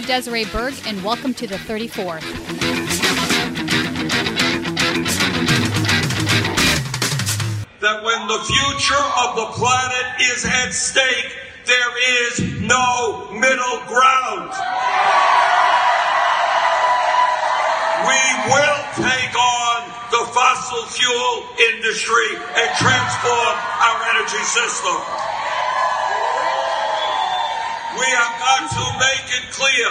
Desiree Berg, and welcome to the 34th. that when the future of the planet is at stake, there is no middle ground. We will take on the fossil fuel industry and transform our energy system. We have got to make it clear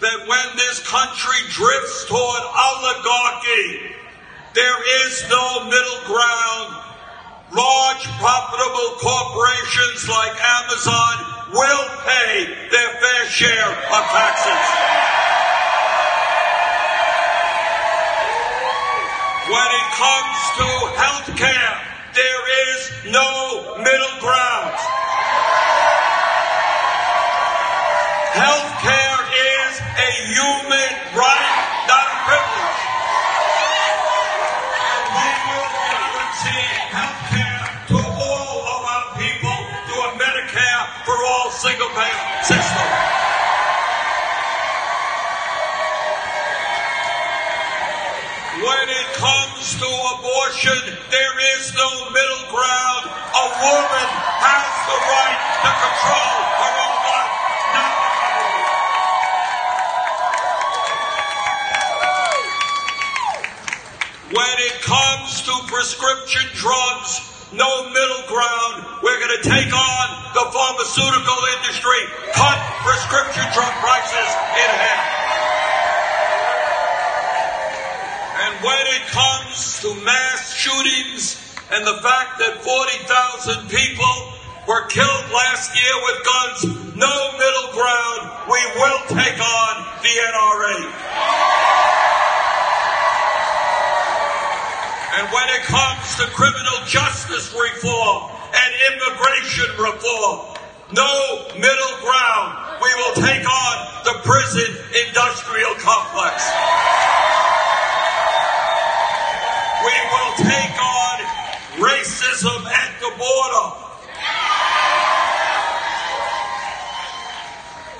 that when this country drifts toward oligarchy, there is no middle ground large profitable corporations like Amazon will pay their fair share of taxes. When it comes to health care, there is no middle ground. Health care is a human right, not a privilege. And we will guarantee health care to all of our people through a Medicare for all single payer system. When it comes to abortion, there is no middle ground. A woman has the right to control When it comes to prescription drugs, no middle ground. We're going to take on the pharmaceutical industry, cut prescription drug prices in half. And when it comes to mass shootings and the fact that 40,000 people were killed last year with guns, no middle ground. We will take on the NRA. And when it comes to criminal justice reform and immigration reform, no middle ground. We will take on the prison industrial complex. We will take on racism at the border.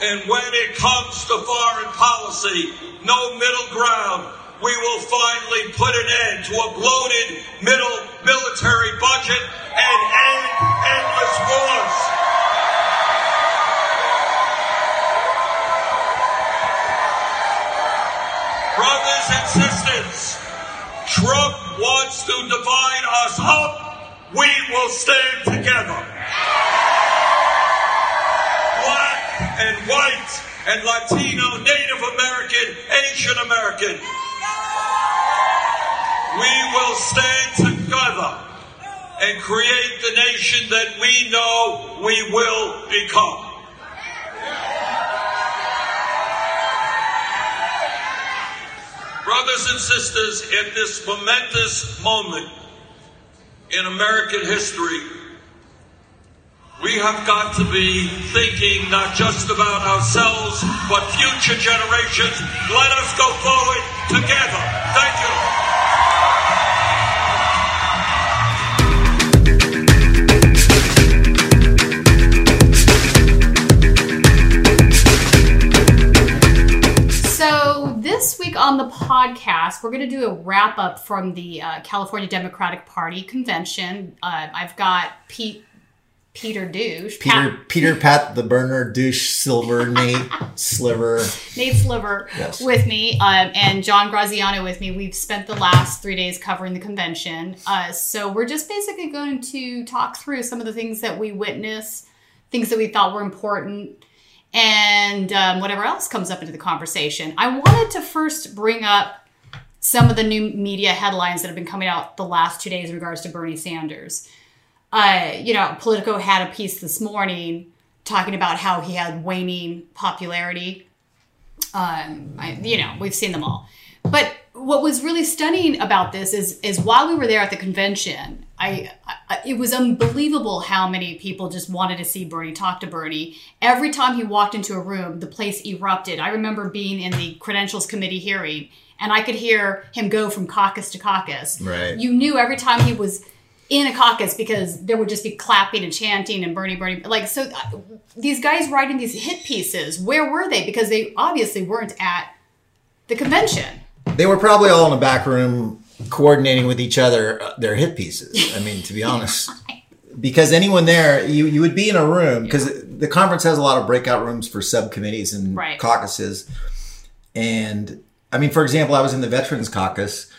And when it comes to foreign policy, no middle ground. We will finally put an end to a bloated middle military budget and end endless wars. Brothers and sisters, Trump wants to divide us up. We will stand together. Black and white and Latino, Native American, Asian American. We will stand together and create the nation that we know we will become. Brothers and sisters, at this momentous moment in American history, we have got to be thinking not just about ourselves, but future generations. Let us go forward together. Thank you. So, this week on the podcast, we're going to do a wrap up from the uh, California Democratic Party convention. Uh, I've got Pete, Peter Douche, Peter, Pat- Peter, Pat, the burner, douche, silver, Nate, sliver. Nate Sliver Yes. with me, um, and John Graziano with me. We've spent the last three days covering the convention. Uh, so we're just basically going to talk through some of the things that we witnessed, things that we thought were important, and um, whatever else comes up into the conversation. I wanted to first bring up some of the new media headlines that have been coming out the last two days in regards to Bernie Sanders. Uh, you know, Politico had a piece this morning talking about how he had waning popularity um, I, you know, we've seen them all. But what was really stunning about this is, is while we were there at the convention, I, I it was unbelievable how many people just wanted to see Bernie, talk to Bernie. Every time he walked into a room, the place erupted. I remember being in the credentials committee hearing, and I could hear him go from caucus to caucus. Right. You knew every time he was in a caucus because there would just be clapping and chanting and Bernie, Bernie. Like, so uh, these guys writing these hit pieces, where were they? Because they obviously weren't at the convention. They were probably all in a back room coordinating with each other uh, their hit pieces. I mean, to be honest, because anyone there, you you would be in a room because the conference has a lot of breakout rooms for subcommittees and Right. caucuses. And I mean, for example, I was in the Veterans Caucus,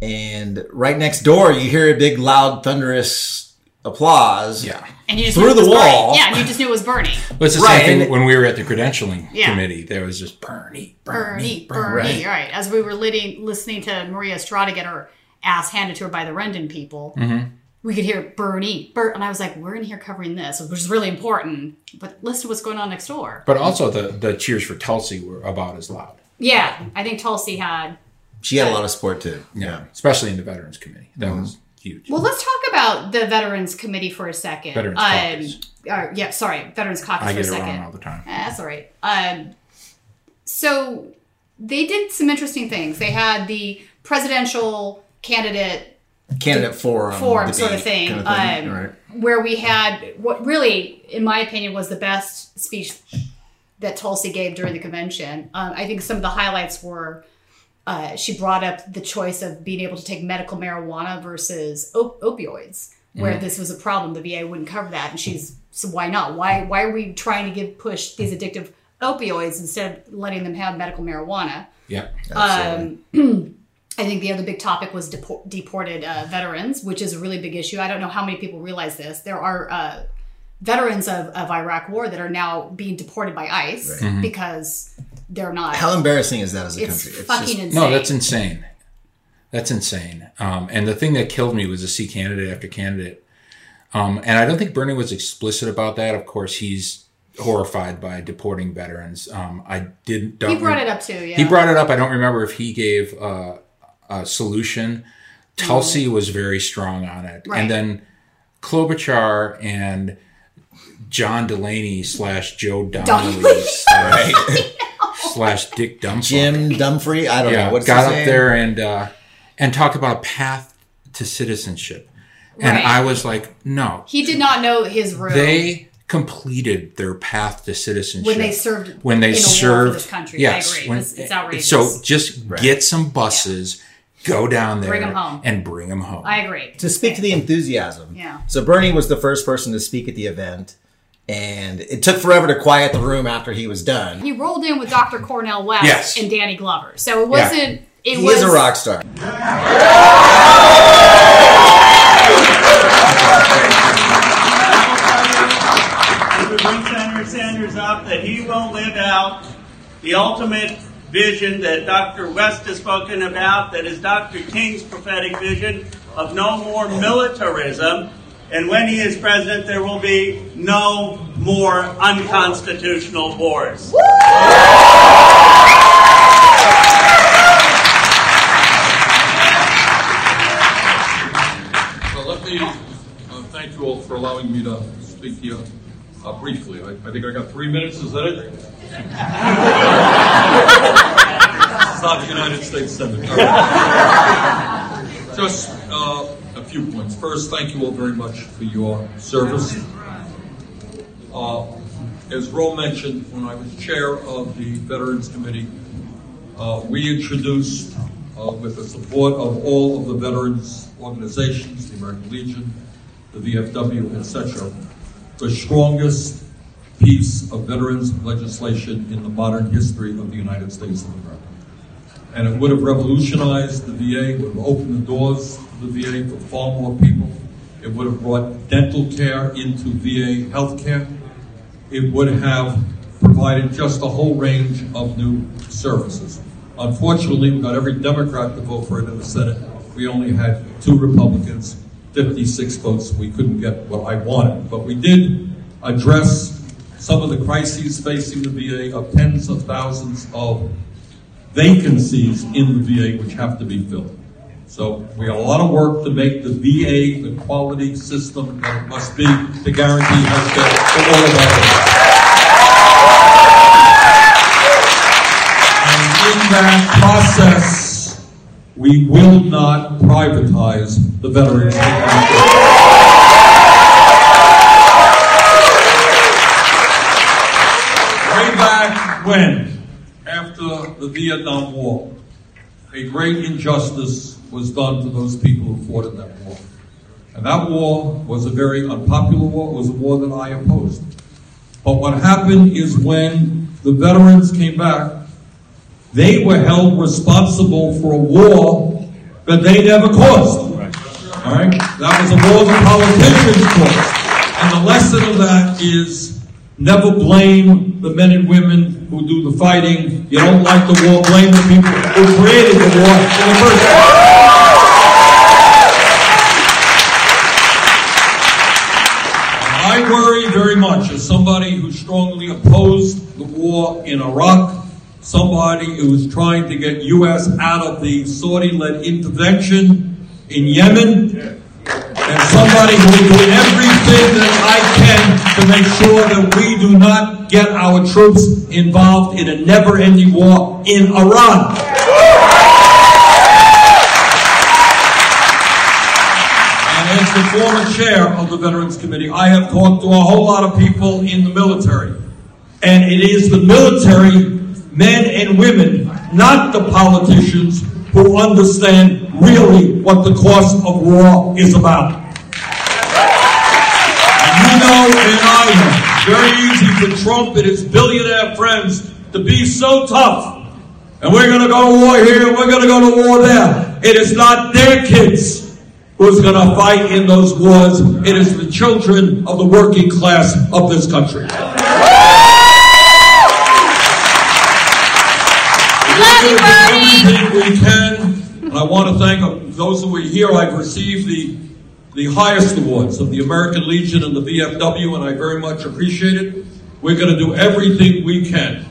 and right next door, you hear a big, loud, thunderous applause. Yeah. And you just Through the was Bernie. wall. Yeah, and you just knew it was Bernie. But it's the Right, same thing when we were at the credentialing Yeah. committee. There was just Bernie, Bernie, Bernie, Bernie. Right. As we were listening, listening to Maria Estrada get her ass handed to her by the Rendon people, Mm-hmm. we could hear Bernie, Bert, and I was like, "We're in here covering this, which is really important." But listen to what's going on next door. But also the the cheers for Tulsi were about as loud. Yeah, I think Tulsi had. She had a lot of support too. Yeah, especially in the Veterans Committee. That was huge. Well, let's talk about the Veterans Committee for a second. Veterans um, Caucus. uh, yeah, sorry, Veterans Caucus I for a get it second. wrong all the time. Eh, That's all right. Um, so they did some interesting things. They had the presidential candidate Candidate forum, forum sort of thing, kind of thing, um, right. where we had what really, in my opinion, was the best speech that Tulsi gave during the convention. Um, I think some of the highlights were uh, she brought up the choice of being able to take medical marijuana versus op- opioids, where Mm-hmm. this was a problem. The VA wouldn't cover that, and she's so why not? Why why are we trying to give push these addictive opioids instead of letting them have medical marijuana? Yeah. Um, I think the other big topic was depor- deported uh, veterans, which is a really big issue. I don't know how many people realize this. There are uh, veterans of, of Iraq War that are now being deported by ICE because they're not. How embarrassing is that as a it's country? fucking just- insane. No, that's insane. That's insane. Um, and the thing that killed me was to see candidate after candidate. Um, and I don't think Bernie was explicit about that. Of course, he's horrified by deporting veterans. Um, I didn't. He brought rem- it up too. Yeah, He brought it up. I don't remember if he gave uh, a solution. Tulsi was very strong on it, Right. and then Klobuchar and John Delaney slash Joe Donnelly Donnelly. slash, slash Dick Dumfries Jim Dumfrey, I don't know. What's got up name? there and uh, and talked about a path to citizenship, and Right. I was like, no, He did not know his room they completed their path to citizenship when they served when they in a war for served this country. Yes, I agree. when- it's, it's outrageous. So just get some buses, go down there, Bring 'em home. and bring them home. I agree. to speak to the enthusiasm. Yeah. So Bernie was the first person to speak at the event, and it took forever to quiet the room after he was done. He rolled in with Dr. Cornel West Yes. and Danny Glover, so it wasn't. It He was is a rock star. If we bring Sanders up, that he will live out the ultimate vision that Dr. West has spoken about, that is Dr. King's prophetic vision of no more militarism. And when he is president, there will be no more unconstitutional wars. Well, let me uh, thank you all for allowing me to speak to you uh, briefly. I, I think I got three minutes. Is that it? it's not the United States Senate. All right. Just uh, a few points. First, thank you all very much for your service. Uh, as Ro mentioned, when I was chair of the Veterans Committee, uh, we introduced, uh, with the support of all of the veterans organizations, the American Legion, the VFW, etc., the strongest piece of veterans legislation in the modern history of the United States of America. And it would have revolutionized the VA, would have opened the doors the VA for far more people. It would have brought dental care into VA healthcare. It would have provided just a whole range of new services. Unfortunately, we got every Democrat to vote for it in the Senate. We only had two Republicans, 56 votes. We couldn't get what I wanted. But we did address some of the crises facing the VA of tens of thousands of vacancies in the VA which have to be filled. So we have a lot of work to make the VA the quality system that it must be to guarantee health care for all our. And in that process, We will not privatize the Veterans back when, after the Vietnam War, a great injustice was done to those people who fought in that war. And that war was a very unpopular war. It was a war that I opposed. But what happened is when the veterans came back, they were held responsible for a war that they never caused. All right? That was a war the politicians caused. And the lesson of that is never blame the men and women who do the fighting. You don't like the war, blame the people who created the war in the first place. I worry very much as somebody who strongly opposed the war in Iraq, somebody who was trying to get U.S. out of the Saudi-led intervention in Yemen, and somebody who will do everything that I can to make sure that we do not get our troops involved in a never-ending war in Iran. As the former chair of the Veterans Committee, I have talked to a whole lot of people in the military. And it is the military, men and women, not the politicians, who understand really what the cost of war is about. And you know, and I know, very easy for Trump and his billionaire friends to be so tough. And we're going to go to war here, we're going to go to war there. It is not their kids who's going to fight in those wars. It is the children of the working class of this country. Love you, Bernie. Everything we can. And I want to thank those who are here. I've received the, the highest awards of the American Legion and the VFW, and I very much appreciate it. We're going to do everything we can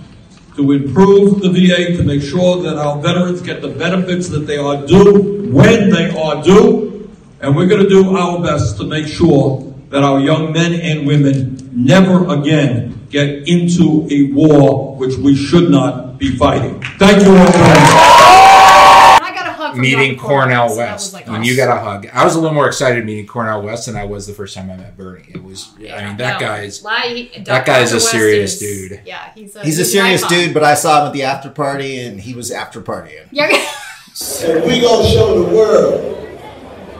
to improve the VA to make sure that our veterans get the benefits that they are due when they are due. And we're going to do our best to make sure that our young men and women never again get into a war which we should not be fighting. Thank you all very much. I got a hug meeting Dr. Cornel West. was like oh, when you got a hug, I was a little more excited meeting Cornel West than I was the first time I met Bernie. It was, I mean, that No, guy's lie- that guy's a Dr. West serious is- dude. Yeah, he's a He's a serious icon. dude, but I saw him at the after party and he was after partying. Yeah. And we gonna show the world.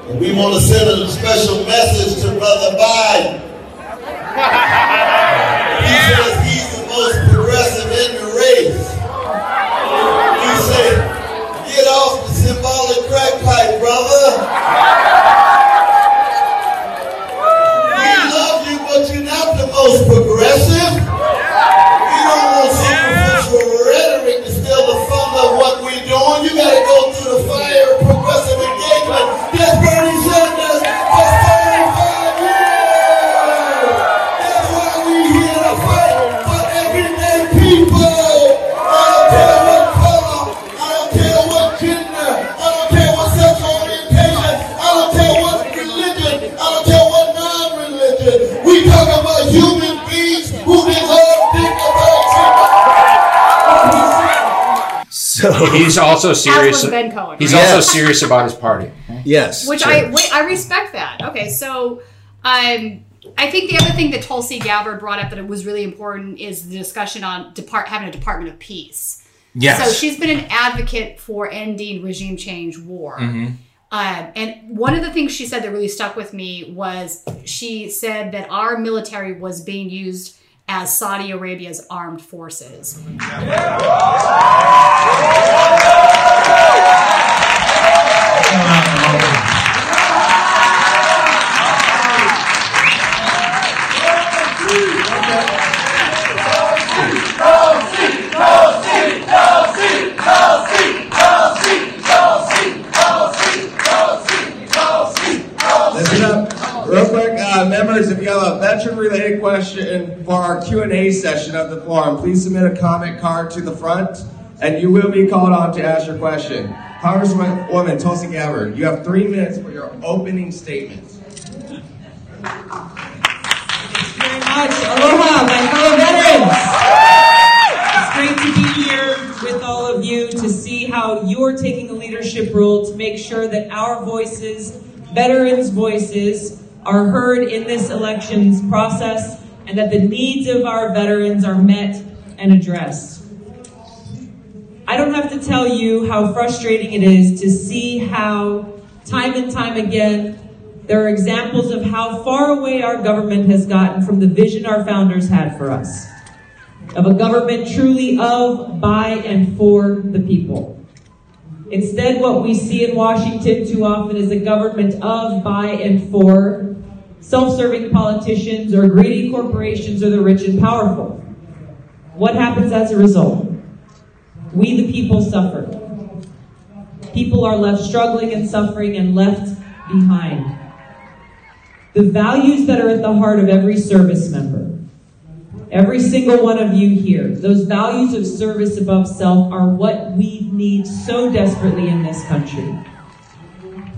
And we want to send a special message to Brother Biden. He says he's the most progressive in the race. He said, get off the symbolic crack pipe, brother. We love you, but you're not the most So He's also serious. Ben Cohen. He's right? Yeah. also serious about his party. yes, Which sure. I wait, I respect that. Okay, so um, I think the other thing that Tulsi Gabbard brought up that it was really important is the discussion on depart having a Department of Peace. Yes. So she's been an advocate for ending regime change war. Mm-hmm. Um, and one of the things she said that really stuck with me was she said that our military was being used as Saudi Arabia's armed forces. Listen up, real quick, uh, members. If you have a veteran-related question for our Q and A session of the forum, please submit a comment card to the front, and you will be called on to ask your question. Congresswoman Tulsi Gabbard, you have three minutes for your opening statement. Thank you very much. Aloha, my fellow veterans. It's great to be here with all of you to see how you're taking a leadership role to make sure that our voices, veterans' voices, are heard in this elections process and that the needs of our veterans are met and addressed. I don't have to tell you how frustrating it is to see how, time and time again, there are examples of how far away our government has gotten from the vision our founders had for us of a government truly of, by, and for the people. Instead, what we see in Washington too often is a government of, by, and for self-serving politicians or greedy corporations or the rich and powerful. What happens as a result? We, the people, suffer. People are left struggling and suffering and left behind. The values that are at the heart of every service member, every single one of you here, those values of service above self are what we need so desperately in this country.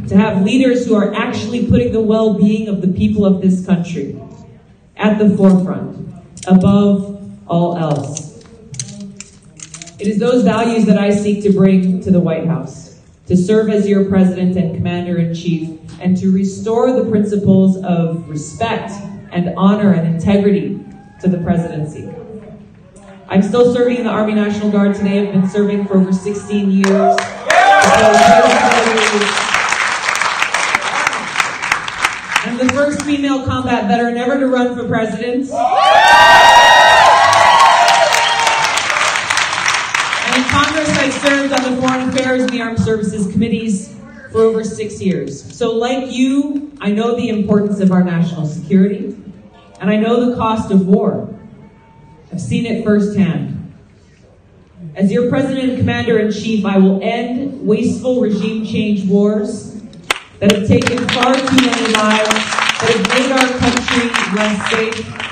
To have leaders who are actually putting the well being of the people of this country at the forefront, above all else. It is those values that I seek to bring to the White House, to serve as your president and commander in chief, and to restore the principles of respect and honor and integrity to the presidency. I'm still serving in the Army National Guard today. I've been serving for over 16 years. I'm the first female combat veteran ever to run for president. And in Congress, I served on the Foreign Affairs and the Armed Services Committees for over six years. So, like you, I know the importance of our national security, and I know the cost of war. I've seen it firsthand. As your president and commander in chief, I will end wasteful regime change wars that have taken far too many lives, that have made our country less safe.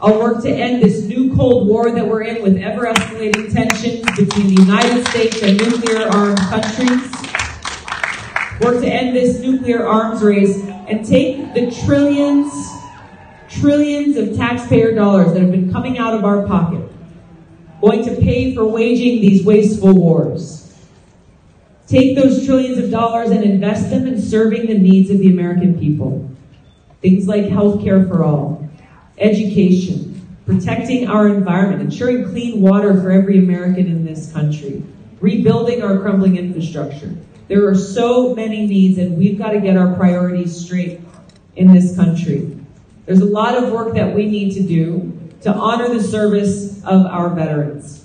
I'll work to end this new Cold War that we're in with ever escalating tensions between the United States and nuclear armed countries. Work to end this nuclear arms race and take the trillions, trillions of taxpayer dollars that have been coming out of our pocket, going to pay for waging these wasteful wars. Take those trillions of dollars and invest them in serving the needs of the American people. Things like health care for all, education, protecting our environment, ensuring clean water for every American in this country, rebuilding our crumbling infrastructure. There are so many needs, and we've got to get our priorities straight in this country. There's a lot of work that we need to do to honor the service of our veterans.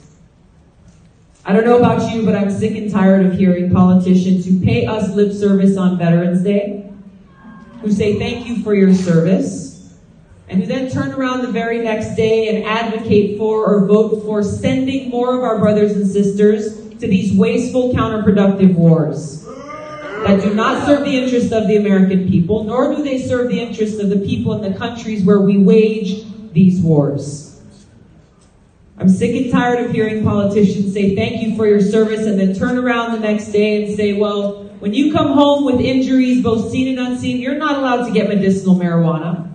I don't know about you, but I'm sick and tired of hearing politicians who pay us lip service on Veterans Day, who say thank you for your service, and who then turn around the very next day and advocate for or vote for sending more of our brothers and sisters to these wasteful, counterproductive wars that do not serve the interests of the American people, nor do they serve the interests of the people in the countries where we wage these wars. I'm sick and tired of hearing politicians say thank you for your service and then turn around the next day and say, well, when you come home with injuries, both seen and unseen, you're not allowed to get medicinal marijuana.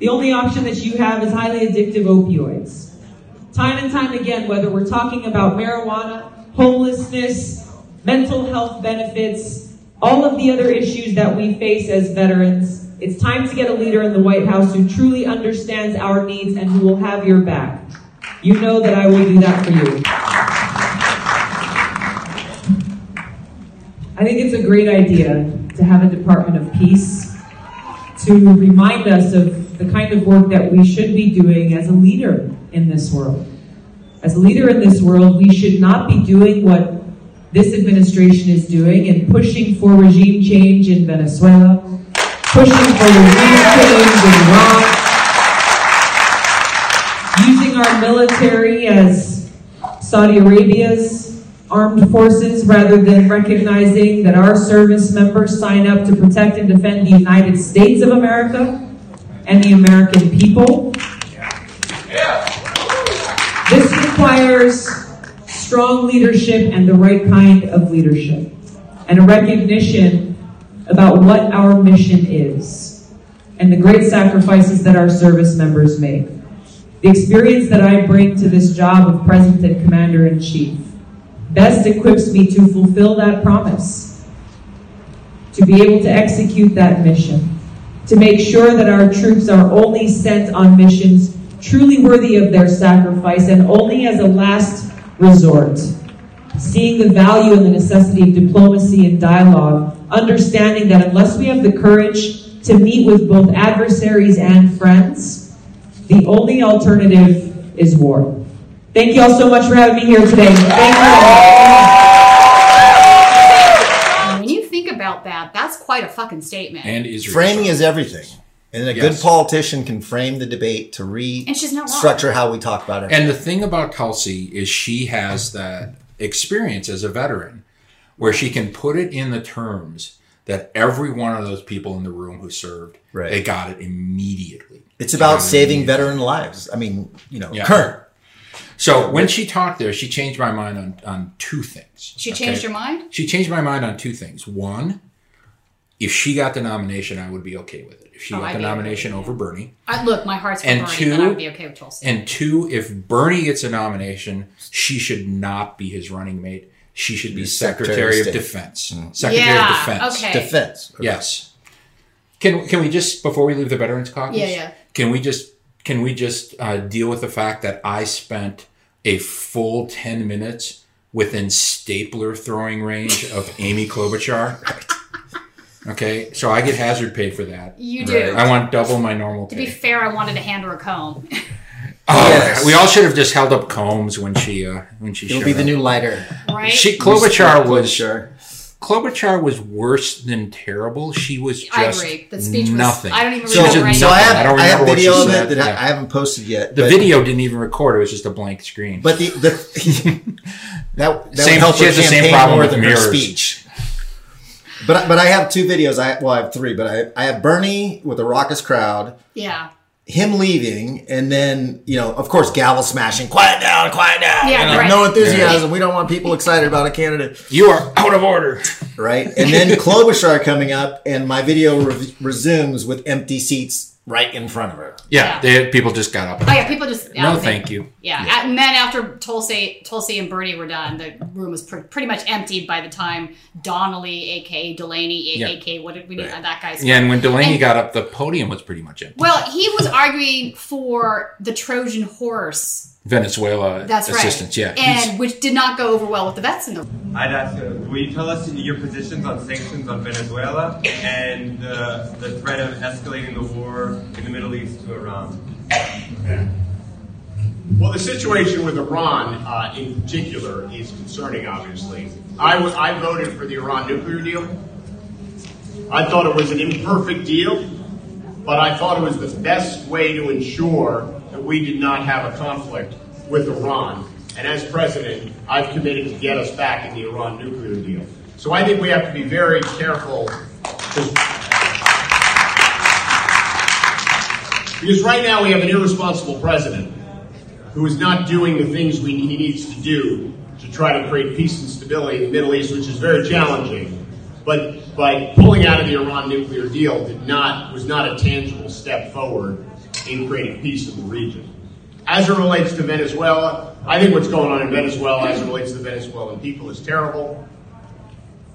The only option that you have is highly addictive opioids. Time and time again, whether we're talking about marijuana, homelessness, mental health benefits, all of the other issues that we face as veterans, it's time to get a leader in the White House who truly understands our needs and who will have your back. You know that I will do that for you. I think it's a great idea to have a Department of Peace to remind us of the kind of work that we should be doing as a leader in this world. As a leader in this world, we should not be doing what this administration is doing and pushing for regime change in Venezuela, pushing for regime change in using our military as Saudi Arabia's armed forces rather than recognizing that our service members sign up to protect and defend the United States of America and the American people. This requires strong leadership and the right kind of leadership, and a recognition about what our mission is, and the great sacrifices that our service members make. The experience that I bring to this job of President and Commander in Chief best equips me to fulfill that promise, to be able to execute that mission, to make sure that our troops are only sent on missions truly worthy of their sacrifice and only as a last resort. Seeing the value and the necessity of diplomacy and dialogue, understanding that unless we have the courage to meet with both adversaries and friends, the only alternative is war. Thank you all so much for having me here today. Thank you. When you think about that, that's quite a fucking statement. And Israel. Framing is everything. And a good politician can frame the debate to And she's not wrong. restructure how we talk about it. And the thing about Tulsi is she has that experience as a veteran where she can put it in the terms that every one of those people in the room who served, Right. they got it immediately. It's about got saving veteran lives. I mean, you know, Yeah. current. So when she talked there, she changed my mind on, on two things. she okay? changed your mind? She changed my mind on two things. One, if she got the nomination, I would be okay with it. If she Oh, got I'd the be okay nomination over Bernie. I, look, my heart's for And Bernie, two- but I would be okay with Tulsi. And two, if Bernie gets a nomination, she should not be his running mate. She should be Secretary Secretary, of of State. Defense. Mm. Secretary Yeah, of Defense. okay. Defense. Yes. Can can we just before we leave the Veterans Caucus? Yeah, yeah. Can we just can we just uh, deal with the fact that I spent a full ten minutes within stapler throwing range of Amy Klobuchar? Okay, so I get hazard pay for that. You do. I want double my normal To be fair, I wanted to hand her a comb. oh, Yes. we all should have just held up combs when she uh, when she. It'll showed be the up. new lighter. right? She Klobuchar was Sure. Klobuchar was worse than terrible. She was just I agree. The speech was. nothing. I don't even So, remember just so any I have, I don't I have remember video of it that I- yeah. I haven't posted yet. The but, video didn't even record; it was just a blank screen. But the, the that, that Same- would help she has the same problem with than her mirrors. speech. But but I have two videos. I well I have three, but I I have Bernie with a raucous crowd, Yeah. Him leaving, and then you know of course gavel smashing, quiet down, quiet down. Yeah, you know, right. no enthusiasm. We don't want people excited about a candidate, you are out of order. right? And then Klobuchar coming up, and my video re- resumes with empty seats right in front of her. Yeah, Yeah. They, people just got up. Oh yeah, people just. No, yeah, thank you. Yeah. and then after Tulsi, Tulsi and Bernie were done, the room was pr- pretty much emptied by the time Donnelly, aka Delaney, Yeah. aka what did we Right. that guy's? Yeah, and when Delaney And- got up, the podium was pretty much empty. Well, he was arguing for the Trojan horse. Venezuela That's assistance. right. Yeah, and which did not go over well with the vets in the I'd ask, uh, will you tell us your positions on sanctions on Venezuela and uh, the threat of escalating the war in the Middle East to Iran? Well, the situation with Iran uh, in particular is concerning, obviously. I, w- I voted for the Iran nuclear deal. I thought it was an imperfect deal, but I thought it was the best way to ensure that we did not have a conflict with Iran. And as president, I've committed to get us back in the Iran nuclear deal. So I think we have to be very careful because right now we have an irresponsible president who is not doing the things we, he needs to do to try to create peace and stability in the Middle East, which is very challenging. But by pulling out of the Iran nuclear deal did not was not a tangible step forward in creating peace in the region. As it relates to Venezuela, I think what's going on in Venezuela as it relates to the Venezuelan people is terrible.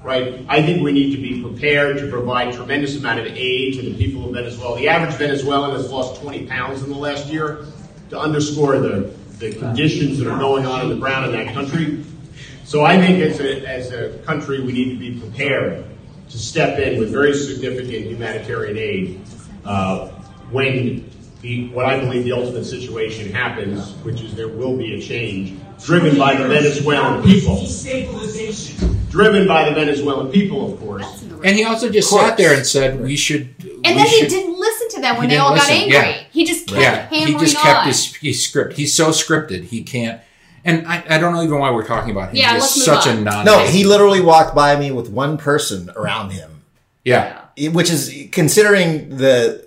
Right? I think we need to be prepared to provide tremendous amount of aid to the people of Venezuela. The average Venezuelan has lost 20 pounds in the last year to underscore the, the conditions that are going on in the ground in that country. So I think as a, as a country, we need to be prepared to step in with very significant humanitarian aid uh, when what I believe the ultimate situation happens, which is there will be a change driven by the Venezuelan people. Destabilization. Driven by the Venezuelan people, of course. and he also just sat there and said, "We should." And we then he didn't listen to them when they all didn't got angry. yeah. He just kept Yeah, hammering he just kept on. his, his script. He's so scripted. He can't. And I, I don't know even why we're talking about him. Yeah, He's let's move such on. a non. No, he literally walked by me with one person around him. Yeah. which is considering the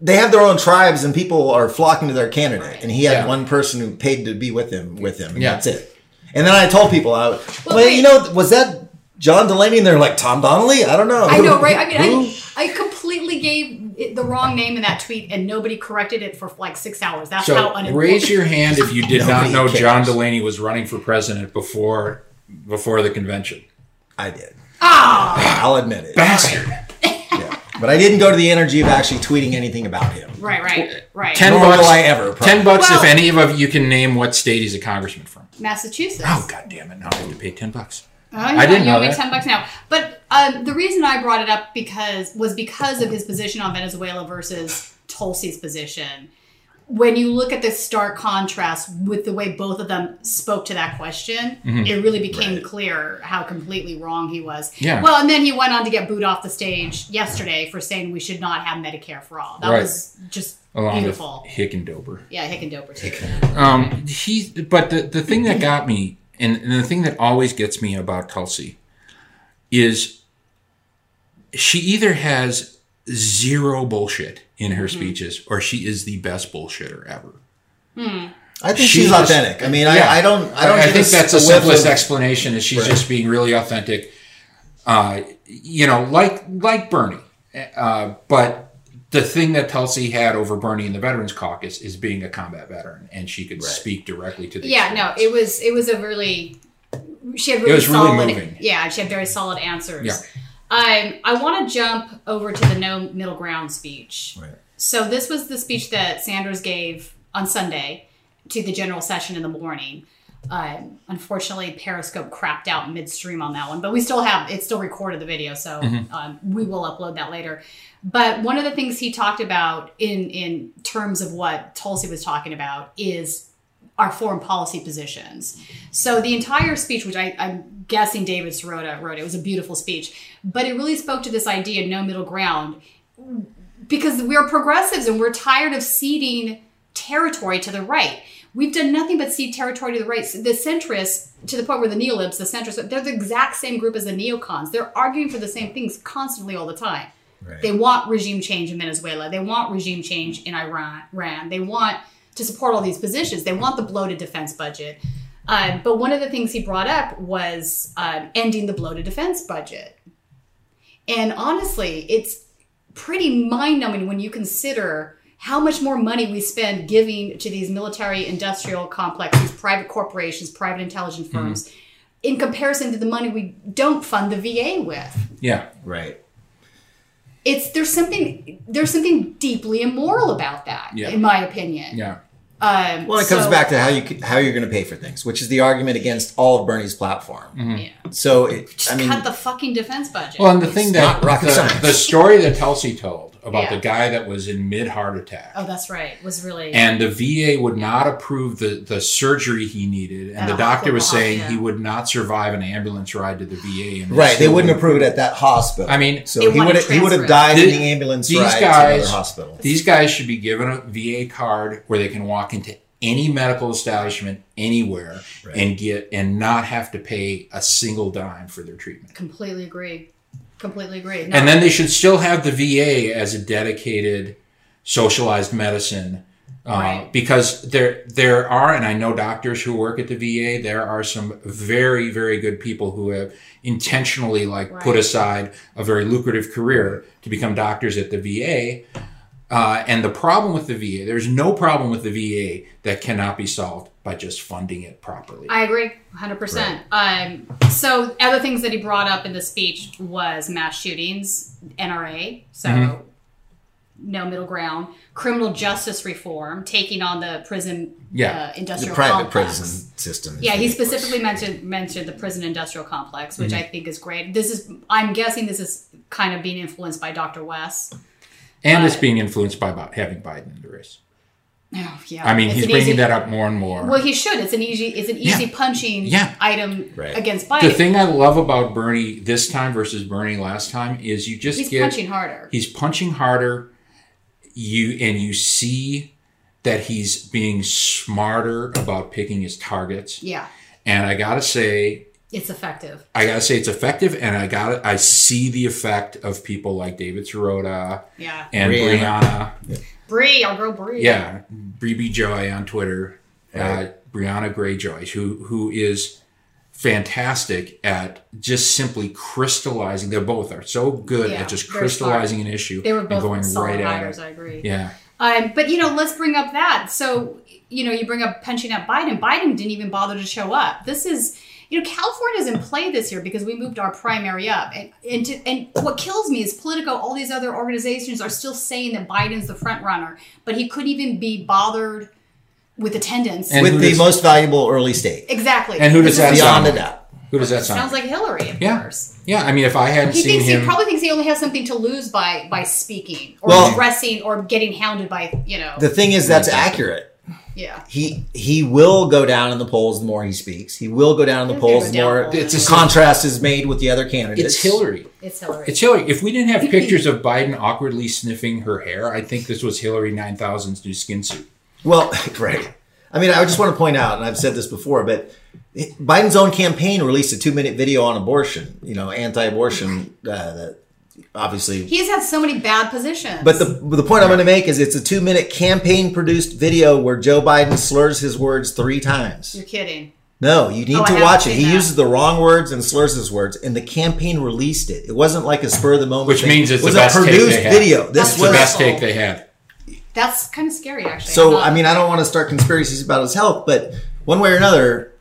they have their own tribes and people are flocking to their candidate and he had Yeah. one person who paid to be with him with him and Yeah. that's it and then i told people I, well, wait. you know was that john delaney and they're like tom donnelly i don't know I know, right? I mean, I, I completely gave it, the wrong name in that tweet and nobody corrected it for like six hours. That's how unimportant. raise your hand if you did not know cares. John Delaney was running for president before before the convention. I did. Ah, I'll admit it. Bastard. Yeah. But I didn't go to the energy of actually tweeting anything about him. right, right, right. Ten Nor bucks. will I ever, probably. Ten bucks Well- if any of you can name what state he's a congressman from. Massachusetts. Oh god damn it! Now I have to pay ten bucks. Oh, yeah, I didn't you know owe me that. ten bucks now. But um, the reason I brought it up because was because of his position on Venezuela versus Tulsi's position. When you look at the stark contrast with the way both of them spoke to that question, Mm-hmm. it really became clear how completely wrong he was. Yeah. Well, and then he went on to get booed off the stage yesterday for saying we should not have Medicare for all. That Right. was just Along beautiful. with Hickenlooper. yeah, Hickenlooper too. Um, he, but the, the thing that got me, and, and the thing that always gets me about Tulsi, is she either has zero bullshit in her speeches, or she is the best bullshitter ever. I think She she's just- authentic. I mean, Yeah. I, I don't. I don't. I get think that's the simplest of- explanation. Is she's Right. just being really authentic. Uh, you know, like like Bernie, uh, but the thing that Tulsi had over Bernie in the Veterans Caucus is being a combat veteran, and she could speak directly to the Yeah, no, it was it was a really she had really was really moving. yeah she had very solid answers. Yeah. Um, I want to jump over to the no middle ground speech. Right. So this was the speech that Sanders gave on Sunday to the general session in the morning. Um, unfortunately, Periscope crapped out midstream on that one, but we still have it still recorded the video, so um, we will upload that later. But one of the things he talked about in in terms of what Tulsi was talking about is our foreign policy positions. So the entire speech, which I, I'm guessing David Sirota wrote, it It was a beautiful speech, but it really spoke to this idea of no middle ground because we're progressives and we're tired of ceding territory to the right. We've done nothing but cede territory to the right. The centrists, to the point where the neolibs, the centrists, they're the exact same group as the neocons. They're arguing for the same things constantly all the time. Right. They want regime change in Venezuela. They want regime change in. Iran. They want to support all these positions. They want the bloated defense budget. Um, but one of the things he brought up was um, ending the bloated defense budget. And honestly, it's pretty mind numbing when you consider how much more money we spend giving to these military industrial complexes, private corporations, private intelligence firms, in comparison to the money we don't fund the VA with. yeah. Right. It's there's something there's something deeply immoral about that, Yeah. in my opinion. Yeah. Um, Well, it comes so- back to how you how you're going to pay for things, which is the argument against all of Bernie's platform. Yeah. So, it, Just I mean, cut the fucking defense budget. Well, and the thing that not the, the story that Tulsi told about Yeah. the guy that was in mid heart attack. oh, that's right. Was really And the VA would not approve the, the surgery he needed, and At the doctor was saying yeah. he would not survive an ambulance ride to the VA. And right? They wouldn't approve it at that hospital. I mean, so he would he would have transfer. died in The- the ambulance these ride to guys- another hospital. These guys should be given a VA card where they can walk into any medical establishment anywhere Right. and get and not have to pay a single dime for their treatment. completely agree. Completely agree. No, And then they should still have the VA as a dedicated socialized medicine. Uh, Right. Because there, there are, and I know doctors who work at the VA. There are some very, very good people who have intentionally, like, put aside a very lucrative career to become doctors at the VA. Uh, and the problem with the VA, there's no problem with the VA that cannot be solved by just funding it properly. I agree, 100%. Um, so, other things that he brought up in the speech was mass shootings, NRA, so Mm-hmm. no middle ground, criminal justice reform, taking on the prison Yeah. uh, the industrial private complex. prison system. Yeah, he specifically mentioned mentioned the prison industrial complex, which Mm-hmm. I think is great. This is, I'm guessing, this is kind of being influenced by Dr. West. and it's being influenced by about having Biden in the race. Oh, yeah. I mean, It's he's an bringing easy- that up more and more. Well, he should. It's an easy, it's an easy Yeah. punching Yeah. item Right. against Biden. the thing I love about Bernie this time versus Bernie last time is you just He's get punching harder. he's punching harder. You and you see that he's being smarter about picking his targets. yeah, And I gotta say, it's effective. I gotta say it's effective, and I got to I see the effect of people like David Sirota Yeah. and Brianna. Brianna. Bree, our girl Bree. Yeah, Bree B Joy on Twitter, uh, Right. Brianna Greyjoy, who who is fantastic at just simply crystallizing. They both are so good Yeah, at just crystallizing an issue They were and both going solid right at it. I agree. Yeah. Um, but you know, let's bring up that. So you know, you bring up punching up Biden. Biden didn't even bother to show up. This is you know, California's in play this year because we moved our primary up. And and, to, and what kills me is Politico. All these other organizations are still saying that Biden's the front runner, but he couldn't even be bothered with attendance. And with the does- most valuable early state. exactly. And who does This that is- Beyond sound? a. Who does that sound? Sounds like Hillary, of yeah. course. Yeah. I mean, if I hadn't He seen thinks him, he probably thinks he only has something to lose by by speaking or Well- addressing or getting hounded by you know. The thing is, that's accurate. Yeah. He he will go down in the polls the more he speaks. He will go down in the He's gonna polls the more. It's a- contrast is made with the other candidates. it's Hillary. It's Hillary. It's Hillary. If we didn't have pictures of Biden awkwardly sniffing her hair, I think this was Hillary 9000's new skin suit. Well, right. I mean, I just want to point out, and I've said this before, but Biden's own campaign released a two-minute video on abortion. You know, anti-abortion. Uh, that obviously He has had so many bad positions. But the the point I'm going to make is it's a two minute campaign produced video where Joe Biden slurs his words three times. You're kidding. No, you need Oh, to watch it. He that. uses the wrong words and slurs his words, and the campaign released it. It wasn't like a spur of the moment, Which thing. means it's it was the best a take produced they had. video. This That's was the best take they had. That's kind of scary, actually. So. I mean, I don't want to start conspiracies about his health, but one way or another,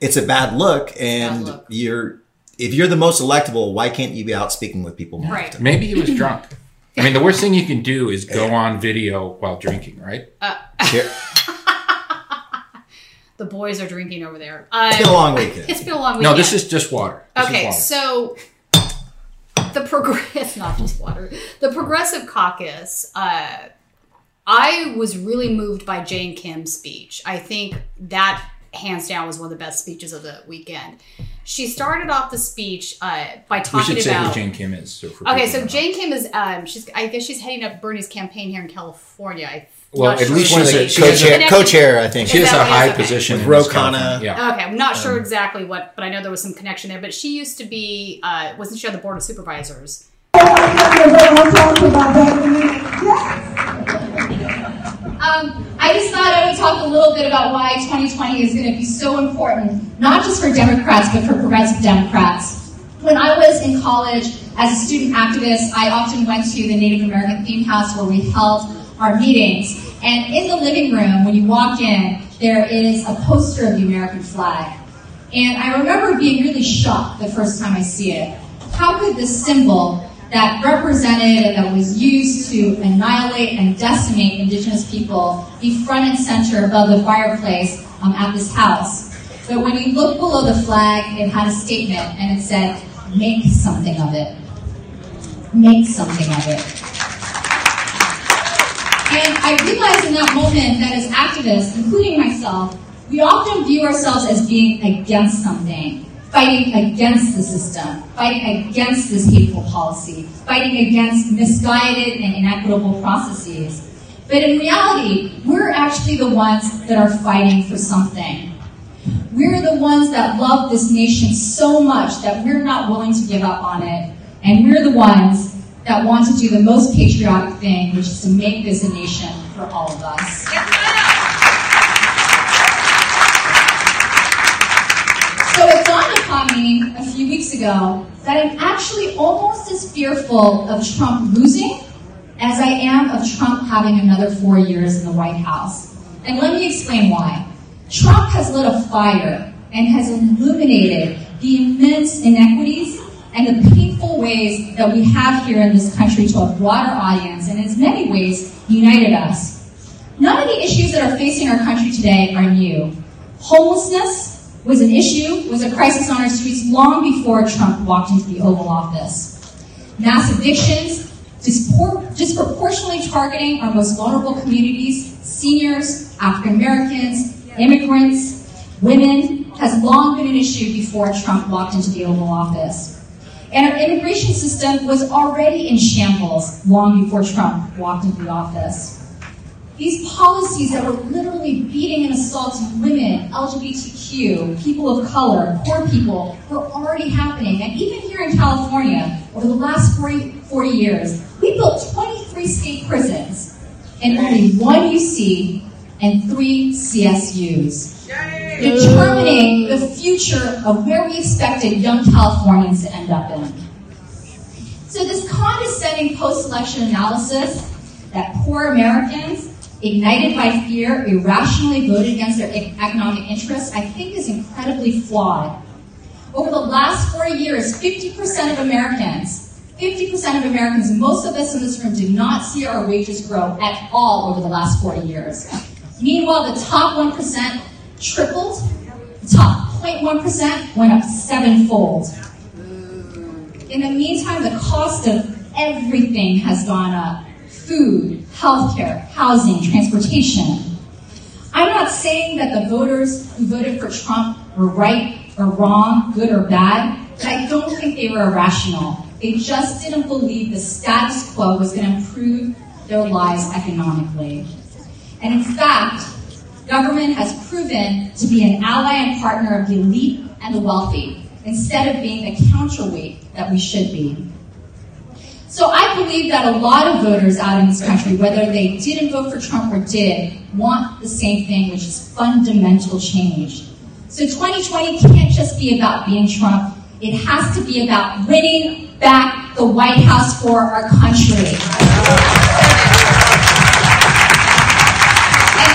it's a bad look, and Mm. look. you're if you're the most electable, why can't you be out speaking with people more Right. often? Maybe he was drunk. I mean, the worst thing you can do is go on video while drinking, right? Here- the boys are drinking over there. Um, It's been a long weekend. It's been a long weekend. No, this is just water. This okay. water. So the progress, not just water. The Progressive Caucus. Uh, I was really moved by Jane Kim's speech. I think that hands down was one of the best speeches of the weekend. She started off the speech uh, by we talking should say about. who Jane Kim is. So Okay, so. Jane Kim is um she's I guess she's heading up Bernie's campaign here in California. I Well, not at sure least One she's a- she a- co-chair, co-chair, I think. She Is has a that what it high? Okay. position With in this Ro California. Khanna. Yeah. Okay, I'm not sure Um, exactly what, but I know there was some connection there. But she used to be, uh, wasn't she on the board of supervisors? Um, I just thought I would talk a little bit about why 2020 is going to be so important, not just for Democrats, but for progressive Democrats. When I was in college as a student activist, I often went to the Native American theme house where we held our meetings. And in the living room, when you walk in, there is a poster of the American flag. And I remember being really shocked the first time I see it. How could this symbol that represented and that was used to annihilate and decimate indigenous people be front and center above the fireplace um, at this house? But when you look below the flag, it had a statement and it said, make something of it. Make something of it. And I realized in that moment that as activists, including myself, we often view ourselves as being against something, fighting against the system, fighting against this hateful policy, fighting against misguided and inequitable processes. But in reality, we're actually the ones that are fighting for something. We're the ones that love this nation so much that we're not willing to give up on it. And we're the ones that want to do the most patriotic thing, which is to make this a nation for all of us. So me a few weeks ago that I'm actually almost as fearful of Trump losing as I am of Trump having another four years in the White House. And let me explain why. Trump has lit a fire and has illuminated the immense inequities and the painful ways that we have here in this country to a broader audience and in many ways united us. None of the issues that are facing our country today are new. Homelessness was an issue, was a crisis on our streets long before Trump walked into the Oval Office. Mass evictions, dispor- disproportionately targeting our most vulnerable communities, seniors, African Americans, immigrants, women, has long been an issue before Trump walked into the Oval Office. And our immigration system was already in shambles long before Trump walked into the office. These policies that were literally beating and assaulting women, LGBTQ, people of color, poor people, were already happening. And even here in California, over the last 40, 40 years, we built 23 state prisons and only one UC and three CSUs. determining the future of where we expected young Californians to end up in. So this condescending post-election analysis that poor Americans, ignited by fear, irrationally voted against their economic interests, I think is incredibly flawed. Over the last four years, 50% of Americans, 50% of Americans, most of us in this room did not see our wages grow at all over the last 40 years. Meanwhile, the top 1% tripled, the top 0.1% went up sevenfold. In the meantime, the cost of everything has gone up food, healthcare, housing, transportation. I'm not saying that the voters who voted for Trump were right or wrong, good or bad, but I don't think they were irrational. They just didn't believe the status quo was going to improve their lives economically. And in fact, government has proven to be an ally and partner of the elite and the wealthy, instead of being the counterweight that we should be. So I believe that a lot of voters out in this country, whether they didn't vote for Trump or did, want the same thing, which is fundamental change. So 2020 can't just be about being Trump. It has to be about winning back the White House for our country. And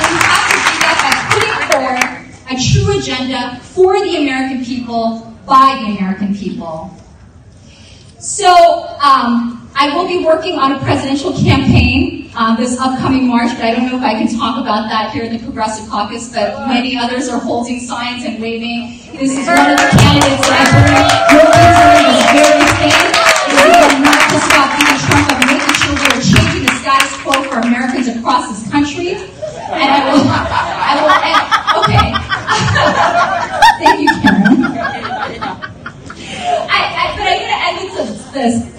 we have to do that by putting forward a true agenda for the American people, by the American people. So, um, I will be working on a presidential campaign uh, this upcoming March, but I don't know if I can talk about that here in the Progressive Caucus, but many others are holding signs and waving. This is one of the candidates that I will consider this very thing. This is not just about being Trump, but making sure we're changing the status quo for Americans across this country. And I will, I will, and, okay. Thank you, Karen. I, I, but I'm going to end with this.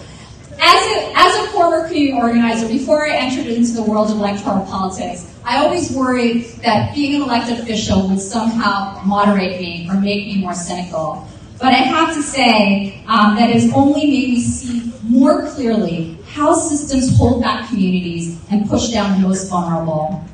As a, as a former community organizer, before I entered into the world of electoral politics, I always worried that being an elected official would somehow moderate me or make me more cynical. But I have to say um, that it's only made me see more clearly how systems hold back communities and push down the most vulnerable.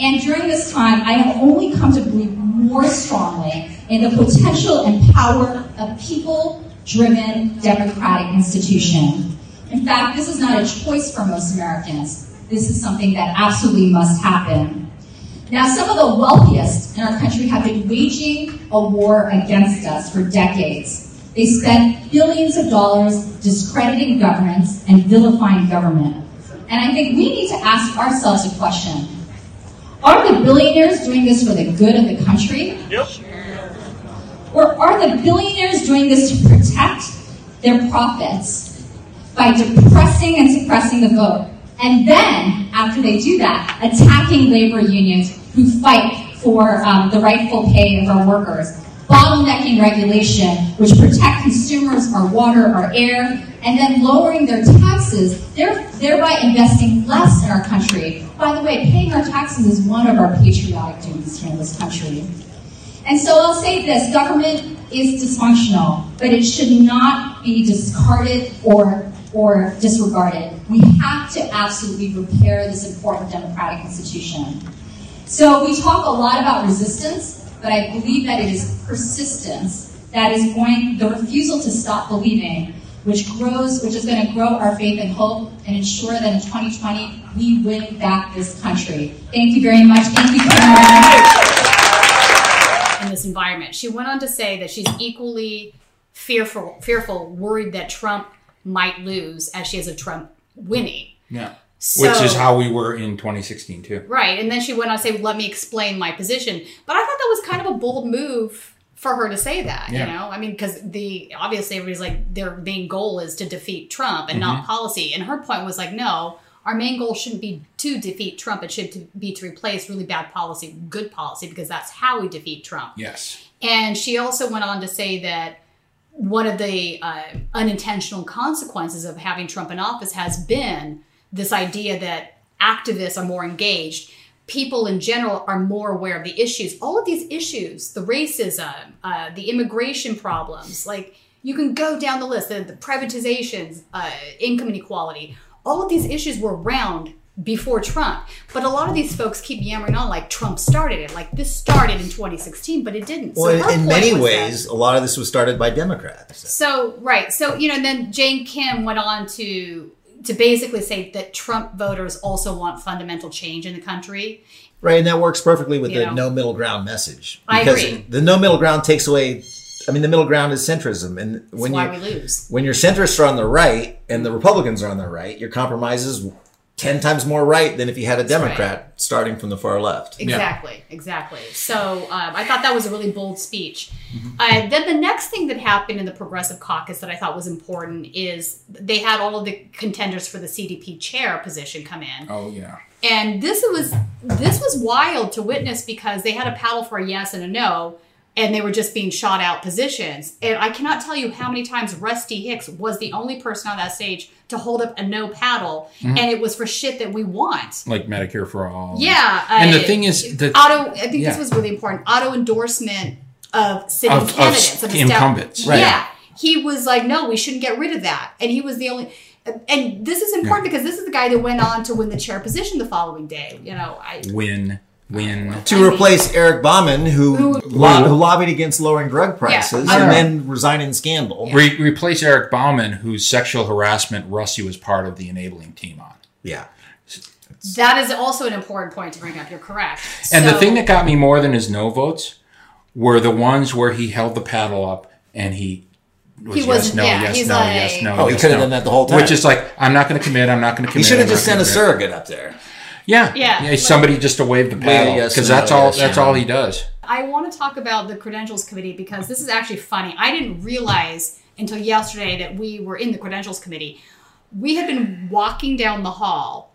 And during this time, I have only come to believe more strongly in the potential and power of people-driven democratic institution. In fact, this is not a choice for most Americans. This is something that absolutely must happen. Now, some of the wealthiest in our country have been waging a war against us for decades. They spent billions of dollars discrediting governments and vilifying government. And I think we need to ask ourselves a question. Are the billionaires doing this for the good of the country? Yep. Or are the billionaires doing this to protect their profits by depressing and suppressing the vote? And then, after they do that, attacking labor unions who fight for um, the rightful pay of our workers, bottlenecking regulation, which protect consumers, our water, our air, and then lowering their taxes, thereby investing less in our country. By the way, paying our taxes is one of our patriotic duties here in this country. And so I'll say this, government is dysfunctional, but it should not be discarded or, or disregarded. We have to absolutely repair this important democratic institution. So we talk a lot about resistance, but I believe that it is persistence that is going, the refusal to stop believing, which grows, which is going to grow our faith and hope and ensure that in 2020 we win back this country. Thank you very much. Thank you, in this environment. She went on to say that she's equally fearful, fearful, worried that Trump might lose as she is a Trump winning. Yeah. So- Which is how we were in 2016 too. Right. And then she went on to say, let me explain my position. But I thought that was kind of a bold move for her to say that, Yeah. you know? I mean, because the obviously everybody's like, their main goal is to defeat Trump and not Mhm. policy. And her point was like, no, our main goal shouldn't be to defeat Trump. It should to be to replace really bad policy, with good policy, because that's how we defeat Trump. Yes. And she also went on to say that one of the uh, unintentional consequences of having Trump in office has been this idea that activists are more engaged. People in general are more aware of the issues. All of these issues, the racism, uh, the immigration problems, like you can go down the list, the, the privatizations, uh, income inequality, all of these issues were around before Trump. But a lot of these folks keep yammering on like Trump started it, like this started in 2016, but it didn't. Well, in many ways, that, a lot of this was started by Democrats. So. so right, so you know, then Jane Kim went on to to basically say that Trump voters also want fundamental change in the country. Right, and that works perfectly with you the know. no middle ground message. Because I agree. the no middle ground takes away I mean, the middle ground is centrism, and when you when your centrists are on the right and the Republicans are on the right, your compromises 10 times more right than if you had a Democrat right. starting from the far left. Exactly, yeah. exactly. So um, I thought that was a really bold speech. Mm-hmm. Uh, then the next thing that happened in the Progressive Caucus that I thought was important is they had all of the contenders for the CDP chair position come in. Oh, yeah. And this was this was wild to witness because they had a paddle for a yes and a no, and they were just being shot out positions. And I cannot tell you how many times Rusty Hicks was the only person on that stage to hold up a no paddle, Mhm. and it was for shit that we want. Like Medicare for all. Yeah, And uh, the thing is, the auto. I think yeah. this was really important. Auto endorsement of sitting Of- of candidates of, incumbents. estab- Right. Yeah, he was like, no, we shouldn't get rid of that, and he was the only. And this is important because this is the guy that went on to win the chair position the following day. You know, I Win, win. To replace Eric Bauman, who, Who- lo- who lobbied against lowering drug prices I and know. then resigned in scandal. Re- replace Eric Bauman, whose sexual harassment Rusty was part of the enabling team on. Yeah. that is also an important point to bring up. You're correct. And So- the thing that got me more than his no votes were the ones where he held the paddle up and he was He yes, wasn't- no, yeah, yes, no, like- yes, no. Oh, he yes, could have no. done that the whole time. Which is like, I'm not going to commit. I'm not going to commit. He should have just not sent a surrogate up there. Yeah, Yeah. yeah. Somebody just to wave the paddle yes, because no, that's all. yes, that's no. all he does. I want to talk about the credentials committee because this is actually funny. I didn't realize until yesterday that we were in the credentials committee. We had been walking down the hall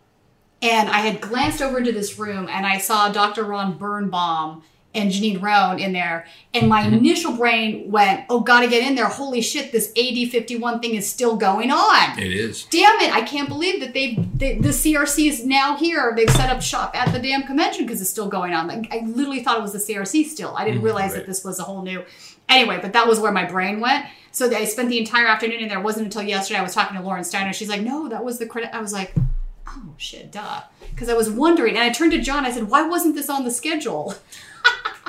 and I had glanced over into this room and I saw Dr. Ron Birnbaum and Janine Roan in there. And my initial brain went, oh, gotta get in there. Holy shit, this AD 51 thing is still going on. It is. Damn it, I can't believe that they, they the CRC is now here. They've set up shop at the damn convention because it's still going on. Like, I literally thought it was the CRC still. I didn't Mhm, realize right. that this was a whole new. Anyway, but that was where my brain went. So I spent the entire afternoon in there. It wasn't until yesterday I was talking to Lauren Steiner. She's like, no, that was the credit. I was like, oh shit, duh. Because I was wondering, and I turned to John. I said, why wasn't this on the schedule?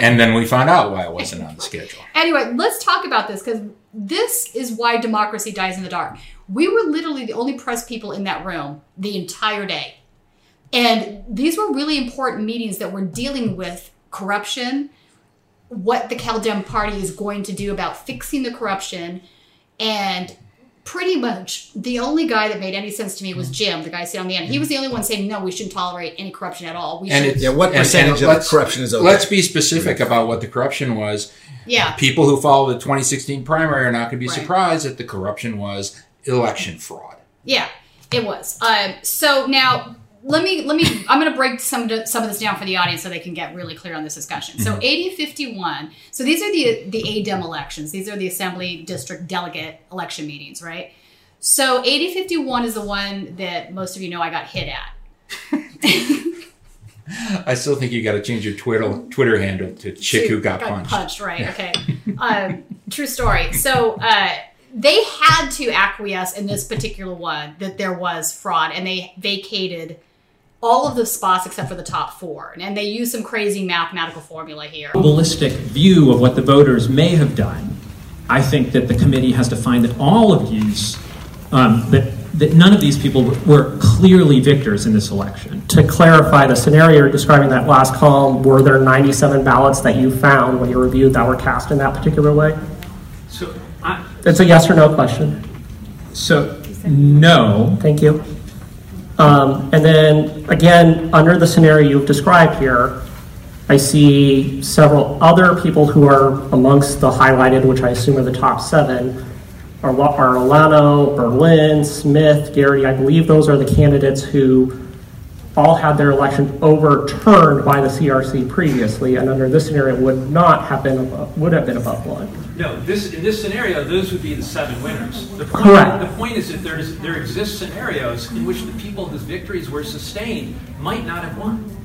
And then we found out why it wasn't on the schedule. Anyway, let's talk about this because this is why democracy dies in the dark. We were literally the only press people in that room the entire day. And these were really important meetings that were dealing with corruption, what the Cal Dem Party is going to do about fixing the corruption, and pretty much the only guy that made any sense to me was Jim, the guy sitting on the end. He was the only one saying, no, we shouldn't tolerate any corruption at all. We And should. it's, Yeah, what and- percentage and of let's- corruption is okay? Let's be specific about what the corruption was. yeah. People who follow the 2016 primary are not going to be Right. surprised that the corruption was election fraud. Yeah, it was. Um, so now let me let me. I'm going to break some of- some of this down for the audience so they can get really clear on this discussion. So AD 51. So these are the the ADEM elections. These are the Assembly District Delegate election meetings, right? So AD 51 is the one that most of you know I got hit at. I still think you got to change your Twitter Twitter handle to chick who got, punched. right? Okay. um, true story. So uh, they had to acquiesce in this particular one that there was fraud, and they vacated all of the spots except for the top four, and they use some crazy mathematical formula here. Holistic view of what the voters may have done. I think that the committee has to find that all of these, um, that that none of these people were- were clearly victors in this election. To clarify the scenario you're describing that last column, were there 97 ballots that you found when you reviewed that were cast in that particular way? So, I, It's a yes or no question. so no. Thank you. Um, and then again, under the scenario you've described here, I see several other people who are amongst the highlighted, which I assume are the top seven, are, are Alano, Berlin, Smith, Gary. I believe those are the candidates who all had their election overturned by the CRC previously, and under this scenario would not have been above, would have been above one. No, this, in this scenario, those would be the seven winners. The point, Correct. The point is that there's, there exist scenarios in which the people whose victories were sustained might not have won.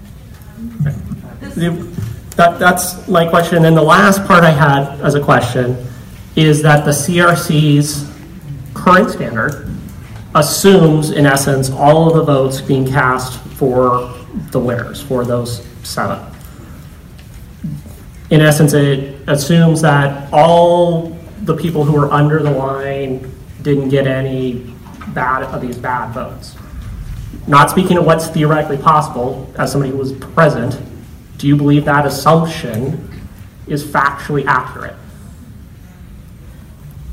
That, that's my question. And the last part I had as a question is that the CRC's current standard assumes, in essence, all of the votes being cast for the winners, for those seven. In essence, it assumes that all the people who were under the line didn't get any bad of these bad votes. Not speaking of what's theoretically possible, as somebody who was present, do you believe that assumption is factually accurate?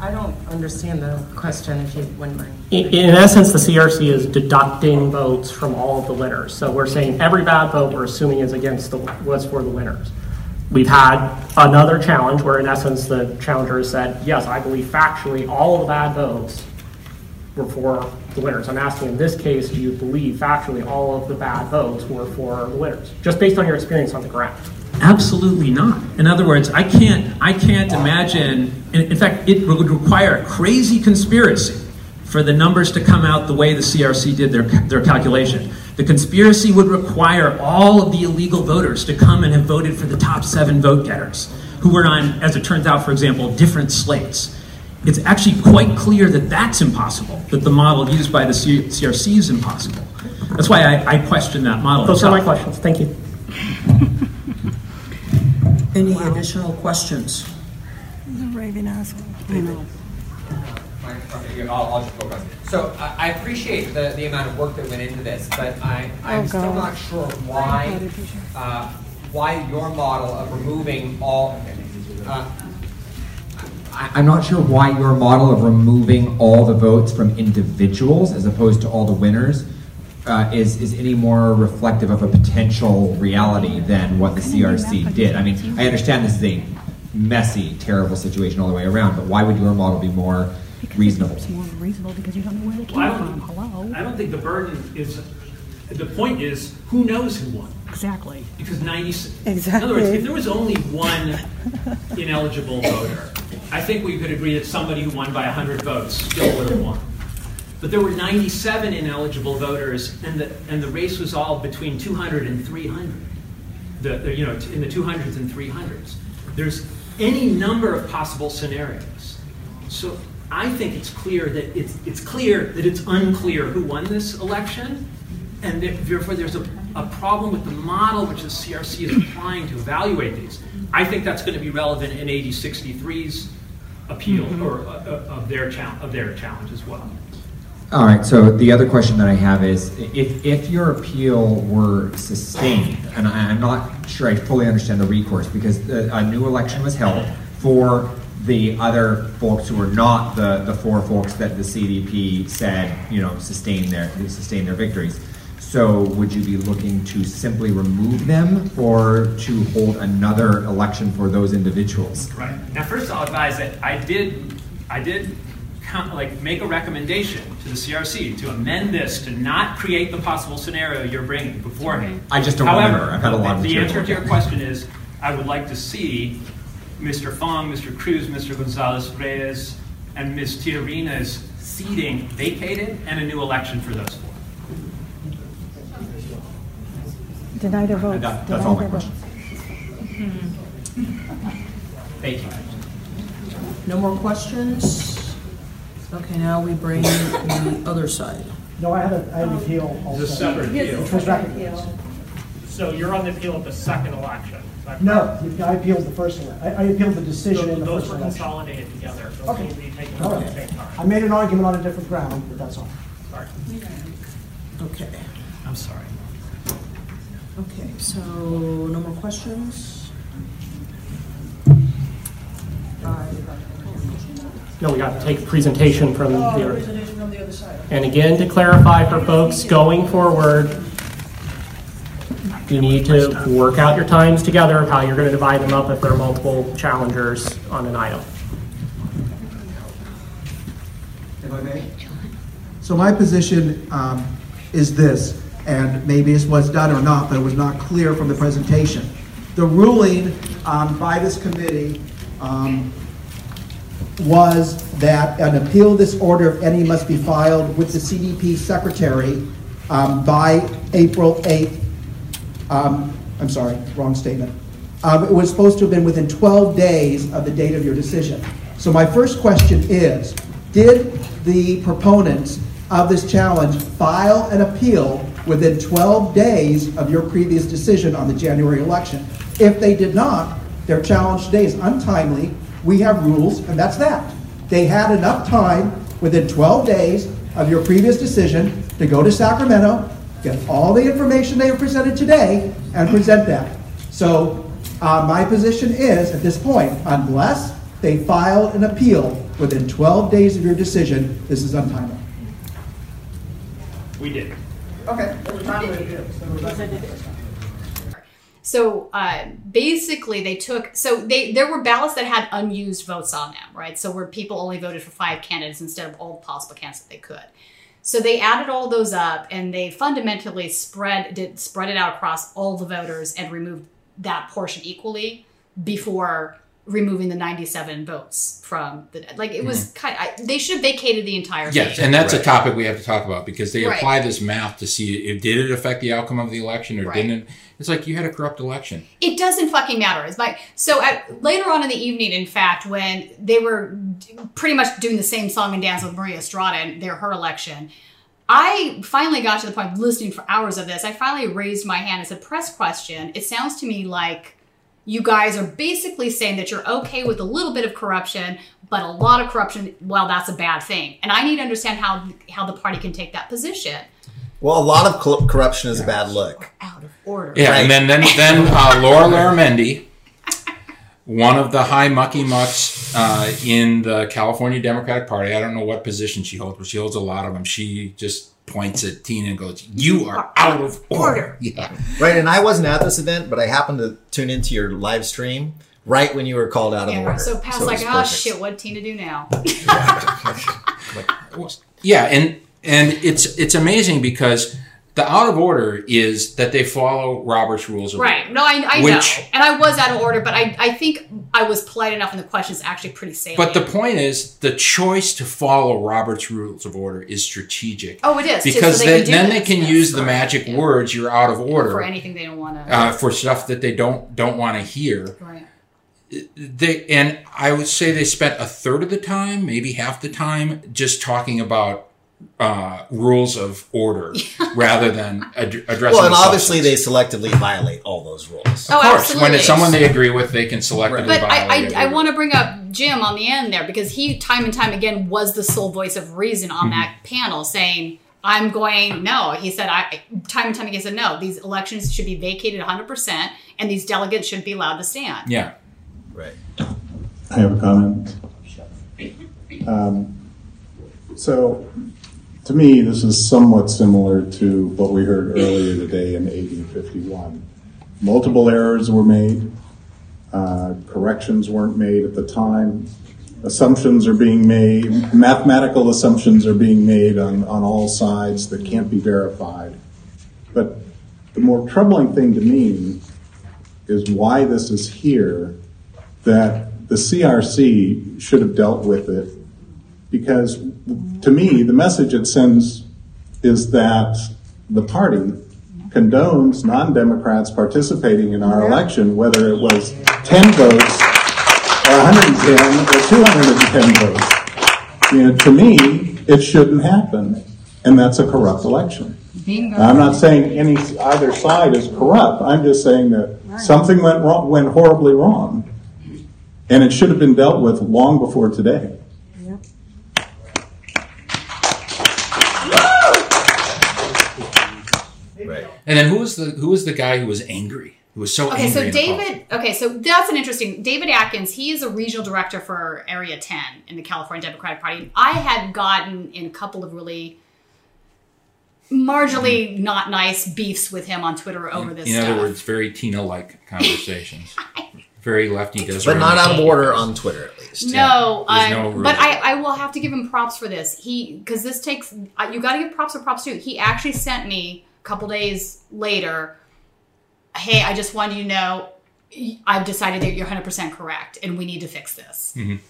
I don't understand the question, if you wouldn't mind. In, essence, the CRC is deducting votes from all of the winners. So we're saying every bad vote we're assuming is against the was for the winners. We've had another challenge where, in essence, the challenger has said, "Yes, I believe factually all of the bad votes were for the winners." I'm asking, in this case, do you believe factually all of the bad votes were for the winners, just based on your experience on the ground? Absolutely not. In other words, I can't, I can't imagine, in, in fact, it would require a crazy conspiracy for the numbers to come out the way the CRC did their, their calculation. The conspiracy would require all of the illegal voters to come and have voted for the top seven vote getters, who were on, as it turns out, for example, different slates. It's actually quite clear that that's impossible, that the model used by the CRC is impossible. That's why I, I question that model. Those are my questions. Thank you. Any additional questions? The Raven asked. I know. I'll, I'll just focus. So I, I appreciate the, the amount of work that went into this, but I, I'm Oh, still not sure why, uh, why your model of removing all, uh, I, I'm not sure why your model of removing all the votes from individuals as opposed to all the winners uh, is, is any more reflective of a potential reality than what the CRC did. I mean, I understand this is a messy, terrible situation all the way around, but why would your model be more reasonable? It's more reasonable because you don't know where they came Well, I from. don't, Hello? I don't think the burden is, the point is, who knows who won? Exactly. Because 90, Exactly. in other words, if there was only one ineligible voter, I think we could agree that somebody who won by 100 votes still would have won. But there were 97 ineligible voters, and the, and the race was all between 200 and 300. The, the, you know, in the 200s and 300s. There's any number of possible scenarios. So I think it's clear that it's, it's clear that it's unclear who won this election, and that therefore there's a, a problem with the model which the CRC is applying to evaluate these. I think that's going to be relevant in AD 63's appeal or uh, uh, of their challenge of their challenge as well. All right, so the other question that I have is, if, if your appeal were sustained, and I, I'm not sure I fully understand the recourse, because the, a new election was held for the other folks who were not the, the four folks that the CDP said, you know, sustain their, sustain their victories. So would you be looking to simply remove them, or to hold another election for those individuals? Right. Now, first I'll advise that I did, I did like make a recommendation to the CRC to amend this to not create the possible scenario you're bringing beforehand. I just don't However, remember. I've had a lot of The answer to your question is, I would like to see Mr. Fong, Mr. Cruz, Mr. Gonzalez Reyes, and Ms. Tiarina's seating vacated and a new election for those four. Deny their votes. that- Deny that's all my their votes. Thank you. No more questions? Okay, now we bring the other side. No, I had a, I had an appeal also. It's a separate appeal. Which was recognized. So you're on the appeal of the second election? No, I appealed the first one. I, I appealed the decision in the Those first were election. consolidated together. Those Okay. will be taken All at the right. same time. I made an argument on a different ground, but that's all. Sorry. Okay. I'm sorry. Okay, so no more questions? No, we got to take a presentation from oh, the Oh, presentation from the other side. And again, to clarify for folks going forward, you need to work out your times together of how you're going to divide them up if there are multiple challengers on an item. If I may? So my position um, is this, and maybe this was done or not, but it was not clear from the presentation. The ruling um, by this committee um, was that an appeal this order of any must be filed with the CDP secretary um, by April 8th. Um, I'm sorry, wrong statement. Um, It was supposed to have been within 12 days of the date of your decision. So my first question is, did the proponents of this challenge file an appeal within 12 days of your previous decision on the January election. If they did not, their challenge today is untimely. We have rules, and that's that. They had enough time within 12 days of your previous decision to go to Sacramento, get all the information they have presented today, and present that. So uh, my position is, at this point, unless they file an appeal within 12 days of your decision, this is untimely. We did. Okay. So uh, basically, they took so they there were ballots that had unused votes on them, right? So where people only voted for five candidates instead of all the possible candidates that they could. So they added all those up, and they fundamentally spread did spread it out across all the voters and removed that portion equally before removing the 97 votes from the like it was kind I, they should have vacated the entire Mm-hmm. Yes, thing. and that's a topic we have to talk about because they Right. apply this math to see if did it affect the outcome of the election or Right. didn't. It's like you had a corrupt election. It doesn't fucking matter. It's like so. At, later on in the evening, in fact, when they were pretty much doing the same song and dance with Maria Estrada and their her election, I finally got to the point of listening for hours of this. I finally raised my hand and said, "Press question." It sounds to me like you guys are basically saying that you're okay with a little bit of corruption, but a lot of corruption, well, that's a bad thing. And I need to understand how how the party can take that position. Well, a lot of cl- corruption is a bad look. Out of order. Yeah, and then then then uh, Laura Laramendi, one of the high mucky mucks uh, in the California Democratic Party. I don't know what position she holds, but she holds a lot of them. She just points at Tina and goes, "You are out of order." Yeah. Right, and I wasn't at this event, but I happened to tune into your live stream right when you were called out of Yeah, order. so Pat's it like, oh perfect. shit, what Tina do now? Yeah, and and it's it's amazing because the out of order is that they follow Robert's rules of order. right. order. No, I, I Which- know. And I was out of order, but I, I think I was polite enough and the question's actually pretty salient. But the point is, the choice to follow Robert's rules of order is strategic. Oh, it is, too, so because they then, can then they can yes, use the magic words "you're out of order" for anything they don't want to. uh, for stuff that they don't don't want to hear. right. They and I would say they spent a third of the time, maybe half the time, just talking about uh, rules of order rather than ad- addressing. Well, and the obviously substance. they selectively violate all those rules. Oh, Of course, when it's someone they agree with, they can selectively But violate. I, I, I want to bring up Jim on the end there because he, time and time again, was the sole voice of reason on Mhm. that panel saying, I'm going, no. He said, I, time and time again, said, no, these elections should be vacated 100% and these delegates should be allowed to stand. Yeah. Right. I have a comment. Um, so, to me, this is somewhat similar to what we heard earlier today in AD 51. Multiple errors were made, uh, corrections weren't made at the time, assumptions are being made, mathematical assumptions are being made on, on all sides that can't be verified. But the more troubling thing to me is why this is here that the CRC should have dealt with it because to me, the message it sends is that the party condones non Democrats participating in our election, whether it was 10 votes or 110 or 210 votes. You know, to me, it shouldn't happen, and that's a corrupt election. Bingo. I'm not saying any either side is corrupt. I'm just saying that something went wrong, went horribly wrong, and it should have been dealt with long before today. And then who was the who was the guy who was angry? Who was so angry? Okay, so in the pub? David, okay, so that's an interesting. David Atkins, he is a regional director for Area 10 in the California Democratic Party. I had gotten in a couple of really marginally not nice beefs with him on Twitter over this In stuff. other words, very Tina-like conversations. very lefty does. But not out of order on Twitter, at least. No, There's um, no rule. but I, I will have to give him props for this. He because this takes uh, you got to give props or props too. He actually sent me a couple days later. Hey, I just wanted you to know I've decided that you're 100 percent correct, and we need to fix this. Mhm.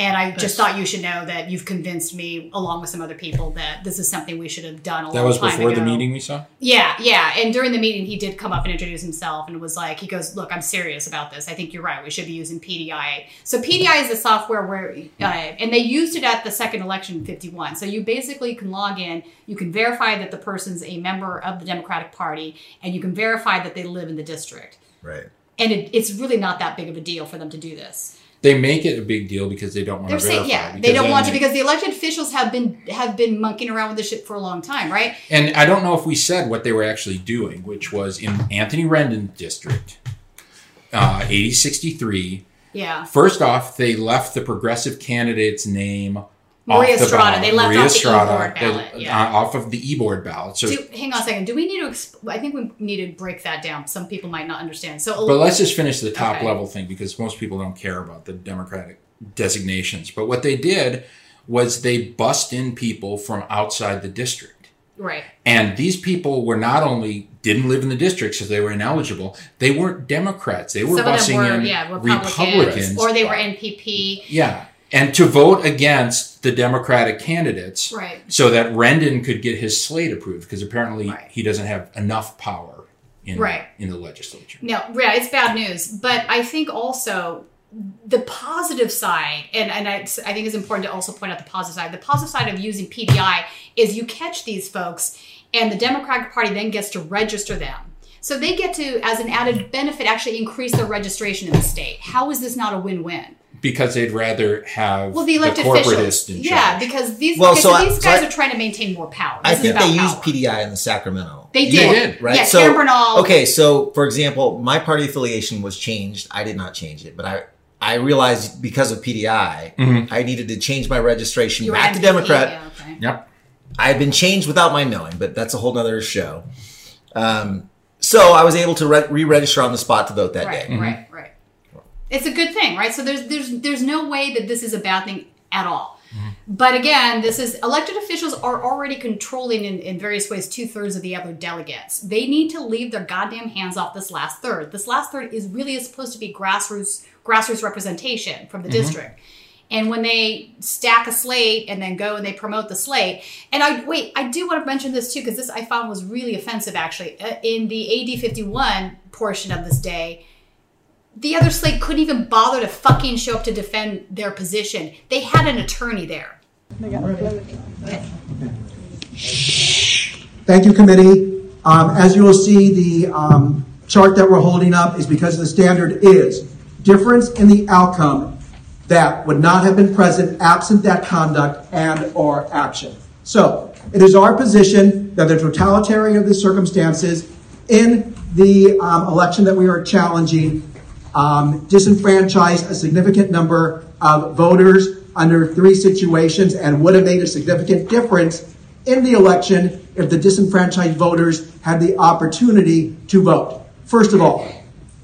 And I just thought you should know that you've convinced me, along with some other people, that this is something we should have done a That long was time before the meeting we saw. Yeah, yeah. And during the meeting, he did come up and introduce himself and was like, he goes, Look, I'm serious about this. I think you're right. We should be using PDI. So, PDI is the software where, uh, and they used it at the second election in 51. So, you basically can log in, you can verify that the person's a member of the Democratic Party, and you can verify that they live in the district. Right. And it, it's really not that big of a deal for them to do this. They make it a big deal because they don't want They're to saying, yeah, they don't want to because the elected officials have been have been monkeying around with this shit for a long time, right? And I don't know if we said what they were actually doing, which was in Anthony Rendon's district, uh, AD 63. Yeah. First off, they left the progressive candidate's name Maria the ballot. They left Maria off the e-board they- ballot, yeah. uh, off of the e-board ballot. So, Do, hang on a second. Do we need to? Exp- I think we need to break that down. Some people might not understand. So, but let's just finish the top Okay. level thing because most people don't care about the Democratic designations. But what they did was they bust in people from outside the district. right. And these people were not only didn't live in the district, so they were ineligible. They weren't Democrats. They were Some busing were, in yeah, Republicans, Republicans. or they were NPP. yeah, and to vote against the Democratic candidates, Right. so that Rendon could get his slate approved, because apparently he doesn't have enough power in Right. in the legislature. No, yeah, it's bad news. But I think also the positive side, and, and I, I think it's important to also point out the positive side. The positive side of using PDI is you catch these folks, and the Democratic Party then gets to register them. So they get to, as an added benefit, actually increase their registration in the state. How is this not a win-win? Because they'd rather have Well, the elected corporatist officials, in yeah, because these Well, okay, so so I- these so guys I- are trying to maintain more power. I This is think they power. used PDI in the Sacramento. They did. Right. Yeah, so, Karen Bernal. Okay, so for example, my party affiliation was changed. I did not change it, but I I realized because of PDI, Mhm. I needed to change my registration You back to NPP, Democrat. yeah, okay. Yep. I had been changed without my knowing, but that's a whole nother show. Um, so I was able to re- re-register on the spot to vote that right, day. right, right. It's a good thing, right? So there's there's there's no way that this is a bad thing at all. But again, this is elected officials are already controlling in, in various ways two thirds of the other delegates. They need to leave their goddamn hands off this last third. This last third is really supposed to be grassroots grassroots representation from the Mhm. district. And when they stack a slate and then go and they promote the slate, and I wait, I do want to mention this too because this I found was really offensive actually Uh, in the AD fifty one portion of this day. The other slate couldn't even bother to fucking show up to defend their position. They had an attorney there. Thank you, committee. Um, as you will see, the um, chart that we're holding up is because the standard is difference in the outcome that would not have been present absent that conduct and or action. So it is our position that the totality of the circumstances in the um, election that we are challenging um, disenfranchised a significant number of voters under three situations and would have made a significant difference in the election if the disenfranchised voters had the opportunity to vote. First of all,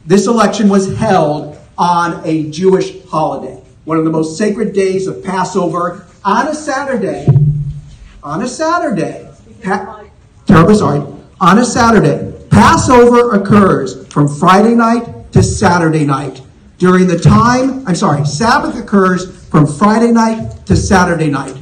this election was held on a Jewish holiday, one of the most sacred days of Passover on a Saturday. On a Saturday. Terribly sorry. On a Saturday. Passover occurs from Friday night to Saturday night. During the time, I'm sorry, Sabbath occurs from Friday night to Saturday night.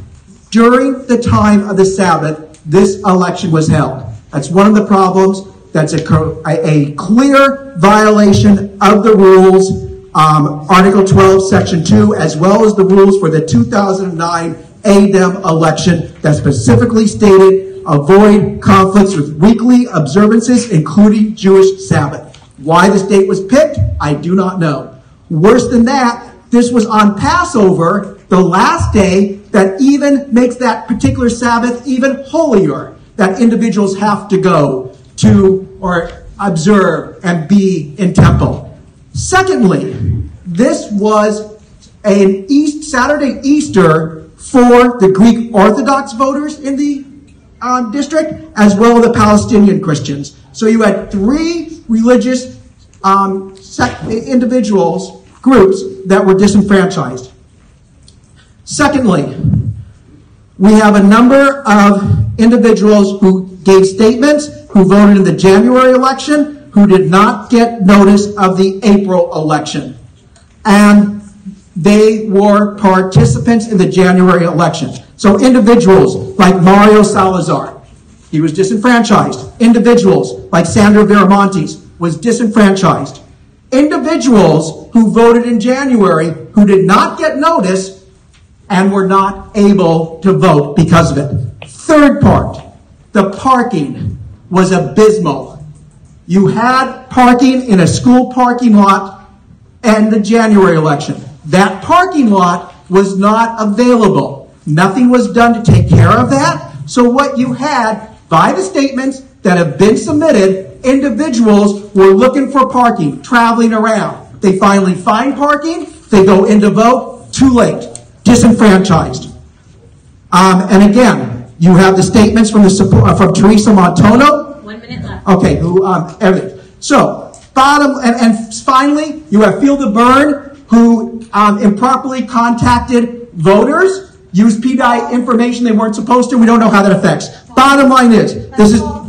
During the time of the Sabbath, this election was held. That's one of the problems. That's a, a, clear violation of the rules, um, Article 12, Section 2, as well as the rules for the 2009 ADEM election that specifically stated avoid conflicts with weekly observances, including Jewish Sabbath. Why this date was picked, I do not know. Worse than that, this was on Passover, the last day that even makes that particular Sabbath even holier, that individuals have to go to or observe and be in temple. Secondly, this was an East Saturday Easter for the Greek Orthodox voters in the um, district, as well as the Palestinian Christians. So you had three religious um, individuals, groups that were disenfranchised. Secondly, we have a number of individuals who gave statements, who voted in the January election, who did not get notice of the April election. And They were participants in the January election. So individuals like Mario Salazar, he was disenfranchised. Individuals like Sandra Viramontes was disenfranchised. Individuals who voted in January who did not get notice and were not able to vote because of it. Third part, the parking was abysmal. You had parking in a school parking lot and the January election. That parking lot was not available. Nothing was done to take care of that. So what you had by the statements that have been submitted, individuals were looking for parking, traveling around. They finally find parking, they go in to vote, too late, disenfranchised. Um, and again, you have the statements from the support, uh, from Teresa Montono. One minute left. Okay, who um, everything. So bottom and, and finally, you have Field of Burn, who um, improperly contacted voters, used PDI information they weren't supposed to. We don't know how that affects. Bottom line is, this is That is false.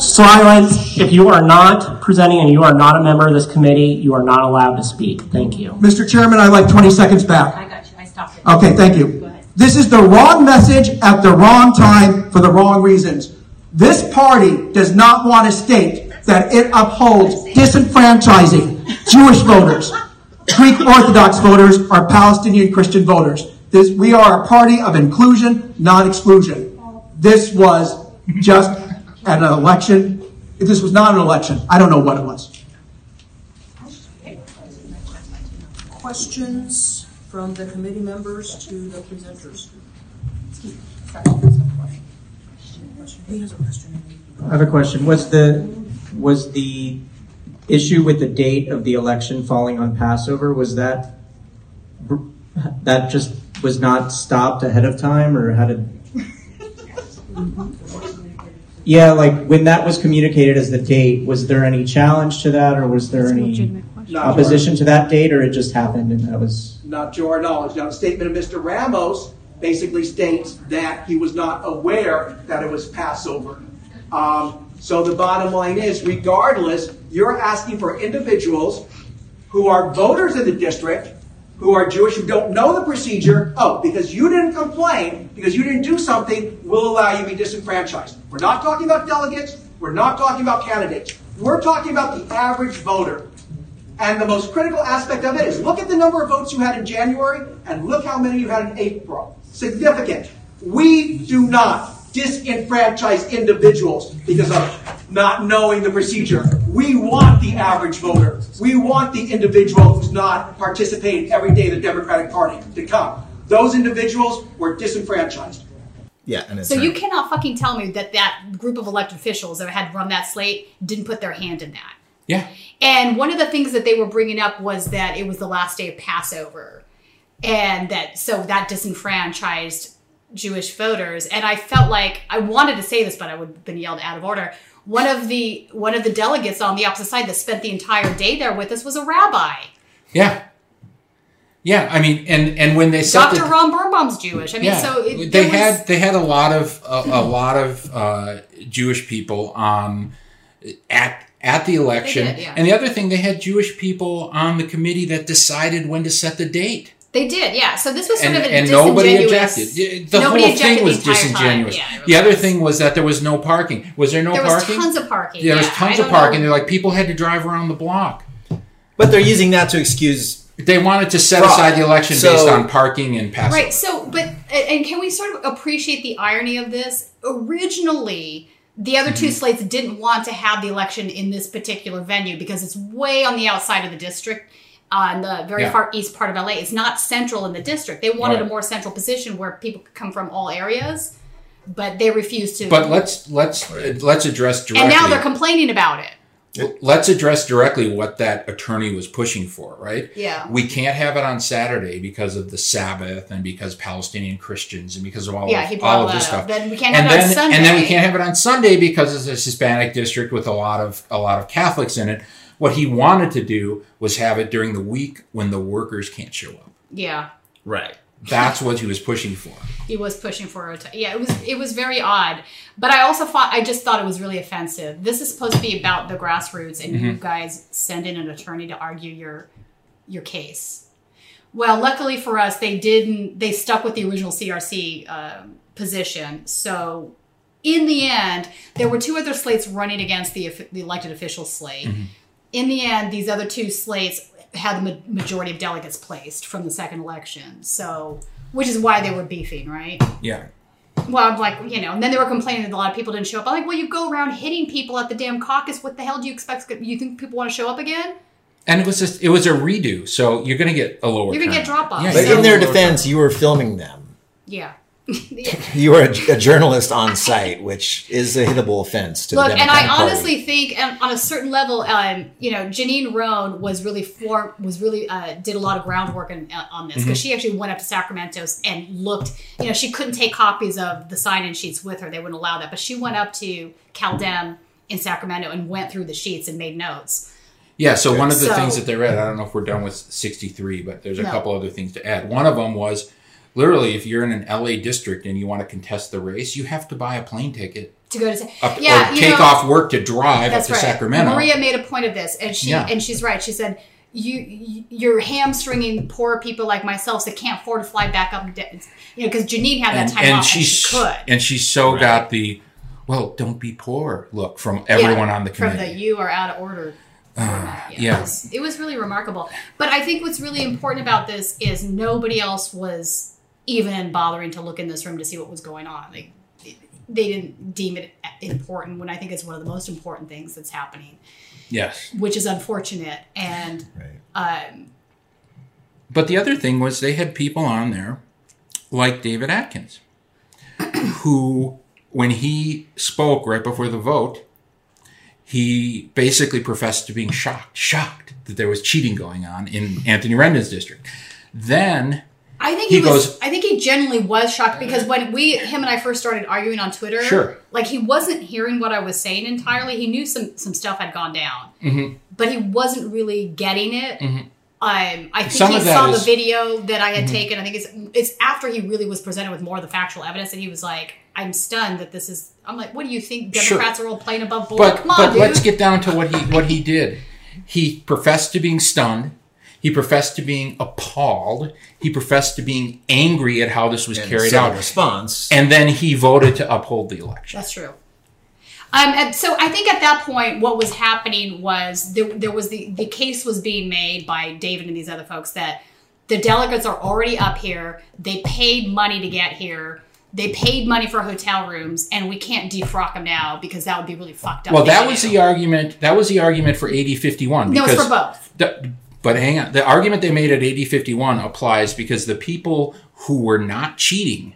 Silence. If you are not presenting and you are not a member of this committee, you are not allowed to speak. Thank you. Mr. Chairman. I'd like 20 seconds back. I got you. I stopped it. Okay, thank you. This is the wrong message at the wrong time for the wrong reasons. This party does not want to state that it upholds disenfranchising Jewish voters. Greek Orthodox voters are Palestinian Christian voters. This, we are a party of inclusion, not exclusion. This was just an election. If this was not an election, I don't know what it was. Questions from the committee members to the presenters? He has a question. I have a question. Was the was the issue with the date of the election falling on Passover was that that just was not stopped ahead of time, or how did? Yeah, like when that was communicated as the date, was there any challenge to that, or was there any opposition to that date, or it just happened and that was? Not to our knowledge. Now, the statement of Mr. Ramos basically states that he was not aware that it was Passover. Um, so the bottom line is, regardless, you're asking for individuals who are voters in the district, who are Jewish, who don't know the procedure. Oh, because you didn't complain, because you didn't do something, we'll allow you to be disenfranchised. We're not talking about delegates. We're not talking about candidates. We're talking about the average voter. And the most critical aspect of it is look at the number of votes you had in January and look how many you had in April. Significant. We do not disenfranchise individuals because of not knowing the procedure. We want the average voter. We want the individual who's not participating every day in the Democratic Party to come. Those individuals were disenfranchised. Yeah, and it's So you cannot fucking tell me that that group of elected officials that had run that slate didn't put their hand in that. Yeah. And one of the things that they were bringing up was that it was the last day of Passover, and that so that disenfranchised Jewish voters. And I felt like I wanted to say this, but I would have been yelled out of order. One of the one of the delegates on the opposite side that spent the entire day there with us was a rabbi. Yeah. Yeah, I mean, and and when they set Dr. the, Ron Birnbaum's Jewish. I mean, so it, they was- had they had a lot of a, a lot of uh, Jewish people um, at at the election, did, yeah. and the other thing they had Jewish people on the committee that decided when to set the date, They did, yeah. So this was sort and, of a and nobody disingenuous- objected. The nobody whole objected thing was the entire time. disingenuous. Yeah, the other thing was that there was no parking. Was there no parking? there was tons of parking. Yeah, there was tons of parking. know. They're like people had to drive around the block. But they're using that to excuse. They wanted to set Fraud. aside the election So- based on parking and Passover. Right. So, but and can we sort of appreciate the irony of this? Originally, the other two Mhm. slates didn't want to have the election in this particular venue because it's way on the outside of the district. Uh, in the very Yeah. far east part of LA, it's not central in the district. They wanted a more central position where people could come from all areas, but they refused to. But let's let's let's address directly. and now they're complaining about it. Let's address directly what that attorney was pushing for, right? Yeah. We can't have it on Saturday because of the Sabbath and because Palestinian Christians and because of all Yeah, of, all of this up. stuff. Then we can't and have it on then, And then we Sunday. can't have it on Sunday because it's a Hispanic district with a lot of a lot of Catholics in it. What he wanted to do was have it during the week when the workers can't show up. Yeah. Right. That's what he was pushing for. he was pushing for a t- yeah it was it was very odd but i also thought i just thought it was really offensive this is supposed to be about the grassroots and you Mhm. guys send in an attorney to argue your your case Well, luckily for us, they didn't. They stuck with the original CRC um position. So, in the end, there were two other slates running against the the elected official slate. In the end, these other two slates had the majority of delegates placed from the second election. So, which is why they were beefing, right? Yeah. Well, I'm like, you know, and then they were complaining that a lot of people didn't show up. I'm like, well, you go around hitting people at the damn caucus. What the hell do you expect? You think people want to show up again? And it was just it was a redo, so you're going to get a lower. You're gonna get drop-offs. Yeah, But you're in their get a lower defense, you were filming them. Yeah. You were a, a journalist on site, which is a hittable offense to Look, the and I Party. honestly think, um, on a certain level, um, you know, Janine Roan was really for was really uh, did a lot of groundwork in, uh, on this because Mhm. she actually went up to Sacramento and looked. You know, she couldn't take copies of the sign-in sheets with her; they wouldn't allow that. But she went up to CalDem in Sacramento and went through the sheets and made notes. Yeah, so one of the So- things that they read, I don't know if we're done with 63, but there's a No. couple other things to add. One of them was literally if you're in an LA district and you want to contest the race, you have to buy a plane ticket To go to, up, yeah, or take know- off work to drive up to right. Sacramento. Maria made a point of this, and she Yeah. and she's right. She said. You, you you're hamstringing poor people like myself that can't afford to fly back up, and down. you know, because Janine had that and, time and off, and she's she could. and she so got the well, don't be poor look from everyone Yeah, on the from committee. the you are out of order. Uh, It, yeah. was, it was really remarkable. But I think what's really important about this is nobody else was even bothering to look in this room to see what was going on. Like they didn't deem it important when I think it's one of the most important things that's happening, Yes. which is unfortunate. And um, But the other thing was they had people on there like David Atkins, who, when he spoke right before the vote, he basically professed to being shocked, shocked that there was cheating going on in Anthony Rendon's district. Then I think He he, was. goes- I think he genuinely was shocked because when we, him and I first started arguing on Twitter, Sure. like he wasn't hearing what I was saying entirely. He knew some some stuff had gone down, Mhm. but he wasn't really getting it. Mhm. Um, I think Some he saw is- the video that I had Mhm. taken. I think it's it's after he really was presented with more of the factual evidence, and he was like, "I'm stunned that this is." I'm like, "What do you think? Sure. Democrats are all playing above board? But Come on, but dude." let's get down to what he what he did. He professed to being stunned. He professed to being appalled. He professed to being angry at how this was And carried out. in response- and then he voted to uphold the election. That's true. Um, and so I think at that point, what was happening was there, there was the, the case was being made by David and these other folks that the delegates are already up here. They paid money to get here. They paid money for hotel rooms, and we can't defrock them now because that would be really fucked up. Well, that was do. the argument. That was the argument for AD 51. No, it's for both. The, but hang on, the argument they made at AD 51 applies because the people who were not cheating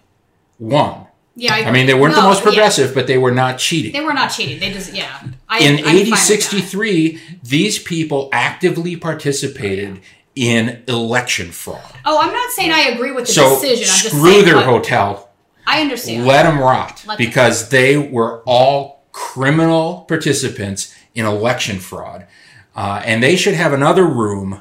won. Yeah, I, I mean, they weren't the most yeah. progressive, but they were not cheating. They were not cheating. They just yeah. I, in I'm fine with that. AD 63, these people actively participated in election fraud. Oh, I'm not saying I agree with the So decision. I'm just screw saying their what- hotel. I understand. Let them rot Let them- because they were all criminal participants in election fraud, uh, and they should have another room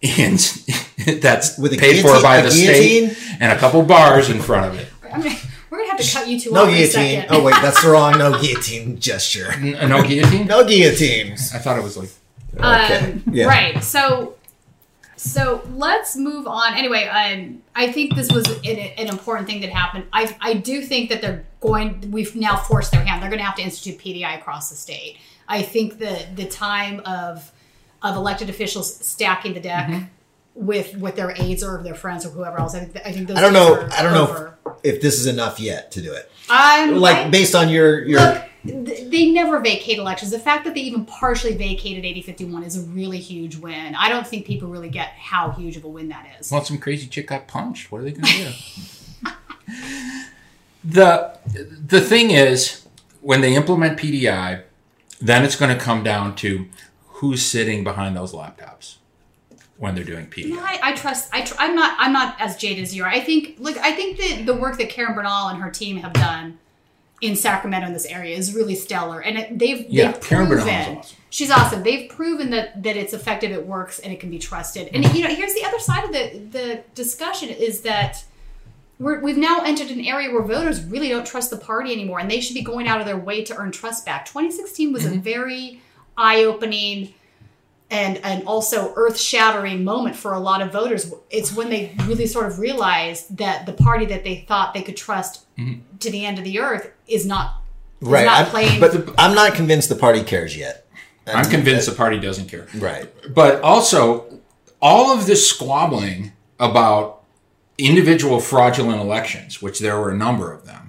in that's With a paid for guillotine- by a the state and a couple bars in front of it. I mean, we're gonna have to cut you two No off in a guillotine. second. Oh wait, that's the wrong no guillotine gesture. no guillotine. no guillotines. I thought it was like. Um, Yeah. Right. So, so let's move on. Anyway, um, I think this was an, an important thing that happened. I, I do think that they're going. We've now forced their hand. They're going to have to institute PDI across the state. I think the the time of of elected officials stacking the deck Mm-hmm. with with their aides or their friends or whoever else. I think I think those. I don't know. I don't know if, if this is enough yet to do it. I'm like I- based on your your. Look, they never vacate elections. The fact that they even partially vacated AD 51 is a really huge win. I don't think people really get how huge of a win that is. Well, some crazy chick got punched. What are they going to do? the The thing is, when they implement PDI, then it's going to come down to who's sitting behind those laptops when they're doing PDI. No, I, I trust. I tr- I'm not. I'm not as jaded as you are. I think. Look, I think that the work that Karen Bernal and her team have done in Sacramento in this area is really stellar, and it, they've Yeah, they've Karen proven. Awesome. She's awesome. They've proven that that it's effective, it works, and it can be trusted. And mm-hmm. you know, here's the other side of the the discussion is that. We're, we've now entered an area where voters really don't trust the party anymore, and they should be going out of their way to earn trust back. 2016 was a mm-hmm. very eye-opening and and also earth-shattering moment for a lot of voters. It's when they really sort of realize that the party that they thought they could trust mm-hmm. to the end of the earth is not is Right. not I'm- playing. but I'm not convinced the party cares yet. I'm convinced the party doesn't care. Right. But also, all of this squabbling about individual fraudulent elections, which there were a number of them,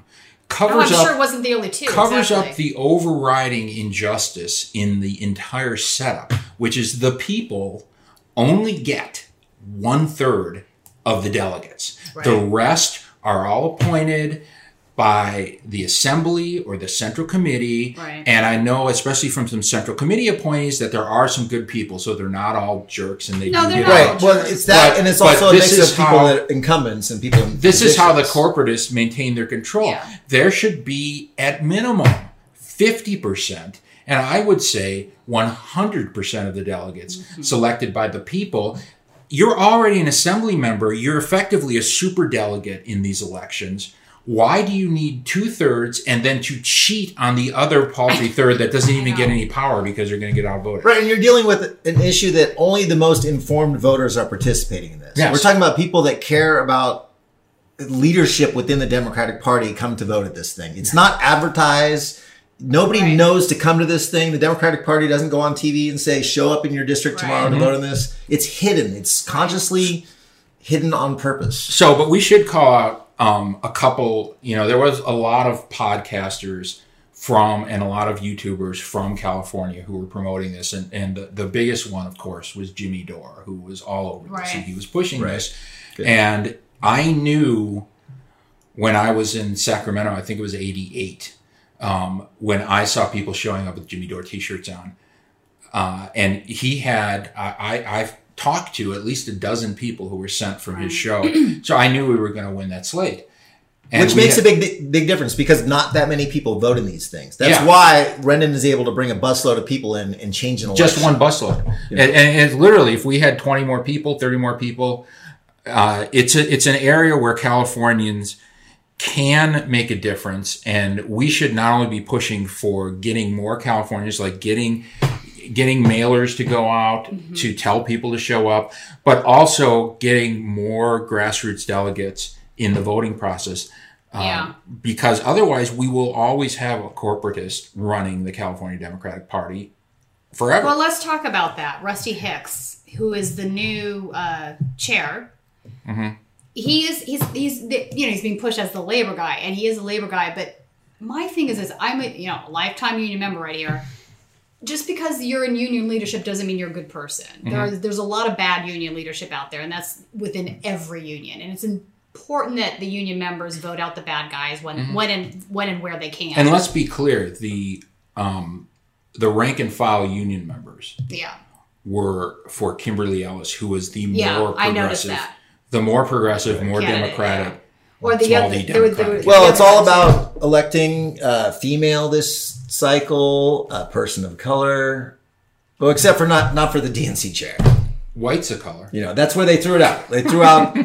oh, covers I'm up sure it wasn't the only two. covers exactly. up the overriding injustice in the entire setup, which is the people only get one third of the delegates. The rest are all appointed by the assembly or the central committee. Right. And I know, especially from some central committee appointees, that there are some good people, so they're not all jerks and they No, do they're get not right. all Right. Well, it's that, But- and it's also a this mix is of people how- that are incumbents and people. In this is how the corporatists maintain their control. There should be, at minimum, 50%, and I would say 100% of the delegates Mm-hmm. selected by the people. You're already an assembly member. You're effectively a super delegate in these elections. Why do you need two thirds and then to cheat on the other paltry third that doesn't even get any power because you're going to get outvoted? Right, and you're dealing with an issue that only the most informed voters are participating in this. Yes. We're talking about people that care about leadership within the Democratic Party come to vote at this thing. It's not advertised. Nobody knows to come to this thing. The Democratic Party doesn't go on TV and say, show up in your district tomorrow to Mhm. vote on this. It's hidden. It's consciously hidden on purpose. So, but we should call out um, a couple. You know, there was a lot of podcasters from and a lot of YouTubers from California who were promoting this, and and the, the biggest one, of course, was Jimmy Dore, who was all over this, and he was pushing Right. this. Good. And I knew when I was in Sacramento, I think it was '88, um, when I saw people showing up with Jimmy Dore T-shirts on uh, and he had I, I I've talked to at least a dozen people who were sent from his show, so I knew we were going to win that slate. Which makes had- a big big difference because not that many people vote in these things. That's Yeah. why Rendon is able to bring a busload of people in and change an election. just one busload, and, and it's literally if we had twenty more people, thirty more people, uh, it's a, it's an area where Californians can make a difference, and we should not only be pushing for getting more Californians, like getting getting mailers to go out to tell people to show up, but also getting more grassroots delegates in the voting process. Um, Yeah. Because otherwise, we will always have a corporatist running the California Democratic Party forever. Well, let's talk about that. Rusty Hicks, who is the new uh, chair, Mhm. he is he's he's you know he's being pushed as the labor guy, and he is a labor guy. But my thing is, is I'm a you know a lifetime union member right here. Just because you're in union leadership doesn't mean you're a good person. There are, there's a lot of bad union leadership out there, and that's within every union. And it's important that the union members vote out the bad guys when Mhm. when and when and where they can. And let's be clear: the um, the rank and file union members yeah. were for Kimberly Ellis, who was the Yeah, more I noticed progressive, that. the more progressive, more Candidate, democratic. Or the other- d there were- there Democratic. were- Well, it's all about electing uh, female this cycle, a person of color. Well, except for not not for the DNC chair. White's a color. You know, that's where they threw it out. They threw out.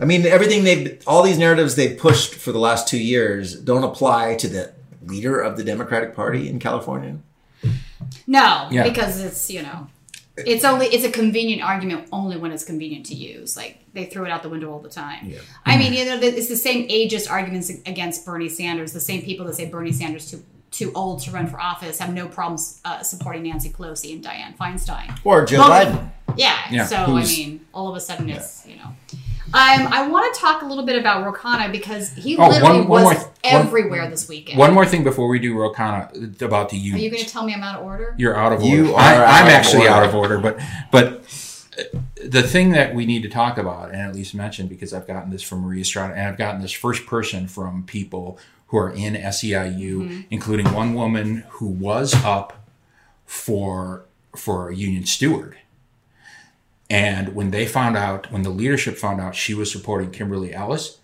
I mean, everything they've all these narratives they've pushed for the last two years don't apply to the leader of the Democratic Party in California. No, Yeah. because it's you know, it's only it's a convenient argument only when it's convenient to use. Like they throw it out the window all the time. I mean, you know, it's the same ageist arguments against Bernie Sanders. The same people that say Bernie Sanders too too old to run for office have no problems uh, supporting Nancy Pelosi and Dianne Feinstein Or Joe Biden. Yeah. Yeah, So I mean, all of a sudden it's you know. Um, I want to talk a little bit about Ro Khanna because he Oh, literally one- one was more- one- everywhere this weekend. One more thing before we do Ro Khanna about the union. Are you going to tell me I'm out of order? You're out of order. You are I, I'm of actually order. out of order, but but uh, the thing that we need to talk about and at least mention because I've gotten this from Maria Estrada and I've gotten this first person from people who are in SEIU, Mm-hmm. including one woman who was up for for a union steward. And when they found out, when the leadership found out she was supporting Kimberly Ellis,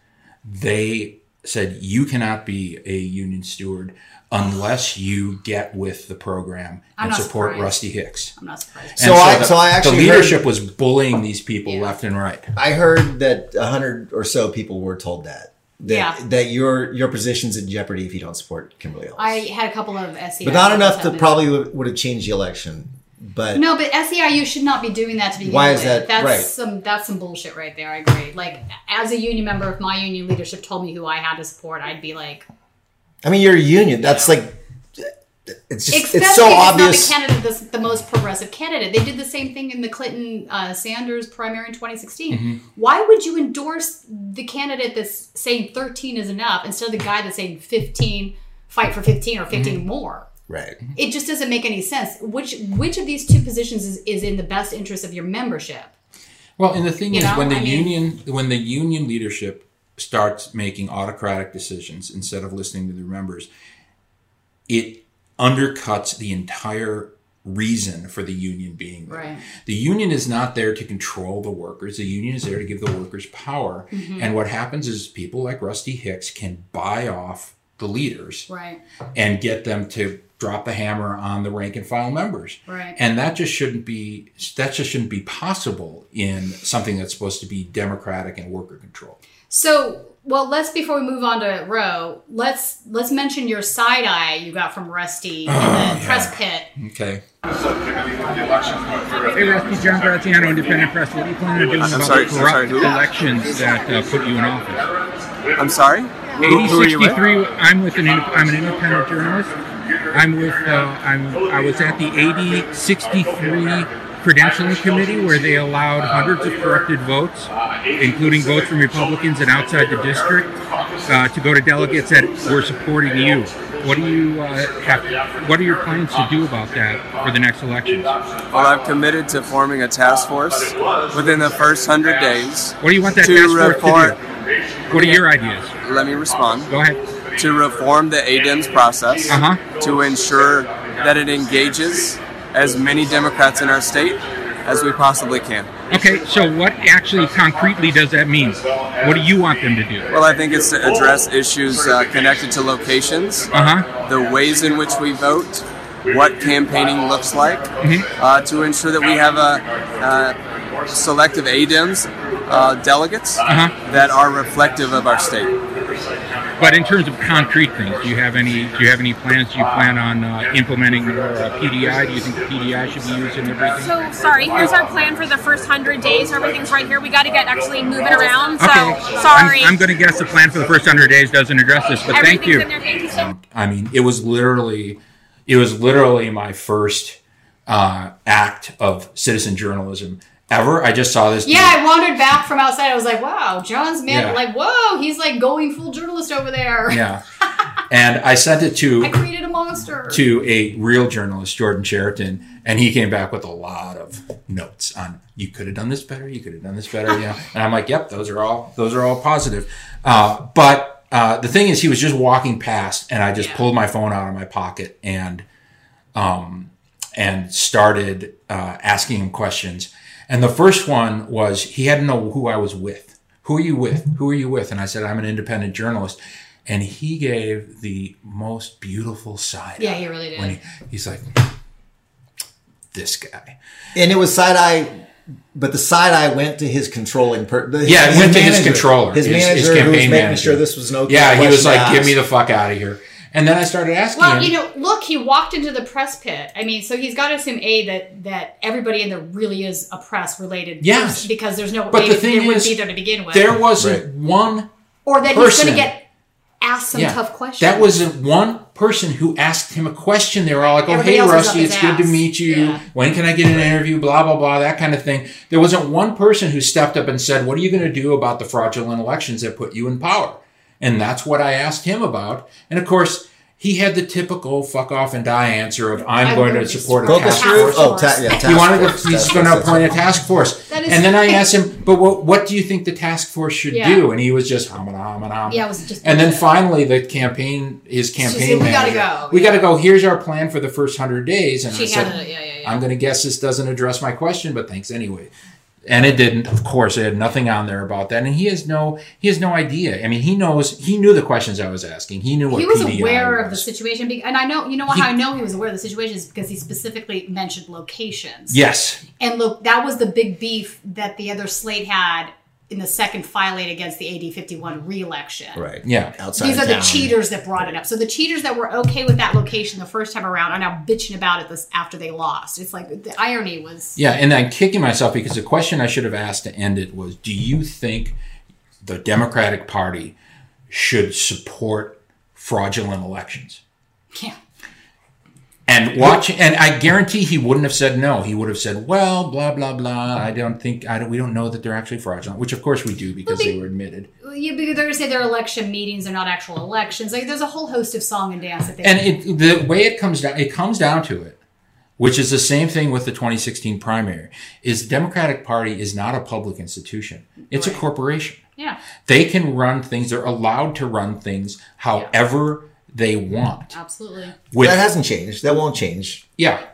they said you cannot be a union steward unless you get with the program I'm and support surprised. Rusty Hicks. I'm not surprised. And So I- the, so I actually the leadership heard- was bullying these people left and right. I heard that a hundred or so people were told that that Yeah. that your your position's in jeopardy if you don't support Kimberly Ellis. I had a couple of SEI. but not enough to probably would, would have changed the election. But no, but SEIU should not be doing that to begin Why with. is that That's right? some that's some bullshit right there. I agree. Like as a union member, if my union leadership told me who I had to support, I'd be like, I mean, you're a union. That's like it's just especially it's so obvious. not the candidate, the most progressive candidate. They did the same thing in the Clinton uh, Sanders primary in 2016. Mm-hmm. Mhm. Why would you endorse the candidate that's saying 13 is enough instead of the guy that's saying 15, fight for 15 or 15 Mm-hmm. more? Right. It just doesn't make any sense. Which which of these two positions is, is in the best interest of your membership? Well, and the thing You is, know, when the I mean- union when the union leadership starts making autocratic decisions instead of listening to their members, it undercuts the entire reason for the union being there. Right. The union is not there to control the workers. The union is there to give the workers power. Mhm. And what happens is people like Rusty Hicks can buy off the leaders Right. and get them to drop the hammer on the rank and file members. Right. And that just shouldn't be that just shouldn't be possible in something that's supposed to be democratic and worker controlled. So, well, let's before we move on to Ro, let's let's mention your side eye you got from Rusty in the press pit. Okay. Hey, Rusty, John Graziano, Independent Press. What are you planning on doing I'm about sorry, the corrupt sorry, elections that uh, put you in office? I'm sorry? Who- who are you with? AD 63. I'm with an. I'm an independent journalist. I'm with. Uh, I'm. I was at the AD 63 credentialing committee where they allowed hundreds of corrupted votes, including votes from Republicans and outside the district, uh, to go to delegates that were supporting you. What do you uh, have? What are your plans to do about that for the next elections? Well, I've committed to forming a task force within the first hundred days. What do you want that to task force to report, do? What are your ideas? Let me respond. Go ahead. To reform the ADEMS process Uh-huh. to ensure that it engages as many Democrats in our state as we possibly can. Okay, so what actually concretely does that mean? What do you want them to do? Well, I think it's to address issues uh, connected to locations, Uh-huh. the ways in which we vote, what campaigning looks like, Mm-hmm. uh, to ensure that we have a, uh selective ADEMS uh, delegates Uh-huh. that are reflective of our state. But in terms of concrete things, do you have any? Do you have any plans? Do you plan on uh, implementing your uh, PDI? Do you think the PDI should be used in everything? So sorry, here's our plan for the first hundred days. Everything's right here. We got to get actually moving around. So Okay. sorry. I'm, I'm going to guess the plan for the first hundred days doesn't address this, but thank Everything's you. in there. Thank you so. I mean, it was literally, it was literally my first uh, act of citizen journalism ever. I just saw this. Yeah, I wandered back from outside. I was like, wow, John's man, Yeah. like, whoa, he's like going full journalist over there. Yeah, and I sent it to I created a monster. to a real journalist, Jordan Chariton, and he came back with a lot of notes on you could have done this better, you could have done this better, you know. And I'm like, yep, those are all those are all positive. Uh, but uh, the thing is, he was just walking past, and I just pulled my phone out of my pocket and um, and started uh, asking him questions. And the first one was he had to know who I was with. Who are you with? Who are you with? And I said, I'm an independent journalist. And he gave the most beautiful side. Yeah, he really did. When he, he's like, this guy. And it was side eye, but the side eye went to his controlling per. the- yeah, it went to his controller, his, manager, his who was campaign making manager. sure this was no. Yeah, he was like, to "Get me the fuck out of here." And then I started asking Well, him. you know, look, he walked into the press pit. I mean, so he's got to assume a that that everybody in there really is a press related. Yes. person, because there's no But way the thing they wouldn't is, be there to begin with. there wasn't one or that person. he's going to get asked some Yeah. tough questions. That wasn't one person who asked him a question. They were all like, "Oh, Everybody hey, else was up Rusty, his it's good to meet you. When can I get an interview? Blah blah blah, that kind of thing." There wasn't one person who stepped up and said, "What are you going to do about the fraudulent elections that put you in power?" And that's what I asked him about. And of course, he had the typical "fuck off and die" answer of, "I'm I going to support a task group? force." Oh, ta- yeah, he task wanted force. to. He's going to appoint a task force. That is And then I asked him, "But what, what do you think the task force should Yeah. do?" And he was just hum and hum and hum. Yeah, it was just And then finally, the campaign, his She campaign said, "We gotta manager, go." We got to go. Here's our plan for the first hundred days. And She I said, had it, yeah, yeah, yeah. I'm going to guess this doesn't address my question, but thanks anyway. And it didn't. Of course, it had nothing on there about that. And he has no, he has no idea. I mean, he knows, he knew the questions I was asking. He knew what he was PDI aware was. of the situation, and I know you know He- how I know he was aware of the situation is because he specifically mentioned locations. Yes. and look, that was the big beef that the other slate had in the second filing against the AD 51 re-election. Right. Yeah. Outside These of are the cheaters that brought it up. So the cheaters that were okay with that location the first time around are now bitching about it this after they lost. It's like the irony was Yeah, and I'm kicking myself because the question I should have asked to end it was Do you think the Democratic Party should support fraudulent elections? Yeah. And watch, and I guarantee he wouldn't have said no. He would have said, "Well, blah blah blah. I don't think I don't. We don't know that they're actually fraudulent." Which, of course, we do because they were admitted. you, they're going to say they're election meetings, they're not actual elections. Like there's a whole host of song and dance that they And it, the way it comes down, it comes down to it, which is the same thing with the 2016 primary. Is the Democratic Party is not a public institution; it's a corporation. Yeah. They can run things. They're allowed to run things however they want. Absolutely. With- that hasn't changed. That won't change. Yeah.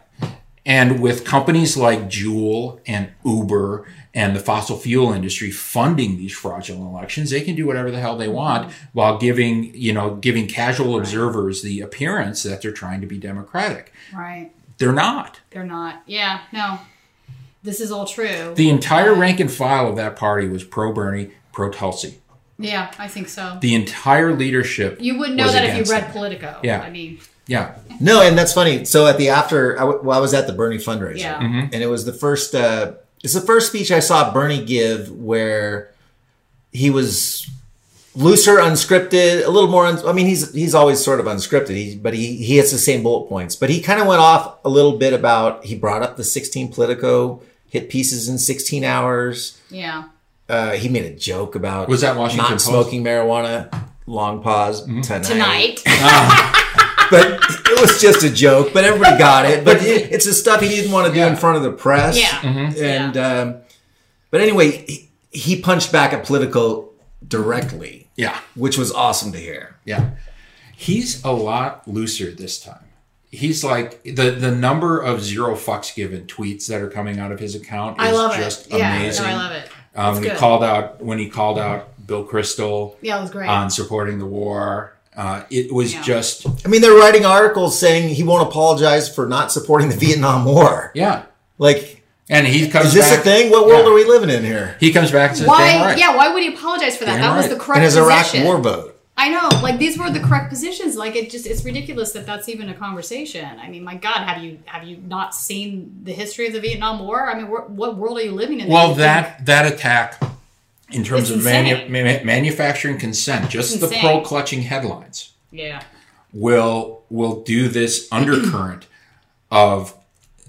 And with companies like Juul and Uber and the fossil fuel industry funding these fraudulent elections, they can do whatever the hell they want while giving, you know, giving casual observers the appearance that they're trying to be democratic. Right. They're not. They're not. Yeah. No. This is all true. The entire rank and file of that party was pro Bernie, pro Tulsi. Yeah, I think so. The entire leadership. you wouldn't know was that if you against read them. Politico. Yeah. I mean, Yeah. No, and that's funny. So at the after, I, w- well, I was at the Bernie fundraiser, Yeah. Mhm. and it was the first. Uh, it's the first speech I saw Bernie give where he was looser, unscripted, a little more. Un- I mean, he's he's always sort of unscripted. He, but he he hits the same bullet points. But he kind of went off a little bit about. He brought up the 16 Politico hit pieces in 16 hours. yeah. Uh, he made a joke about Was that Washington not Post? smoking marijuana. Long pause tonight. Tonight. but it was just a joke. But everybody got it. But it, it's the stuff he didn't want to do in front of the press. Yeah. Mhm. And um, but anyway, he, he punched back at Politico directly. Yeah. which was awesome to hear. Yeah. He's a lot looser this time. He's like the the number of zero fucks given tweets that are coming out of his account is I love it. just Yeah, no, amazing. I love it. Um, It's he called out when he called out Bill Kristol Yeah, it was great. on supporting the war. Uh, it was Yeah. just I mean, they're writing articles saying he won't apologize for not supporting the Vietnam War. yeah. Like, And he comes is this back, a thing? What world Yeah. are we living in here? He comes back and says, Why? Right." Yeah. Why would he apologize for that? Damn that was the correct And his Iraq position. war vote. I know, like these were the correct positions. Like it just it's ridiculous that that's even a conversation. I mean, my God, have you have you not seen the history of the Vietnam War? I mean, wh- what world are you living in? Well, that that attack in terms It's of manu- ma- manufacturing consent, just It's the pro clutching headlines. yeah, will will do this undercurrent of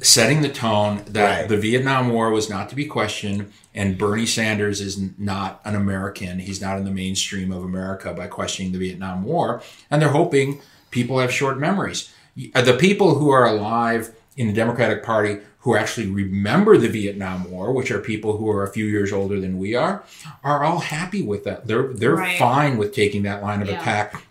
setting the tone that Right. the Vietnam War was not to be questioned and Bernie Sanders is not an American. He's not in the mainstream of America by questioning the Vietnam War. And they're hoping people have short memories. Uh, The people who are alive in the Democratic Party who actually remember the Vietnam War, which are people who are a few years older than we are, are all happy with that. They're they're Right. fine with taking that line of Yeah. attack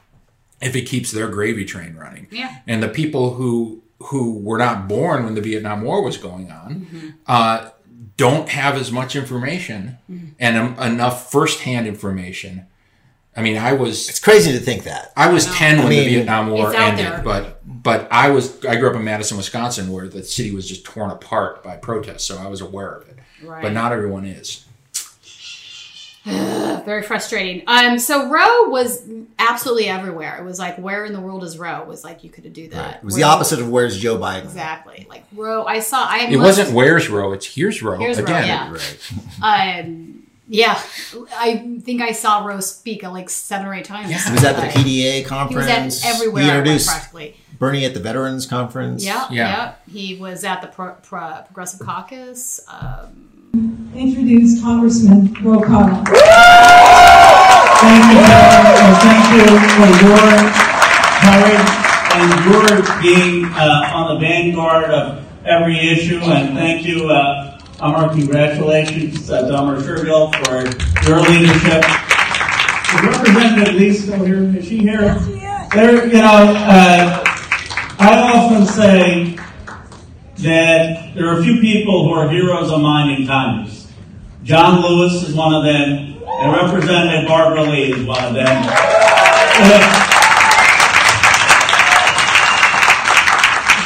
if it keeps their gravy train running. Yeah. And the people who who were not born when the Vietnam War was going on Mm-hmm. uh, don't have as much information Mm-hmm. and um, enough firsthand information. I mean, I was It's crazy to think that. I was ten when I the Vietnam War ended, there. but but I was I grew up in Madison, Wisconsin, where the city was just torn apart by protests, so I was aware of it. Right. But not everyone is. very frustrating. Um, so Ro was absolutely everywhere. It was like, where in the world is Ro? It was like you could do that. It was Where- the opposite of where's Joe Biden. Exactly. Like Ro, I saw. I It must- wasn't where's Ro, it's here's Ro Here's Ro, again. yeah. Um, yeah, I think I saw Roe speak uh, like seven or eight times. Yeah. He was at the PDA conference. He was at everywhere. He introduced practically. Bernie at the Veterans Conference. Yeah, Yeah. yeah, He was at the Pro- Pro- Progressive Caucus. Um, Introduce Congressman Ro Khanna. Thank you, and thank you for your courage and your being uh, on the vanguard of every issue. And thank you, uh, Amar, congratulations uh, to Amar Shergill for your leadership. Is Representative Lee still here? Is she here? Yes. There, you know, uh, I often say that there are a few people who are heroes of mine in Congress. John Lewis is one of them, and Representative Barbara Lee is one of them.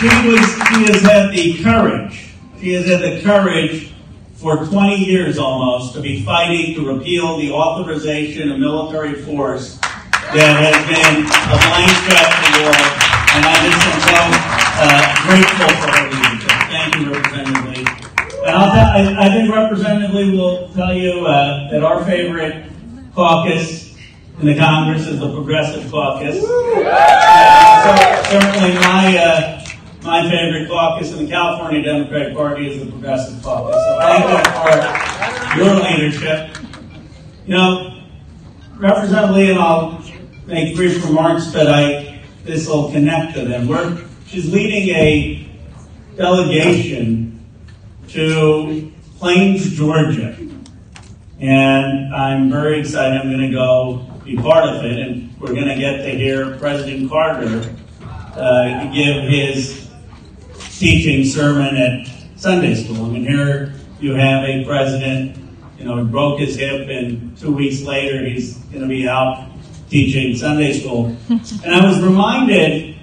She was, has had the courage, she has had the courage for 20 years almost to be fighting to repeal the authorization of military force that has been a blank check to war. And I just am so uh, grateful for her leadership. Thank you, Representative Lee. And I'll tell, I, I think Representative Lee will tell you uh, that our favorite caucus in the Congress is the Progressive Caucus. Uh, so certainly my uh, my favorite caucus in the California Democratic Party is the Progressive Caucus. So thank you for your leadership. You know, Representative Lee and I'll make brief remarks, but I this will connect to them. We're, she's leading a delegation to Plains, Georgia. And I'm very excited. I'm going to go be part of it, and we're going to get to hear President Carter uh, give his teaching sermon at Sunday school. I mean, here you have a president, you know, broke his hip, and two weeks later he's going to be out teaching Sunday school. And I was reminded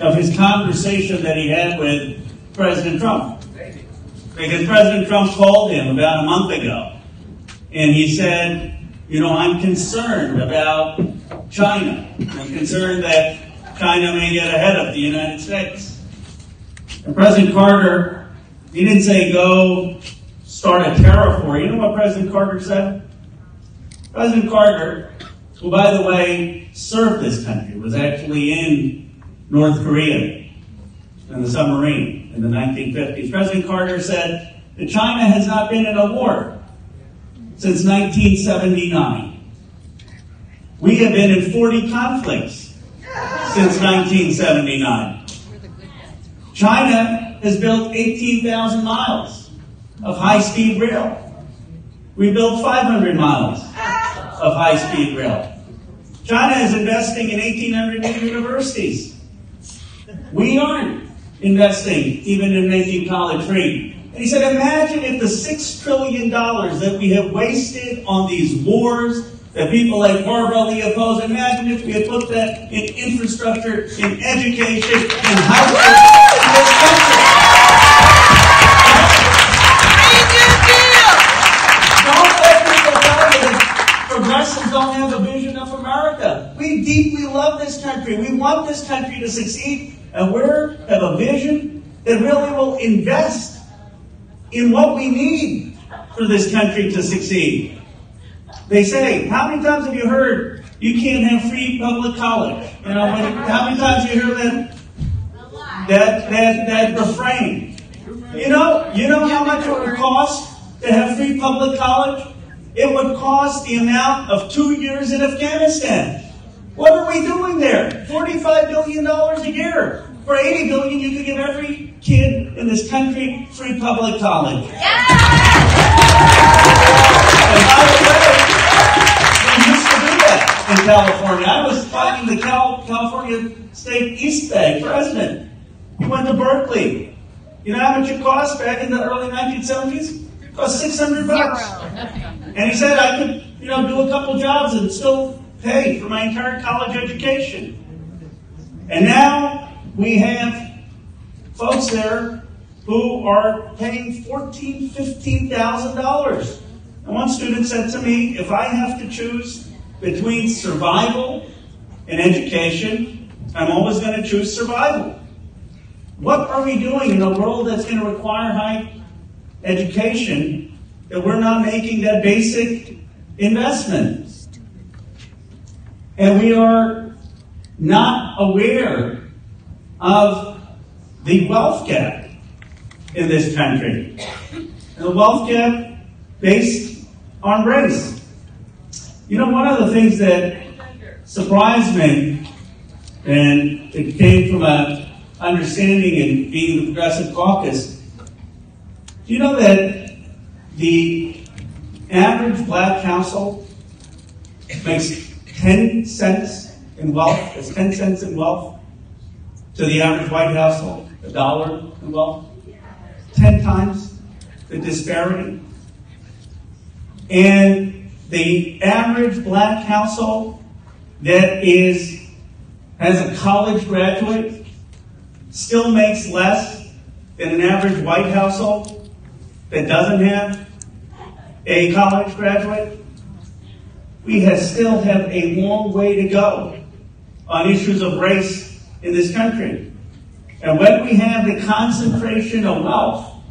of his conversation that he had with President Trump. Because President Trump called him about a month ago, and he said, you know, I'm concerned about China. I'm concerned that China may get ahead of the United States. And President Carter, he didn't say go start a tariff war. You know what President Carter said? President Carter, who by the way served this country, was actually in North Korea in the submarine in the 1950s. President Carter said that China has not been in a war since 1979. We have been in 40 conflicts since 1979. China has built 18,000 miles of high speed rail. We built 500 miles of high speed rail. China is investing in 1,800 new universities. We aren't investing even in making college free. And he said, imagine if the $6 trillion that we have wasted on these wars that people like Lee oppose, imagine if we had put that in infrastructure, in education, in housing in We deeply love this country. We want this country to succeed, and we have a vision that really will invest in what we need for this country to succeed. They say, how many times have you heard you can't have free public college? You know, how many times have you heard that that that that refrain? You know, you know how much it would cost to have free public college? It would cost the amount of two years in Afghanistan. What are we doing there? $45 billion a year. For 80 billion, you could give every kid in this country free public college. Yeah! And by the way, we used to do that in California. I was fighting the Cal- California State East Bay president. He went to Berkeley. You know how much it cost back in the early 1970s? It cost 600 bucks. And he said I could, you know, do a couple jobs and still pay for my entire college education. And now we have folks there who are paying fourteen, fifteen thousand dollars. And one student said to me, if I have to choose between survival and education, I'm always going to choose survival. What are we doing in a world that's going to require high education that we're not making that basic investment? And we are not aware of the wealth gap in this country. And the wealth gap based on race. You know, one of the things that surprised me, and it came from a understanding in being in the Progressive Caucus, do you know that the average black household makes 10 cents in wealth, it's 10 cents in wealth to the average white household, a dollar in wealth? 10 times the disparity. And the average black household that is has a college graduate still makes less than an average white household that doesn't have a college graduate, we still have a long way to go on issues of race in this country. And when we have the concentration of wealth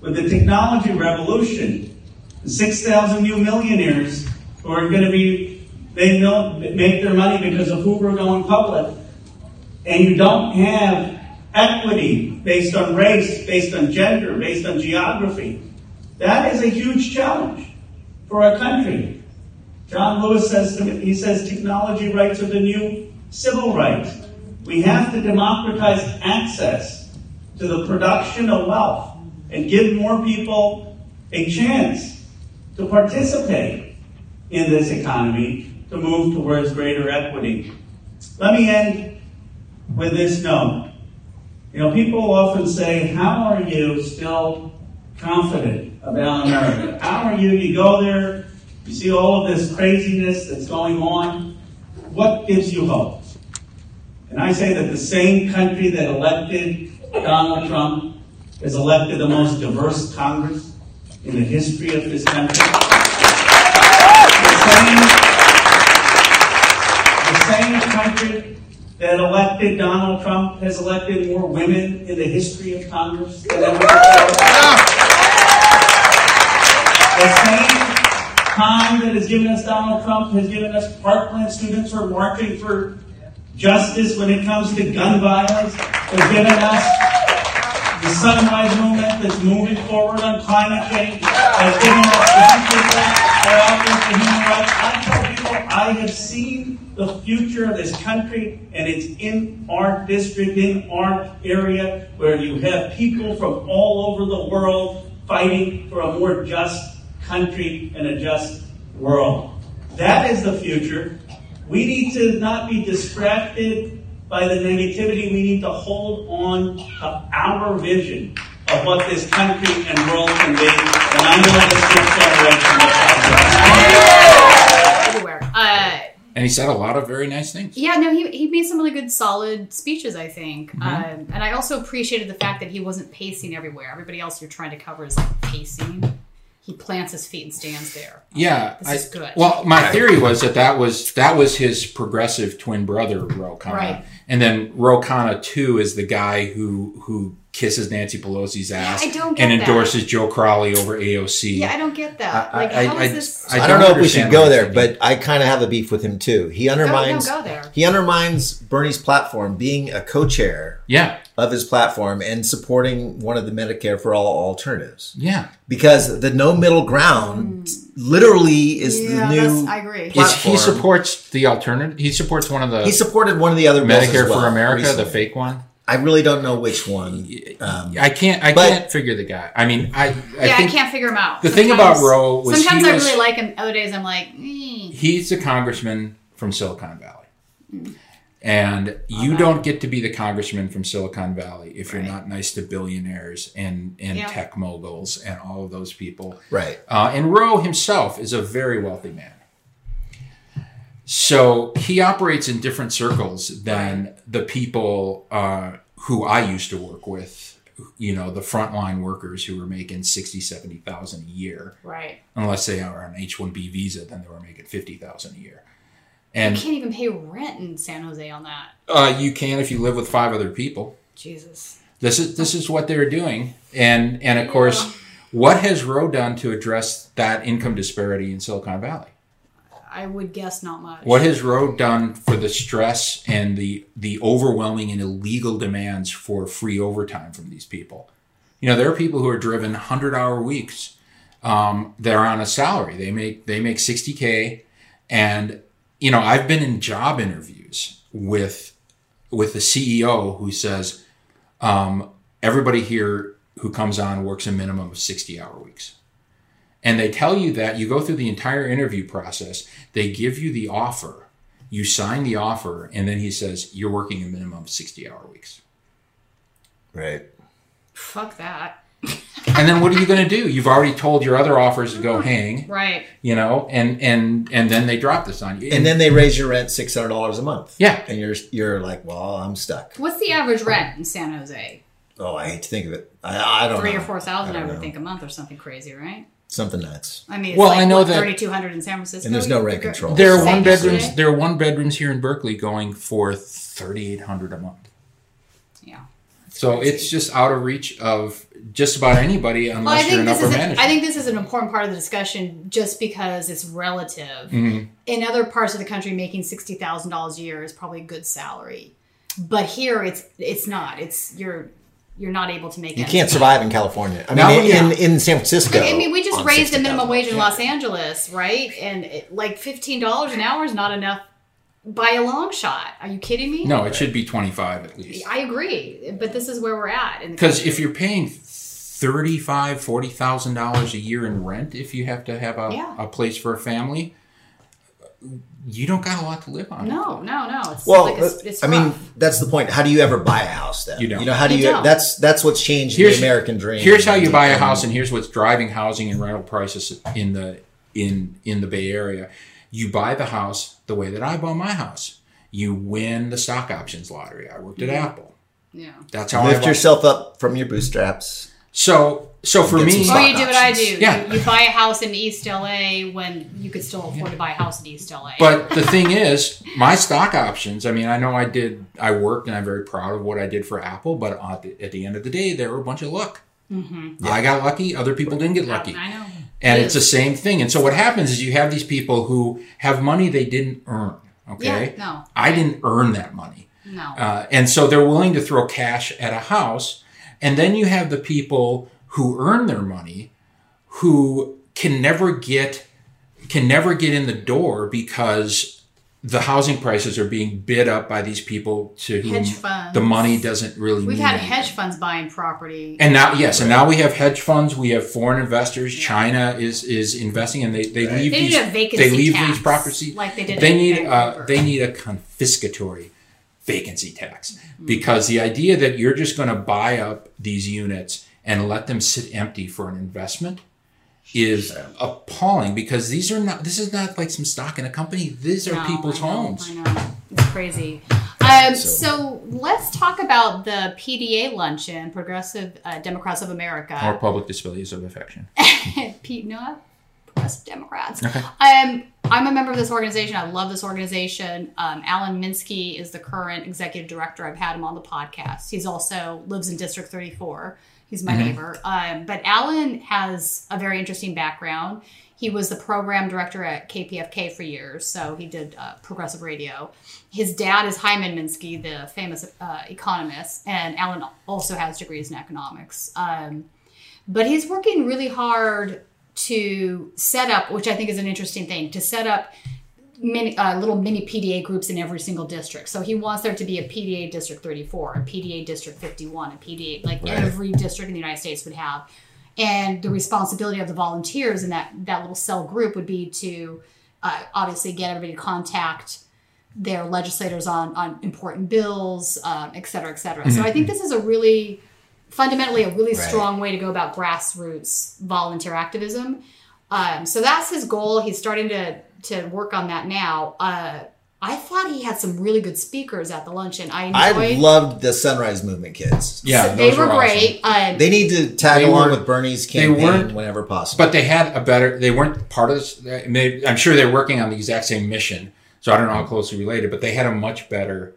with the technology revolution, 6,000 new millionaires who are going to be, they know, make their money because of who we're going public, and you don't have equity based on race, based on gender, based on geography, that is a huge challenge for our country. John Lewis says he says technology rights are the new civil rights. We have to democratize access to the production of wealth and give more people a chance to participate in this economy to move towards greater equity. Let me end with this note. You know, people often say, How are you still confident about America? How are you? You go there, you see all of this craziness that's going on. What gives you hope? And I say that the same country that elected Donald Trump has elected the most diverse Congress in the history of this country. The same, the same country that elected Donald Trump has elected more women in the history of Congress than ever before. The same time that has given us Donald Trump has given us Parkland students who are marching for justice when it comes to gun violence, has given us the Sunrise Movement that's moving forward on climate change, has given us the out there for human rights. I tell people I have seen the future of this country, and it's in our district, in our area, where you have people from all over the world fighting for a more just country and a just world. That is the future. We need to not be distracted by the negativity. We need to hold on to our vision of what this country and world can be. And I know this next generation will Everywhere. Uh, And he said a lot of very nice things. Yeah, no, he, he made some really good, solid speeches, I think. Mhm. Um, and I also appreciated the fact that he wasn't pacing everywhere. Everybody else you're trying to cover is like pacing. He plants his feet and stands there. Yeah, This I, is good. Well, my theory was that that was that was his progressive twin brother, Ro Khanna, Right. and then Ro Khanna two is the guy who who kisses Nancy Pelosi's ass I don't get and that. endorses Joe Crowley over AOC. Yeah, I don't get that. I- like, I- how is I- this? I, don't know if we should go there, but I kind of have a beef with him too. He undermines. go there. He undermines Bernie's platform, being a co-chair. Yeah. Of his platform and supporting one of the Medicare for all alternatives. Yeah. Because the no middle ground literally is Yeah, the new. I agree. Is he supports the alternative? He supports one of the. He supported one of the other bills Medicare as well for America, recently. the fake one. I really don't know which one. Um, I can't. I but- can't figure the guy. I mean, I. I yeah, think I can't figure him out. The thing about Ro was sometimes he I was- really like him. Other days I'm like, eh. he's a congressman from Silicon Valley. Mm. And you don't get to be the congressman from Silicon Valley if you're not nice to billionaires and, and Yeah. tech moguls and all of those people. Right. Uh, and Ro himself is a very wealthy man. So he operates in different circles than the people uh, who I used to work with, you know, the frontline workers who were making 60, 70,000 a year. Right. Unless they are on H-1B visa, then they were making 50,000 a year. You can't even pay rent in San Jose on that. uh, you can if you live with five other people. Jesus. This is this is what they're doing, and and of course, what has Ro done to address that income disparity in Silicon Valley? I would guess not much. What has Ro done for the stress and the the overwhelming and illegal demands for free overtime from these people? You know, there are people who are driven hundred hour weeks. Um, they're on a salary. They make they make sixty k, and you know I've been in job interviews with with the CEO who says um, everybody here who comes on works a minimum of sixty hour weeks. And they tell you that you go through the entire interview process they give you the offer you sign the offer and then he says you're working a minimum of 60 hour weeks. Right. Fuck that. And then what are you going to do you've already told your other offers to go mm-hmm. hang Right. you know and and and then they drop this on you and then they raise your rent six hundred dollars a month. Yeah. and you're you're like, well, I'm stuck. What's the average rent in San Jose? Oh, I hate to think of it. I, I don't Three know. or four thousand, I I, would know. think a month or something crazy, right? Something nuts. I mean, it's Well, like, I know what, that- 3,200 in San Francisco. And there's no rent control. There are one bedrooms. There are one bedrooms here in Berkeley going for thirty eight hundred a month. Yeah. So it's just out of reach of just about anybody Well, unless you're think in this upper is. A, management. I think this is an important part of the discussion, just because it's relative. Mhm. In other parts of the country, making sixty thousand dollars a year is probably a good salary, but here it's it's not. It's you're you're not able to make. It. You can't survive in California. I Now mean, we- in, in San Francisco. I mean, we just raised the $60,000. minimum wage in Los Angeles, right? And it, like fifteen dollars an hour is not enough by a long shot. Are you kidding me? no, it should be twenty five at least. I agree, but this is where we're at. Because if you're paying thirty five, forty thousand dollars a year in rent, if you have to have a, Yeah. a place for a family, you don't got a lot to live on. no, no, no, it's Well, like it's, it's I mean, that's the point. How do you ever buy a house then? You don't. You know, how do You you? That's that's what's changed Here's the American dream. Here's how you buy a house, and here's what's driving housing and rental prices in the in in the Bay Area. You buy the house the way that I bought my house. You win the stock options lottery. I worked at Mm-hmm. Apple. Yeah. That's how I lift yourself up from your bootstraps. So so for me, some Or stock you do what I do. Yeah. You, you buy a house in East LA when you could still afford to buy a house in East LA. But the thing is, my stock options. I mean, I know I did. I worked, and I'm very proud of what I did for Apple. But at the, at the end of the day, there were a bunch of luck. Mhm. I got lucky. Other people didn't get lucky. I know. And It it's the same thing. And so what happens is you have these people who have money they didn't earn. Okay. Yeah, no. I didn't earn that money. No. Uh, and so they're willing to throw cash at a house. And then you have the people who earn their money who can never get can never get in the door because the housing prices are being bid up by these people to whom Hedge funds. the money doesn't really We've mean had anything. hedge funds buying property. And now, yes, and now we have hedge funds. We have foreign investors. China is is investing, and they they leave They these need a vacancy they leave tax, these properties like they did They need Vancouver. uh, they need a confiscatory vacancy tax Mm-hmm. because the idea that you're just going to buy up these units and let them sit empty for an investment is appalling because these are not this is not like some stock in a company these are No, people's know, homes I know. It's crazy. Um, so. let's talk about the PDA luncheon, Progressive uh, Democrats of America. or public displays of affection Pete, no, Progressive Democrats. Okay. Um, I'm a member of this organization. I love this organization. Um, Alan Minsky is the current executive director. I've had him on the podcast. He's also lives in District 34. He's my Mhm. neighbor. Um, but Alan has a very interesting background. He was the program director at KPFK for years, so he did uh, progressive radio. His dad is Hyman Minsky, the famous uh, economist, and Alan also has degrees in economics. Um, but he's working really hard to set up, which I think is an interesting thing, to set up mini, uh, little mini PDA groups in every single district. So he wants there to be a PDA District 34, a PDA District 51, a PDA, like Right. every district in the United States would have. And the responsibility of the volunteers in that, that little cell group would be to uh, obviously get everybody to contact their legislators on, on important bills, um, et cetera, et cetera. So Mhm. I think this is a really, fundamentally, a really Right. strong way to go about grassroots volunteer activism. Um, so that's his goal. He's starting to to work on that now. Uh, I thought he had some really good speakers at the luncheon. I I loved the Sunrise Movement kids. Yeah, So they those were awesome. great. Um, They need to tag along weren't- with Bernie's they campaign whenever possible. But they had a better. They weren't part of this. I mean, I'm sure they're working on the exact same mission. So I don't know how closely related, but they had a much better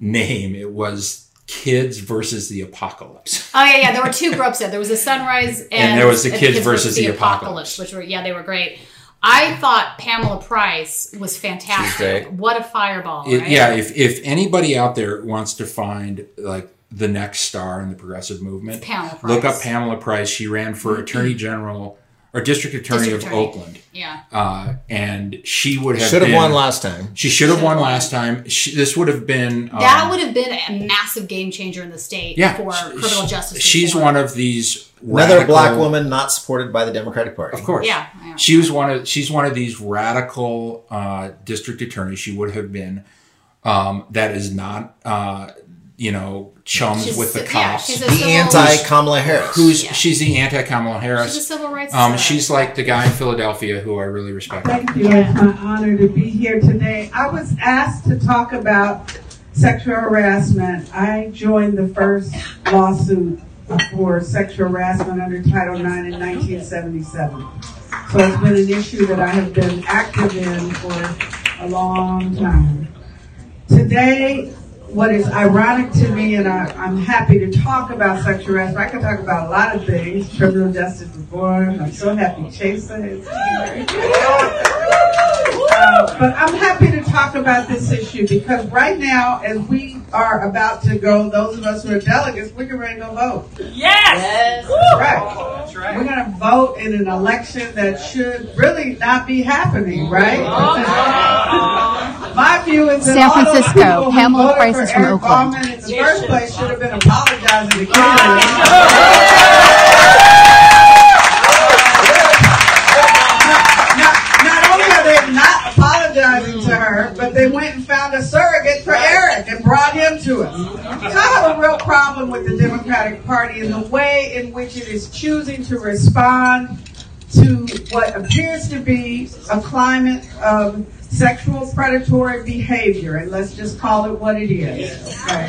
name. It was Kids versus the Apocalypse. Oh yeah, yeah. There were two groups there. There was the sunrise and, And there was the Kids versus the Apocalypse. which were yeah, they were great. I thought Pamela Price was fantastic. What a fireball! It- right? yeah, if if anybody out there wants to find like the next star in the progressive movement, Pamela look up Pamela Price. She ran for mm-hmm. Attorney General or District Attorney District of Attorney. Oakland. Yeah. Uh, and she would have Should have been- won last time. She should have won last time. She, this would have been um, that would have been a massive game changer in the state Yeah, for she- criminal justice. She's one of these Another radical- black woman not supported by the Democratic Party. Of course. Yeah, She was one of she's one of these radical uh, district attorneys. She would have been um, that is not uh, you know chums She's with the a- yeah, cops. The anti-Kamala Harris. Who's she's the anti Kamala Harris. She's a civil rights. Um, she's like the guy in Philadelphia who I really respect. Thank you. It's my honor to be here today. I was asked to talk about sexual harassment. I joined the first lawsuit for sexual harassment under Title IX in 1977. So it's been an issue that I have been active in for a long time. Today, what is ironic to me, and I, I'm happy to talk about sexual harassment. I can talk about a lot of things, criminal justice reform. I'm so happy Chesa is here. Uh, but I'm happy to talk about this issue because right now, as we are about to go, those of us who are delegates, we're getting ready to go vote. Yes! Right. That's right. We're going to vote in an election that should really not be happening, right? My view is that San all those Francisco, people who Pamela voted Price is from Eric Oakland. Bauman in the first place should have been apologizing to Kennedy. Not only are they not apologizing to her, but they went and found a surrogate for Eric and brought him to us. So I have a real problem with the Democratic Party and the way in which it is choosing to respond to what appears to be a climate of sexual predatory behavior, and let's just call it what it is. Okay.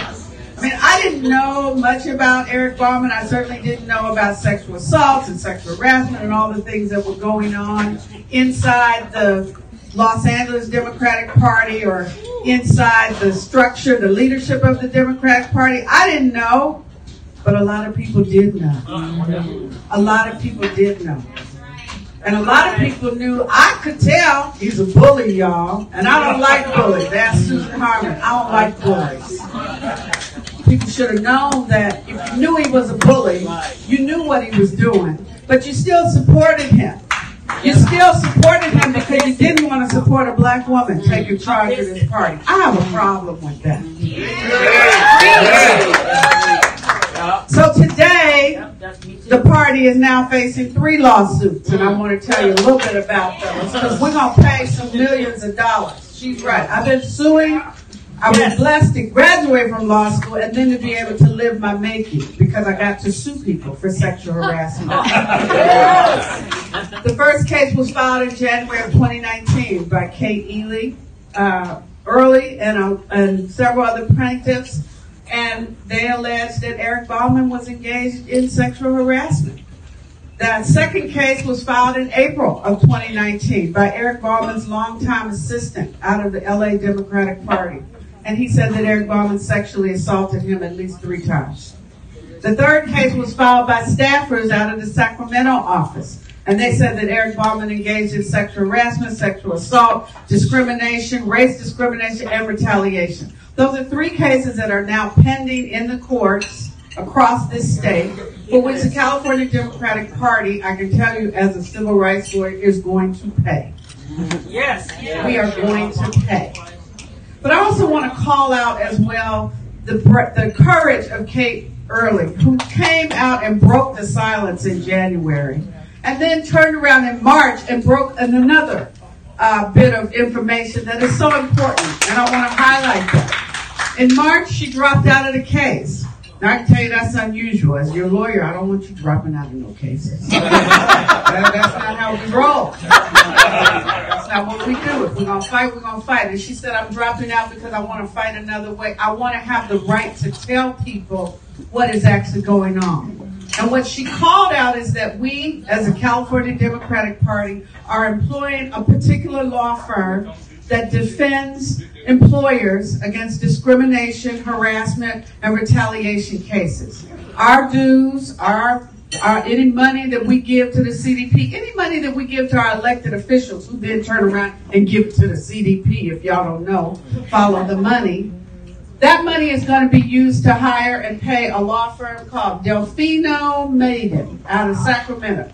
I mean, I didn't know much about Eric Bauman. I certainly didn't know about sexual assaults and sexual harassment and all the things that were going on inside the Los Angeles Democratic Party or inside the structure, the leadership of the Democratic Party. I didn't know, but a lot of people did know. Uh-huh. A lot of people did know. And a lot of people knew, I could tell he's a bully, y'all. And I don't like bullies. That's Susan Harmon. I don't like bullies. People should have known that if you knew he was a bully, you knew what he was doing. But you still supported him. You still supported him because you didn't want to support a black woman taking charge of this party. I have a problem with that. So today, the party is now facing three lawsuits, and I want to tell you a little bit about those because we're going to pay some millions of dollars. She's right. I've been suing. I was blessed to graduate from law school and then to be able to live my making because I got to sue people for sexual harassment. the first case was filed in January of 2019 by Kate Ely, uh, Early, and, uh, and several other plaintiffs and they alleged that Eric Bauman was engaged in sexual harassment. That second case was filed in April of 2019 by Eric Bauman's longtime assistant out of the LA Democratic Party. And he said that Eric Bauman sexually assaulted him at least three times. The third case was filed by staffers out of the Sacramento office. And they said that Eric Bauman engaged in sexual harassment, sexual assault, discrimination, race discrimination, and retaliation. Those are three cases that are now pending in the courts across this state, for which the California Democratic Party, I can tell you as a civil rights lawyer, is going to pay. Yes. We are going to pay. But I also want to call out as well the, the courage of Kate Early, who came out and broke the silence in January, and then turned around in March and broke another uh, bit of information that is so important, and I want to highlight that. In March, she dropped out of the case. Now, I can tell you that's unusual. As your lawyer, I don't want you dropping out of no cases. that, that's not how we roll. That's not what we do. If we're going to fight, we're going to fight. And she said, I'm dropping out because I want to fight another way. I want to have the right to tell people what is actually going on. And what she called out is that we, as a California Democratic Party, are employing a particular law firm that defends employers against discrimination, harassment, and retaliation cases. Our dues, our, our any money that we give to the CDP, any money that we give to our elected officials, who then turn around and give it to the CDP, if y'all don't know, follow the money. That money is going to be used to hire and pay a law firm called Delfino Madden out of Sacramento.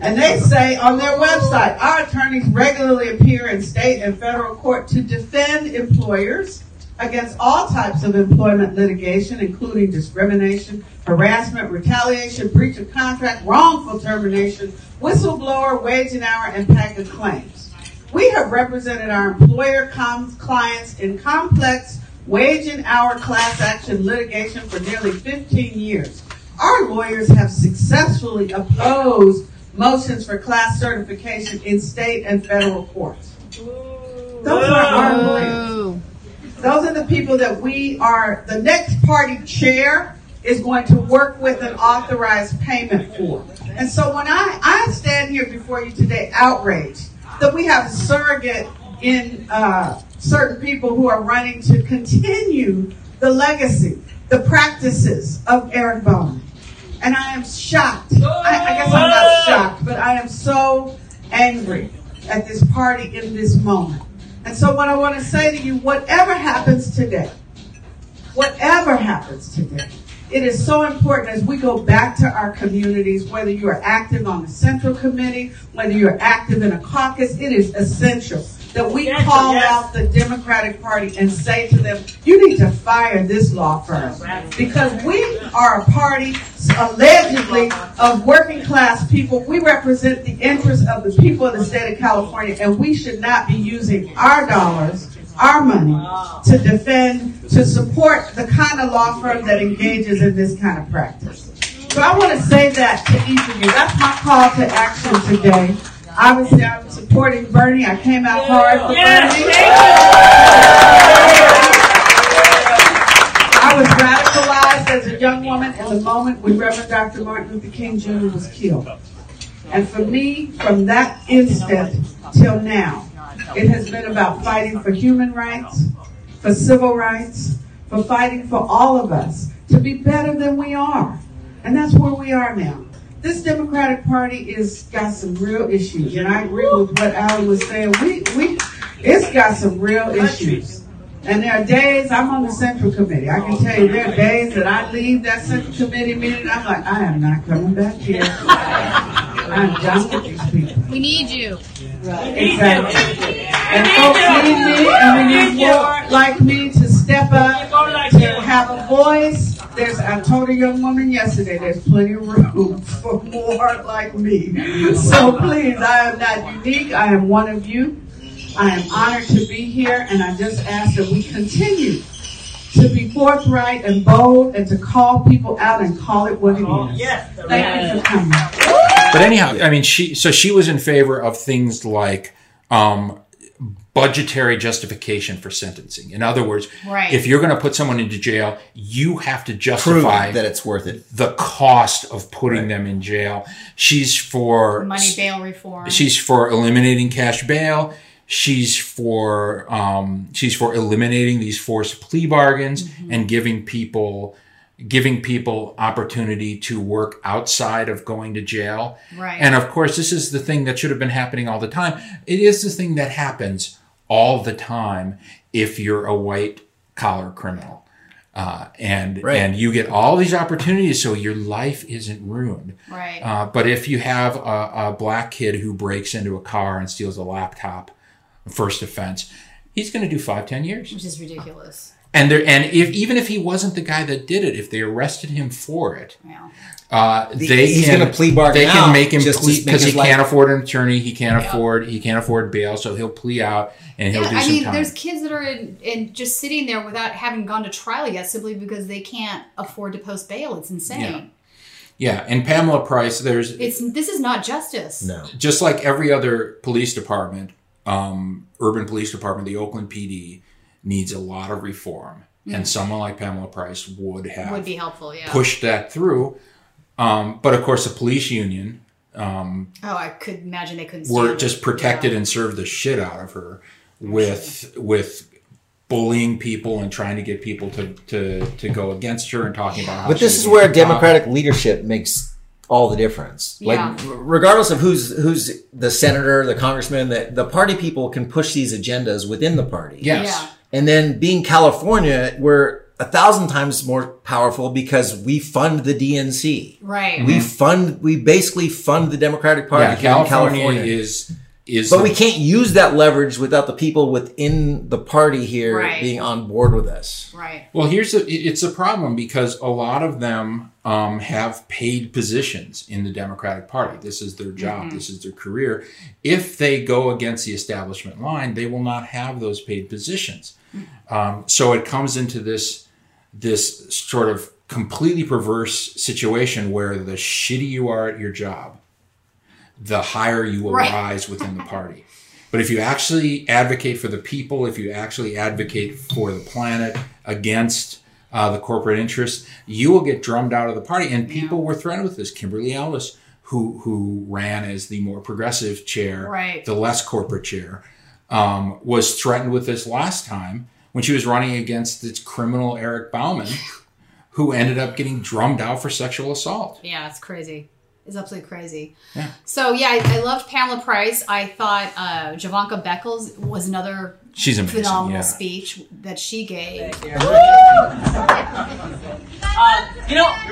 And they say on their website, our attorneys regularly appear in state and federal court to defend employers against all types of employment litigation, including discrimination, harassment, retaliation, breach of contract, wrongful termination, whistleblower, wage and hour, and packet claims. We have represented our employer clients in complex wage and hour class action litigation for nearly 15 years. Our lawyers have successfully opposed motions for class certification in state and federal courts. Those are our lawyers. Those are the people that we are, the next party chair is going to work with an authorized payment for. And so when I, I stand here before you today outraged that we have a surrogate in uh, certain people who are running to continue the legacy, the practices of Eric Bauman. And I am shocked. I, I guess I'm not shocked, but I am so angry at this party in this moment. And so what I want to say to you, whatever happens today, whatever happens today, it is so important as we go back to our communities, whether you are active on the central committee, whether you're active in a caucus, it is essential that we Yes, call yes. out the Democratic Party and say to them, you need to fire this law firm. Because we are a party, allegedly, of working class people. We represent the interests of the people of the state of California, and we should not be using our dollars, our money, to defend, to support the kind of law firm that engages in this kind of practice. So I want to say that to each of you. That's my call to action today. Obviously, I'm supporting Bernie. I came out hard for Bernie. I was radicalized as a young woman in the moment when Reverend Dr. Martin Luther King Jr. was killed. And for me, from that instant till now, it has been about fighting for human rights, for civil rights, for fighting for all of us to be better than we are. And that's where we are now. This Democratic Party is got some real issues, and I agree with what Alan was saying. We we it's got some real issues. And there are days I'm on the Central Committee. I can tell you there are days that I leave that Central Committee meeting. I'm like, I am not coming back here. I'm done with these people. We need you. Exactly. And folks need me, and we need more like me to step up, to have a voice. There's, I told a young woman yesterday, there's plenty of room for more like me. So please, I am not unique. I am one of you. I am honored to be here, and I just ask that we continue to be forthright and bold and to call people out and call it what it is. Yes. Thank you for coming. But anyhow, I mean, she so she was in favor of things like um, budgetary justification for sentencing. In other words, Right. if you're going to put someone into jail, you have to justify that it's worth it. The cost of putting them in jail. She's for Money bail reform. She's for eliminating cash bail. She's for um, she's for eliminating these forced plea bargains Mm-hmm. and giving people giving people opportunity to work outside of going to jail. Right. And of course, this is the thing that should have been happening all the time. It is the thing that happens all the time if you're a white collar criminal. Uh, and Right. and you get all these opportunities, so your life isn't ruined. Right. Uh, but if you have a, a black kid who breaks into a car and steals a laptop, first offense, he's going to do five, ten years. Which is ridiculous. And there, and if even if he wasn't the guy that did it, if they arrested him for it, uh, they he's gonna plea bargain They can make him just plea because he life- can't afford an attorney. He can't afford he can't afford bail, so he'll plea out and he'll Yeah, do I some mean, time. there's kids that are in, in just sitting there without having gone to trial yet, simply because they can't afford to post bail. It's insane. yeah, and Pamela Price, there's It's this is not justice. No. just like every other police department, um, urban police department, the Oakland PD needs a lot of reform, Mm. and someone like Pamela Price would have Would be helpful, yeah. pushed that through. Um, but of course, the police union um, Oh, I could imagine they couldn't. were just it. protected and served the shit out of her with with bullying people and trying to get people to, to, to go against her and talking about how But she this is where a cop. democratic leadership makes all the difference. Yeah. Like, regardless of who's who's the senator, the congressman, the, the party people can push these agendas within the party. Yes. Yeah. And then being California, we're a thousand times more powerful because we fund the DNC. Right. We fund. We basically fund the Democratic Party. Yeah, here in California is is But the- we can't use that leverage without the people within the party here Right. being on board with us. Right. Well, here's a, it's a problem because a lot of them um, have paid positions in the Democratic Party. This is their job. Mhm. This is their career. If they go against the establishment line, they will not have those paid positions. Um, so it comes into this this sort of completely perverse situation where the shitty you are at your job, the higher you will Right. rise within the party. But if you actually advocate for the people, if you actually advocate for the planet against uh, the corporate interests, you will get drummed out of the party. And people were threatened with this. Kimberly Ellis, who who ran as the more progressive chair, Right. the less corporate chair, um, was threatened with this last time when she was running against this criminal Eric Bauman, who ended up getting drummed out for sexual assault. Yeah, it's crazy. It's absolutely crazy. Yeah. So yeah, I, I loved Pamela Price. I thought uh, Jovanka Beckles was another She's amazing, phenomenal yeah. speech that she gave. Uh, you know,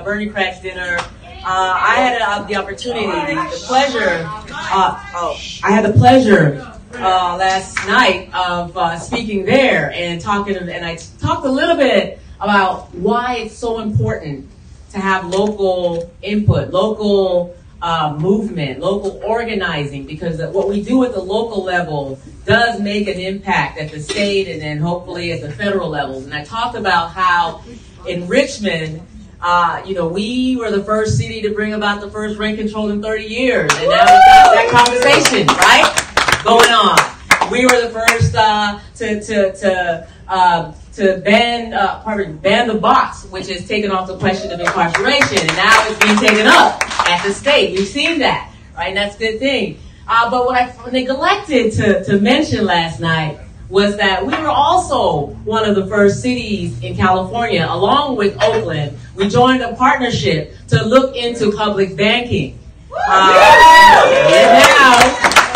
uh, Berniecrats dinner, uh, I had uh, the opportunity, the, pleasure. Uh, oh, I had the pleasure uh, last night of uh, speaking there and talking, and I talked a little bit about why it's so important to have local input, local uh, movement, local organizing, because what we do at the local level does make an impact at the state and then hopefully at the federal levels. And I talked about how in Richmond, uh, you know, we were the first city to bring about the first rent control in 30 years, and now we've got that conversation, right, going on. We were the first uh, to to to uh, to ban uh, pardon, ban the box, which has taken off the question of incarceration, and now it's being taken up at the state. We've seen that, right? And that's a good thing. Uh, but what I neglected to, to mention last night was that we were also one of the first cities in California, along with Oakland. We joined a partnership to look into public banking. Uh, and now,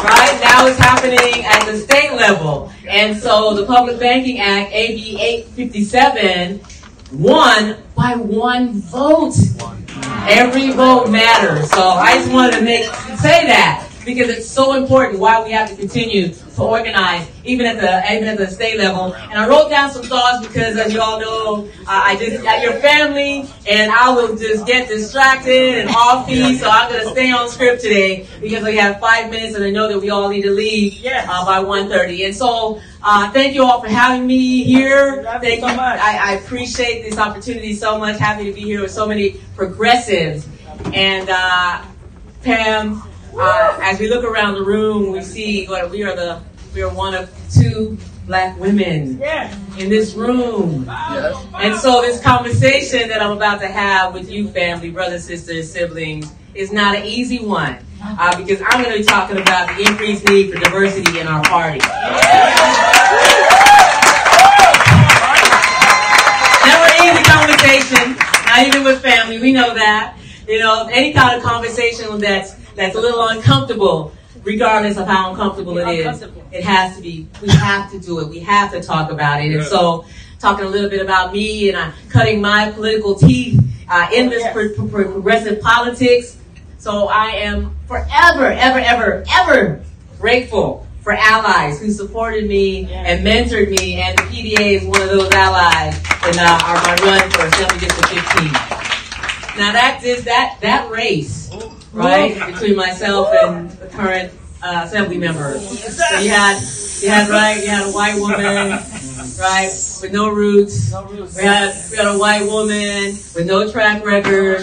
right now it's happening at the state level. And so the Public Banking Act, AB 857, won by one vote. Every vote matters. So I just wanted to make say that because it's so important why we have to continue to organize even at the even at the state level. And I wrote down some thoughts because as you all know, uh, I just at your family and I will just get distracted and off beat. So I'm gonna stay on script today because we have five minutes and I know that we all need to leave uh, by 1.30. And so uh, thank you all for having me here. Thank you. So I, I appreciate this opportunity so much. Happy to be here with so many progressives. And uh, Pam, uh, as we look around the room, we see what we are the we are one of two black women in this room. And so this conversation that I'm about to have with you, family, brothers, sisters, siblings, is not an easy one. Uh, because I'm going to be talking about the increased need for diversity in our party. Never easy conversation, not even with family. We know that. You know, any kind of conversation that's that's a little uncomfortable, regardless of how uncomfortable it is, it has to be. We have to do it. We have to talk about it. And so, talking a little bit about me and I'm cutting my political teeth uh, in this pro- pro- progressive politics. So I am forever, ever, ever, ever grateful for allies who supported me and mentored me, and the PDA is one of those allies in uh, our my run for Assembly District 15. Now that is that that race, right, between myself and the current uh, assembly member. So you had you had right, you had a white woman, right, with no roots. We had we had a white woman with no track record.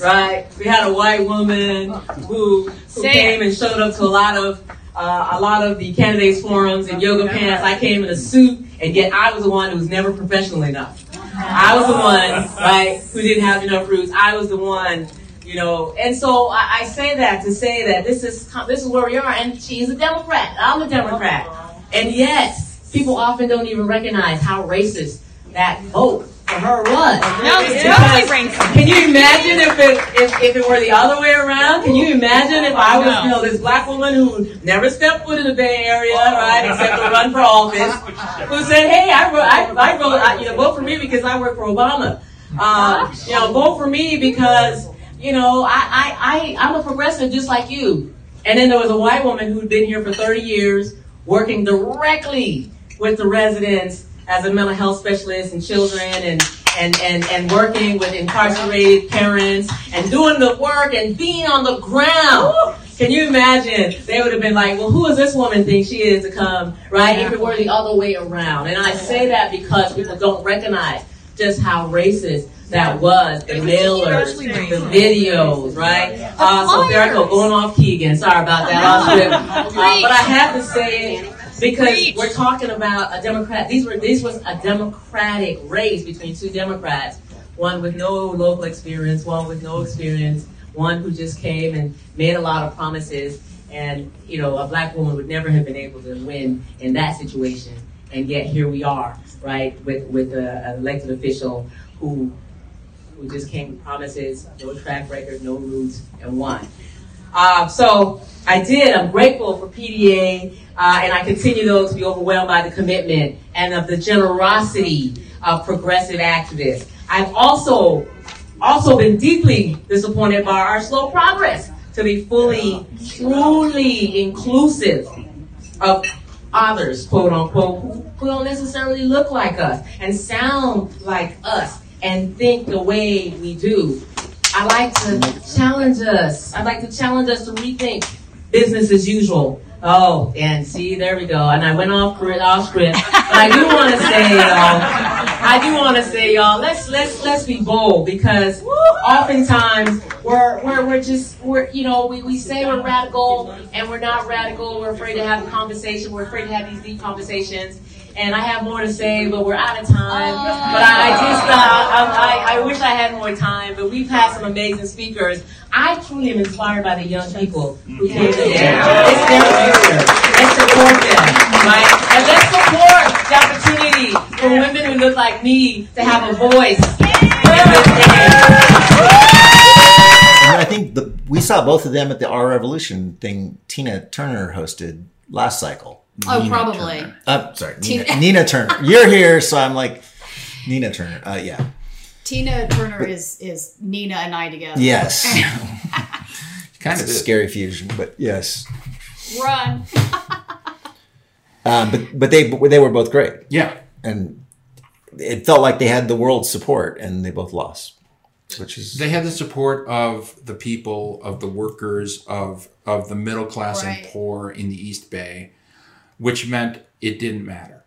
Right, we had a white woman who who came and showed up to a lot of uh, a lot of the candidates forums in yoga pants. I came in a suit, and yet I was the one who was never professional enough. I was the one, right, who didn't have enough roots. I was the one, you know. And so I, I say that to say that this is this is where we are. And she's a Democrat. I'm a Democrat. And yet, people often don't even recognize how racist that vote for her was. No, it's Because totally. Can you imagine if it if, if it were the other way around? Can you imagine if I was, you know, this black woman who never stepped foot in the Bay Area, right, except to run for office, who said, "Hey, I wrote, I, I wrote, I, you know, vote for me because I work for Obama. Uh, you know, vote for me because you know I, I I I'm a progressive just like you." And then there was a white woman who'd been here for 30 years, working directly with the residents as a mental health specialist and children and and, and, and working with incarcerated parents and doing the work and being on the ground. Can you imagine? They would have been like, well, who does this woman think she is to come, right? If it were the other way around. And I say that because people don't recognize just how racist that was. The mailers, the videos, right? Uh, so there I go, going off Keegan. Sorry about that. Uh, but I have to say it because we're talking about a Democrat. These were this was a Democratic race between two Democrats, one with no local experience, one with no experience, one who just came and made a lot of promises. And you know, a black woman would never have been able to win in that situation. And yet here we are, right, with with an elected official who who just came with promises, no track record, no roots, and won. Uh, so I did. I'm grateful for PDA, uh, and I continue though to be overwhelmed by the commitment and of the generosity of progressive activists. I've also also been deeply disappointed by our slow progress to be fully, truly inclusive of others, quote unquote, who, who don't necessarily look like us and sound like us and think the way we do. I like to challenge us. I'd like to challenge us to rethink business as usual. Oh, and see, there we go. And I went off off script. But I do want to say, y'all, I do want to say, y'all, let's let's let's be bold because oftentimes we're we're we're just we're you know we, we say we're radical and we're not radical. We're afraid to have a conversation. We're afraid to have these deep conversations. And I have more to say, but we're out of time. But I, I just uh, I, I, I wish I had more time. But we've had some amazing speakers. I truly am inspired by the young people who came today. It's their future. Let's support them, right? And let's support opportunity for women who look like me to have a voice. in this day. And I think the, we saw both of them at the Our Revolution thing Tina Turner hosted last cycle. Oh, Nina probably. Turner. Uh, sorry, Nina, Tina- Nina Turner. You're here, so I'm like Nina Turner. Uh, yeah. Tina Turner is is Nina and I together. Yes. kind of a scary fusion, but yes. Run. Um, but but they they were both great. Yeah. And it felt like they had the world's support, and they both lost, which is They had the support of the people, of the workers, of of the middle class Right. and poor in the East Bay, which meant it didn't matter.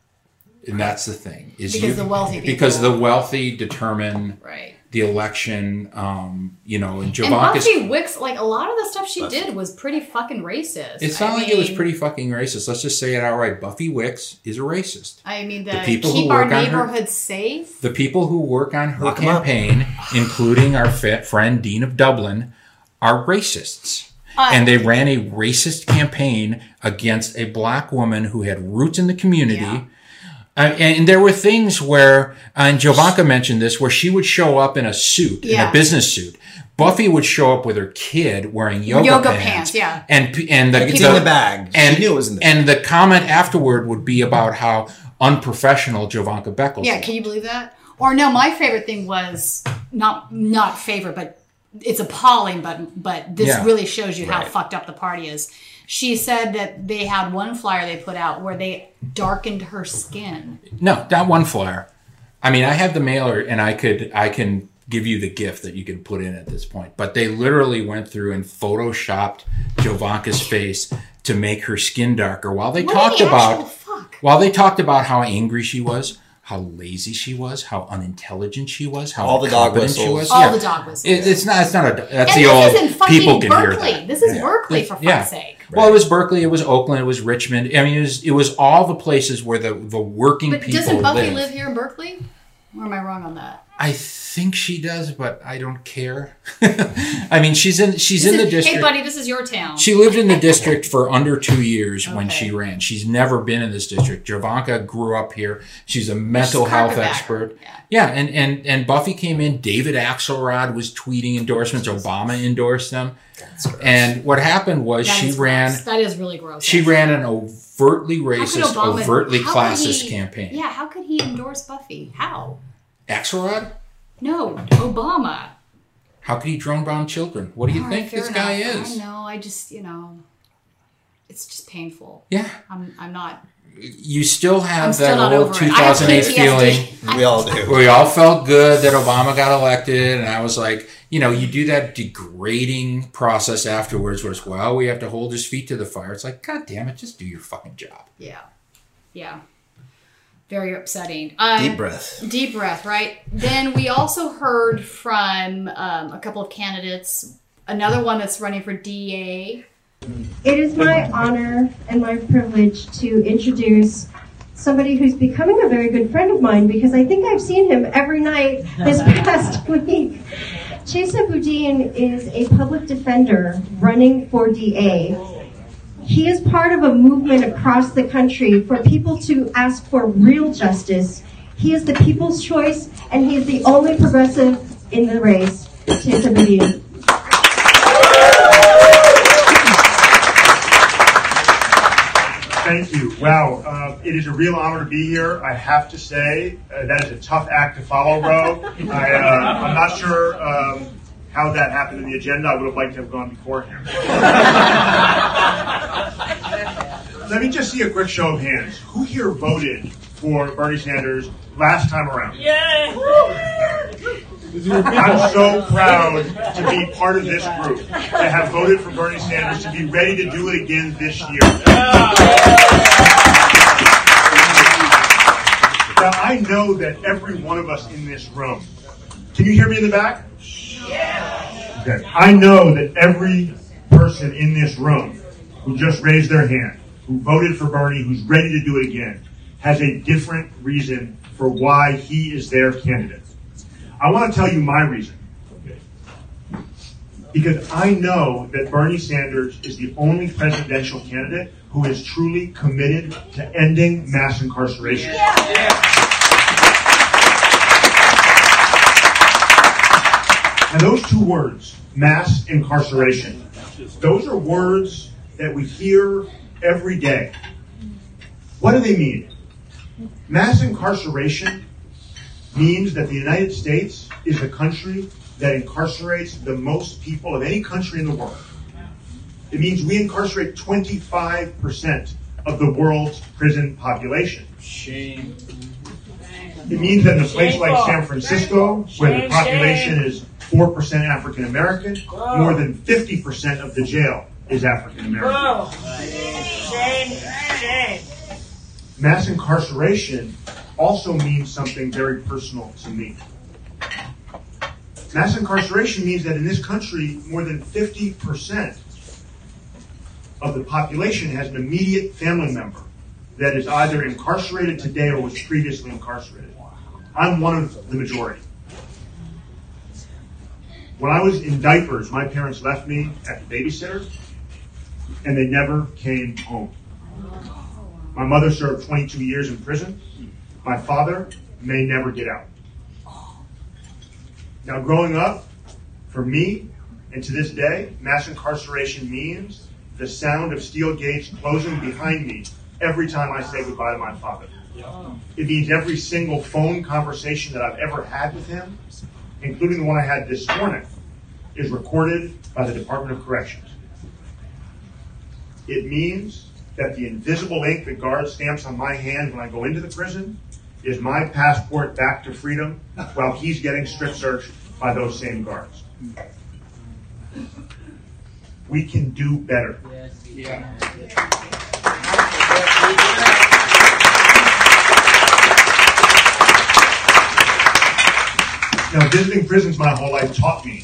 And that's the thing is Because you- the wealthy people- because the wealthy determine Right. The election. Um, you know, and And Jovanka's Buffy Wicks, like a lot of the stuff she did was pretty fucking racist. It's I not like it was pretty fucking racist. Let's just say it outright. Buffy Wicks is a racist. I mean, the, The people who keep our work on her- neighborhoods safe. The people who work on her Lock 'em up. campaign, including our fa- friend Dean of Dublin, are racists. Uh, and they ran a racist campaign against a black woman who had roots in the community. Uh, and there were things where, and Jovanka mentioned this, where she would show up in a suit, in a business suit. Buffy would show up with her kid wearing yoga, Yoga pants, pants, yeah. and and the, It's in the bag. She knew it was in the and the comment afterward would be about how unprofessional Jovanka Beckles Yeah, was. can you believe that? Or no, my favorite thing was not not favorite, but it's appalling. But but this Yeah. really shows you how fucked up the party is. She said that they had one flyer they put out where they darkened her skin. No, not one flyer. I mean, I have the mailer, and I could I can give you the gift that you can put in at this point. But they literally went through and photoshopped Jovanka's face to make her skin darker while they What talked the about fuck? while they talked about how angry she was. How lazy she was, how unintelligent she was, how All the dog incompetent she whistles. was. All the dog whistles. It, it's not. It's not a. That's and the this old isn't fucking people can hear Berkeley. that. This is Berkeley for fuck's Yeah. sake. Well, it was Berkeley, it was Oakland, it was Richmond. I mean, it was it was all the places where the the working people But people doesn't Buffy live. live here in Berkeley? Or am I wrong on that? I think she does, but I don't care. I mean, she's in she's This in the is- district. Hey, buddy, this is your town. She lived in the district for under two years when she ran. She's never been in this district. Jovanka grew up here. She's a mental She's health expert. Yeah. yeah, and, and and Buffy came in. David Axelrod was tweeting endorsements. Obama endorsed them. And what happened was That she ran. gross. That is really gross. She ran an overtly racist, Obama- overtly classist he- campaign. Yeah, how could he endorse Buffy? How? Axelrod? No, Obama. How could he drone bomb children? What do you All right, think fair this guy is? I know. I just, you know, it's just painful. Yeah. I'm, I'm not. you still have I'm still that not old over it. I have 2008 feeling. We all do. We all felt good that Obama got elected, and I was like, you know, you do that degrading process afterwards, where it's well, we have to hold his feet to the fire. It's like, god damn it, just do your fucking job. Yeah. Yeah. Very upsetting. Um, Deep breath. Deep breath, right? Then we also heard from um, a couple of candidates. Another one that's running for DA. It is my honor and my privilege to introduce somebody who's becoming a very good friend of mine because I think I've seen him every night this past week. Chesa Boudin is a public defender running for DA. He is part of a movement across the country for people to ask for real justice. He is the people's choice, and he is the only progressive in the race. Boudin. Thank you. Wow, uh, it is a real honor to be here. I have to say uh, that is a tough act to follow, Ro. I, uh, I'm not sure um, how that happened in the agenda. I would have liked to have gone beforehand. Let me just see a quick show of hands. Who here voted for Bernie Sanders last time around? I'm so proud to be part of this group, to have voted for Bernie Sanders, to be ready to do it again this year. Now, I know that every one of us in this room, can you hear me in the back? Yeah. Okay. I know that every person in this room who just raised their hand, who voted for Bernie, who's ready to do it again, has a different reason for why he is their candidate. I want to tell you my reason. Because I know that Bernie Sanders is the only presidential candidate who is truly committed to ending mass incarceration. And those two words, mass incarceration, those are words that we hear every day. What do they mean? Mass incarceration means that the United States is a country that incarcerates the most people of any country in the world. It means we incarcerate 25% of the world's prison population. Shame. It means that in a place like San Francisco, where the population is 4% African American, more than 50% of the jail is African American. Oh, Shame, shame. Mass incarceration also means something very personal to me. Mass incarceration means that in this country, more than 50% of the population has an immediate family member that is either incarcerated today or was previously incarcerated. I'm one of the majority. When I was in diapers, my parents left me at the babysitter, and they never came home. My mother served 22 years in prison. My father may never get out. Now, growing up, for me, and to this day, mass incarceration means the sound of steel gates closing behind me every time I say goodbye to my father. It means every single phone conversation that I've ever had with him, including the one I had this morning, is recorded by the Department of Corrections. It means that the invisible ink that guard stamps on my hand when I go into the prison is my passport back to freedom while he's getting strip searched by those same guards. We can do better. Now, visiting prisons my whole life taught me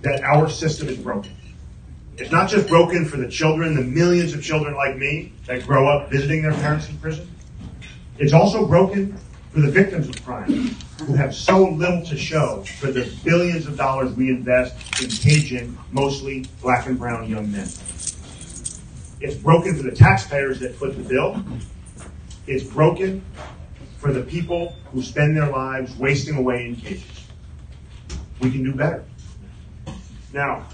that our system is broken. It's not just broken for the children, the millions of children like me that grow up visiting their parents in prison. It's also broken for the victims of crime who have so little to show for the billions of dollars we invest in caging mostly black and brown young men. It's broken for the taxpayers that foot the bill. It's broken for the people who spend their lives wasting away in cages. We can do better. Now,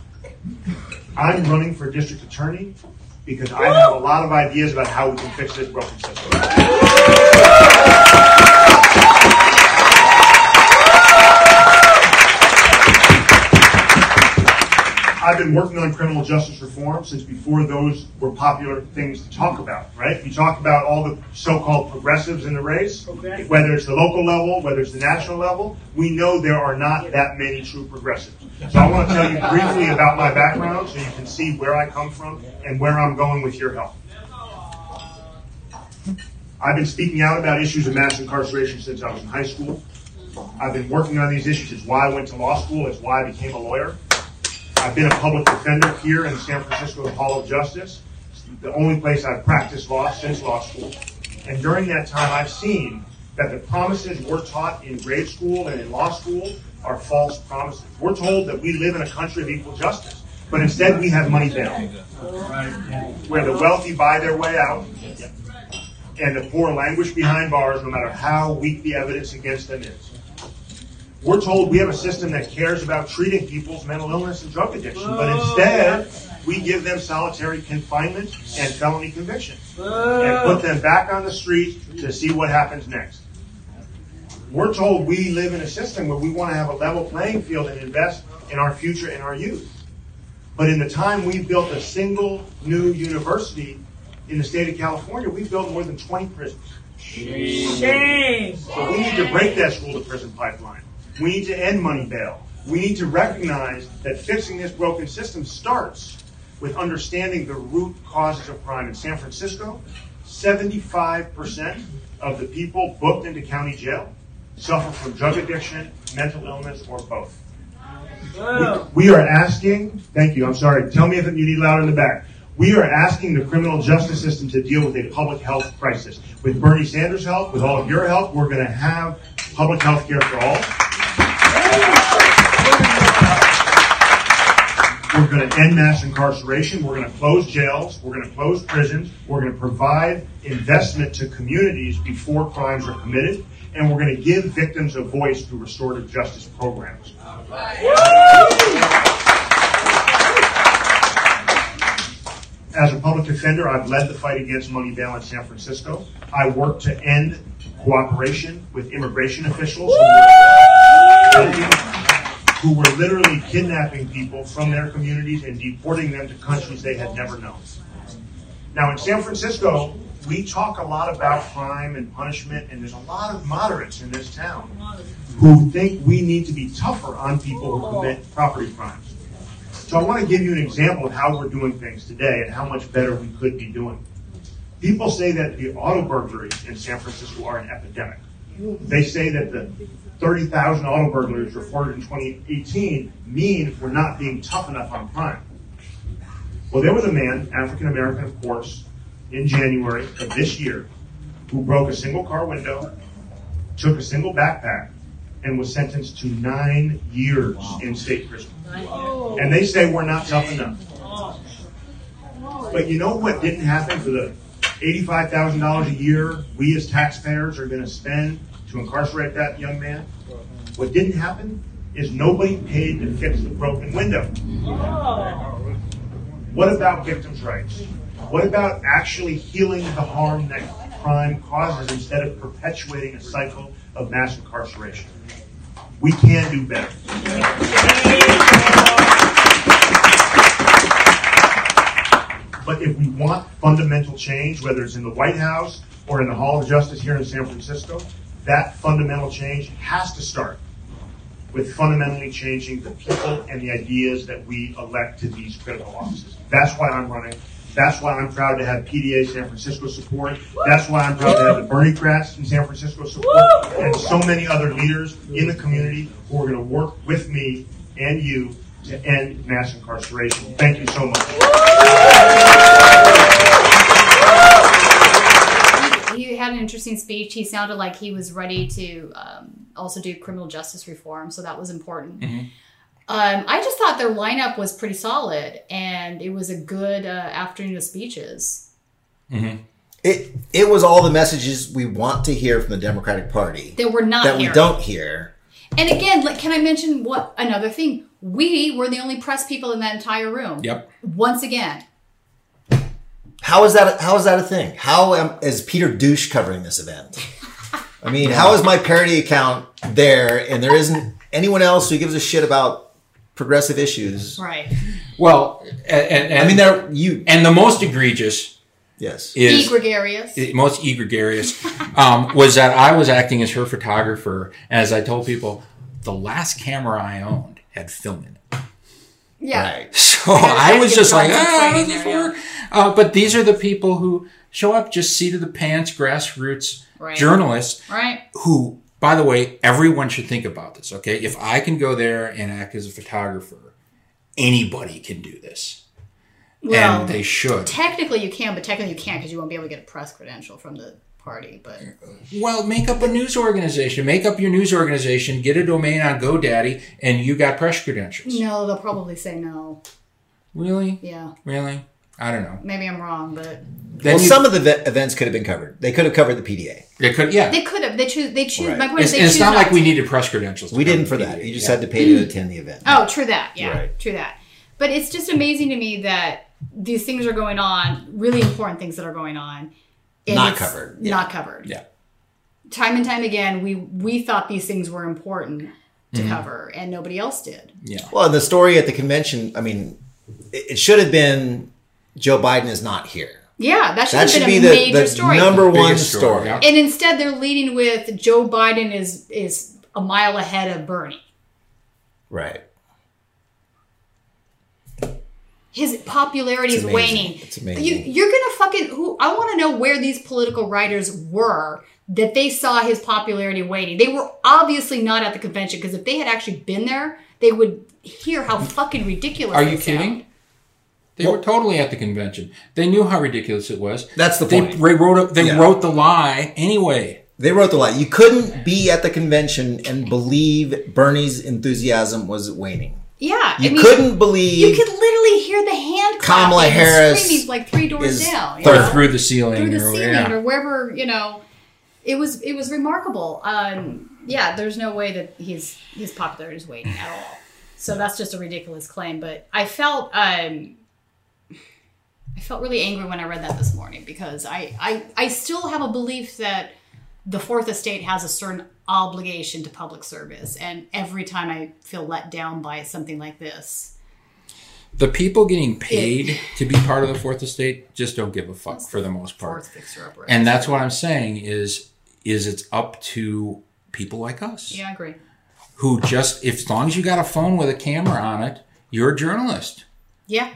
I'm running for district attorney because I have a lot of ideas about how we can fix this broken system. I've been working on criminal justice reform since before those were popular things to talk about, right? You talk about all the so-called progressives in the race, Okay. whether it's the local level, whether it's the national level, we know there are not that many true progressives. So I want to tell you briefly about my background so you can see where I come from and where I'm going with your help. I've been speaking out about issues of mass incarceration since I was in high school. I've been working on these issues. It's why I went to law school. It's why I became a lawyer. I've been a public defender here in San Francisco Hall of Justice. The only place I've practiced law since law school. And during that time, I've seen that the promises we're taught in grade school and in law school are false promises. We're told that we live in a country of equal justice, but instead we have money bail, where the wealthy buy their way out and the poor languish behind bars no matter how weak the evidence against them is. We're told we have a system that cares about treating people's mental illness and drug addiction, but instead we give them solitary confinement and felony convictions and put them back on the street to see what happens next. We're told we live in a system where we want to have a level playing field and invest in our future and our youth. But in the time we built a single new university in the state of California, we built more than 20 prisons. Shame. So we need to break that school to prison pipeline. We need to end money bail. We need to recognize that fixing this broken system starts with understanding the root causes of crime. In San Francisco, 75% of the people booked into county jail suffer from drug addiction, mental illness, or both. We are asking, thank you, I'm sorry, tell me if you need louder in the back. We are asking the criminal justice system to deal with a public health crisis. With Bernie Sanders' help, with all of your help, we're going to have public health care for all. We're going to end mass incarceration. We're going to close jails. We're going to close prisons. We're going to provide investment to communities before crimes are committed. And we're going to give victims a voice through restorative justice programs. As a public defender, I've led the fight against money bail in San Francisco. I work to end cooperation with immigration officials who were, literally kidnapping people from their communities and deporting them to countries they had never known. Now, in San Francisco, we talk a lot about crime and punishment, and there's a lot of moderates in this town who think we need to be tougher on people who commit property crimes. So I want to give you an example of how we're doing things today and how much better we could be doing. People say that the auto burglaries in San Francisco are an epidemic. They say that the 30,000 auto burglaries reported in 2018 mean we're not being tough enough on crime. Well, there was a man, African American, of course, in January of this year, who broke a single car window, took a single backpack, and was sentenced to nine years in state prison. And they say we're not tough enough. But you know what didn't happen for the $85,000 a year we as taxpayers are going to spend to incarcerate that young man? What didn't happen is nobody paid to fix the broken window. What about victims' rights? What about actually healing the harm that crime causes instead of perpetuating a cycle of mass incarceration? We can do better. But if we want fundamental change, whether it's in the White House or in the Hall of Justice here in San Francisco, that fundamental change has to start with fundamentally changing the people and the ideas that we elect to these critical offices. That's why I'm running. That's why I'm proud to have PDA San Francisco support. That's why I'm proud to have the Berniecrats in San Francisco support and so many other leaders in the community who are going to work with me and you to end mass incarceration. Thank you so much. He had an interesting speech. He sounded like he was ready to um, also do criminal justice reform, so that was important. Um, I just thought their lineup was pretty solid, and it was a good uh, afternoon of speeches. It it was all the messages we want to hear from the Democratic Party That we're not that we don't hear. And again, like, can I mention what another thing? We were the only press people in that entire room. Yep. Once again, How is that? How is that a thing? How am, is Peter Douche covering this event? I mean, how is my parody account there, and there isn't anyone else who gives a shit about progressive issues? right? Well, and, and, and I mean, they're you. And the most egregious, yes, is Egregious. the most egregious um, was that I was acting as her photographer. As I told people, the last camera I owned had film in it. Yeah. So I was just like, ah, how does this work? Uh, but these are the people who show up, just seat of the pants, grassroots Right. journalists Right. who, by the way, everyone should think about this, okay? If I can go there and act as a photographer, anybody can do this. Well, and they should. Technically, you can, but technically, you can't because you won't be able to get a press credential from the party. But Well, make up a news organization. Make up your news organization, get a domain on GoDaddy, and you got press credentials. no, they'll probably say no. Really? Yeah, Really? I don't know. maybe I'm wrong, but well, some of the ve- events could have been covered. They could have covered the PDA. They could, yeah. they could have. They choose. They choose. Right. My point It's, is, they and it's choose not like to. we needed press credentials. to We didn't for that. PDA. You just Yeah. had to pay to attend the event. Oh, true that. Yeah, Right. true that. But it's just amazing to me that these things are going on. Really important things that are going on. and Not it's covered. Not covered. Yeah. Time and time again, we we thought these things were important to Mhm. cover, and nobody else did. Yeah. Well, the story at the convention, I mean, it, it should have been Joe Biden is not here. Yeah, that should That should be a the, major the story. number one Biggest story, story. yeah. And instead, they're leading with Joe Biden is is a mile ahead of Bernie. Right. His popularity It's is amazing. waning. It's amazing. You, you're gonna fucking who? I want to know where these political writers were that they saw his popularity waning. They were obviously not at the convention because if they had actually been there, they would hear how fucking ridiculous. Are they you sound. kidding? They were totally at the convention. They knew how ridiculous it was. That's the they, point. They wrote. A, they Yeah. wrote the lie anyway. They wrote the lie. You couldn't be at the convention and believe Bernie's enthusiasm was waning. Yeah, You I mean, couldn't believe You could literally hear the hand Kamala Harris screaming like three doors is down, you Or know? through the ceiling. through the or, ceiling yeah. or wherever you know. It was it was remarkable. Um, yeah, there's no way that his his popularity is waning at all. So that's just a ridiculous claim. But I felt um, I felt really angry when I read that this morning because I I, I still have a belief that the fourth estate has a certain obligation to public service and every time i feel let down by something like this The people getting paid to be part of the fourth estate just don't give a fuck for the most part. And that's what I'm saying is is it's up to people like us yeah i agree who just if as long as you got a phone with a camera on it, you're a journalist. yeah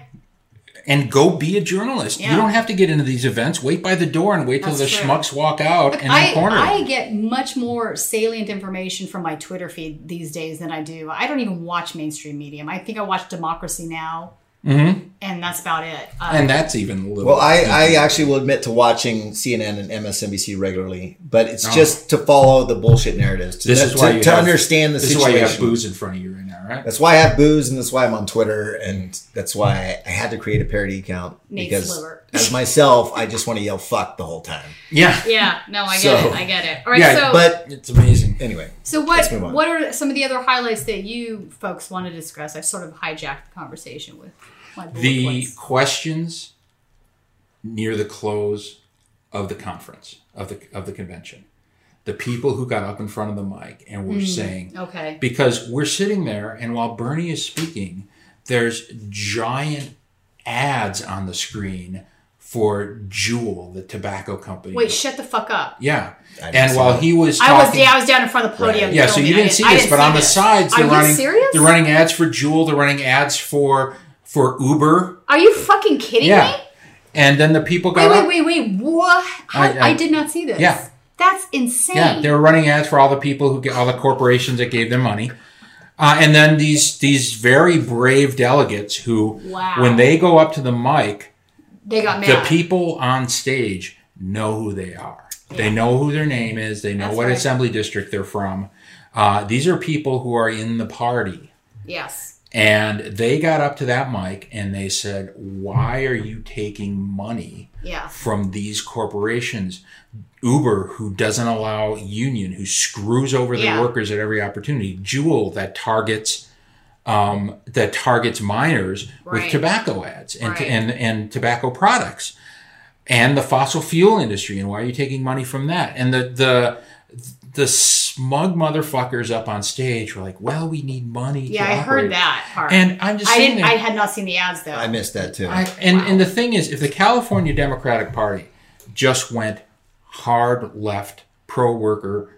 And go be a journalist. Yeah. You don't have to get into these events. Wait by the door and wait till That's the true. schmucks walk out Look, and then I, corner. I get much more salient information from my Twitter feed these days than I do. I don't even watch mainstream medium. I think I watch Democracy Now, Mhm. and that's about it. Uh, and that's even a little. Well, I, I actually will admit to watching CNN and MSNBC regularly, but it's Oh. just to follow the bullshit narratives. To, This is to, why you to have- understand the this is why you have booze in front of you right now, right? That's why I have booze, and that's why I'm on Twitter, and that's why I had to create a parody account Nate because Sliver. as myself, I just want to yell "fuck" the whole time. Yeah. yeah, no, I get So- it. I get it. All right, yeah, so but it's amazing. Anyway, so let's what move on. what are some of the other highlights that you folks want to discuss? I've sort of hijacked the conversation with my the points. questions near the close of the conference of the of the convention the people who got up in front of the mic and were Mm, saying okay. because we're sitting there and while bernie is speaking there's giant ads on the screen for Juul, the tobacco company Wait, shut the fuck up. yeah and while that. he was I was yeah, I was down in front of the podium. yeah, so you didn't see I this, but on the sides Are they're you running serious? they're running ads for Juul, they're running ads for for Uber. Are you fucking kidding Yeah. me? And then the people got Wait, wait, wait, wait. What? How, I- I, I- did not see this. Yeah. That's insane. Yeah, they were running ads for all the people who get all the corporations that gave them money. Uh, and then these these very brave delegates who, Wow. when they go up to the mic, They got the people on stage know who they are. They know who their name is. They know That's what right. assembly district they're from. Uh, these are people who are in the party. yes. And they got up to that mic and they said, Why are you taking money Yeah. from these corporations? Uber, who doesn't allow union, who screws over their Yeah. workers at every opportunity. Juul, that targets um, that targets minors Right. with tobacco ads and, Right. and and tobacco products, and the fossil fuel industry. And why are you taking money from that? And the the the smug motherfuckers up on stage were like, "Well, we need money." Yeah, to I heard that part. And I'm just I didn't. there- I had not seen the ads though. I missed that too. I, and and the thing is, if the California Democratic Party just went hard left, pro worker,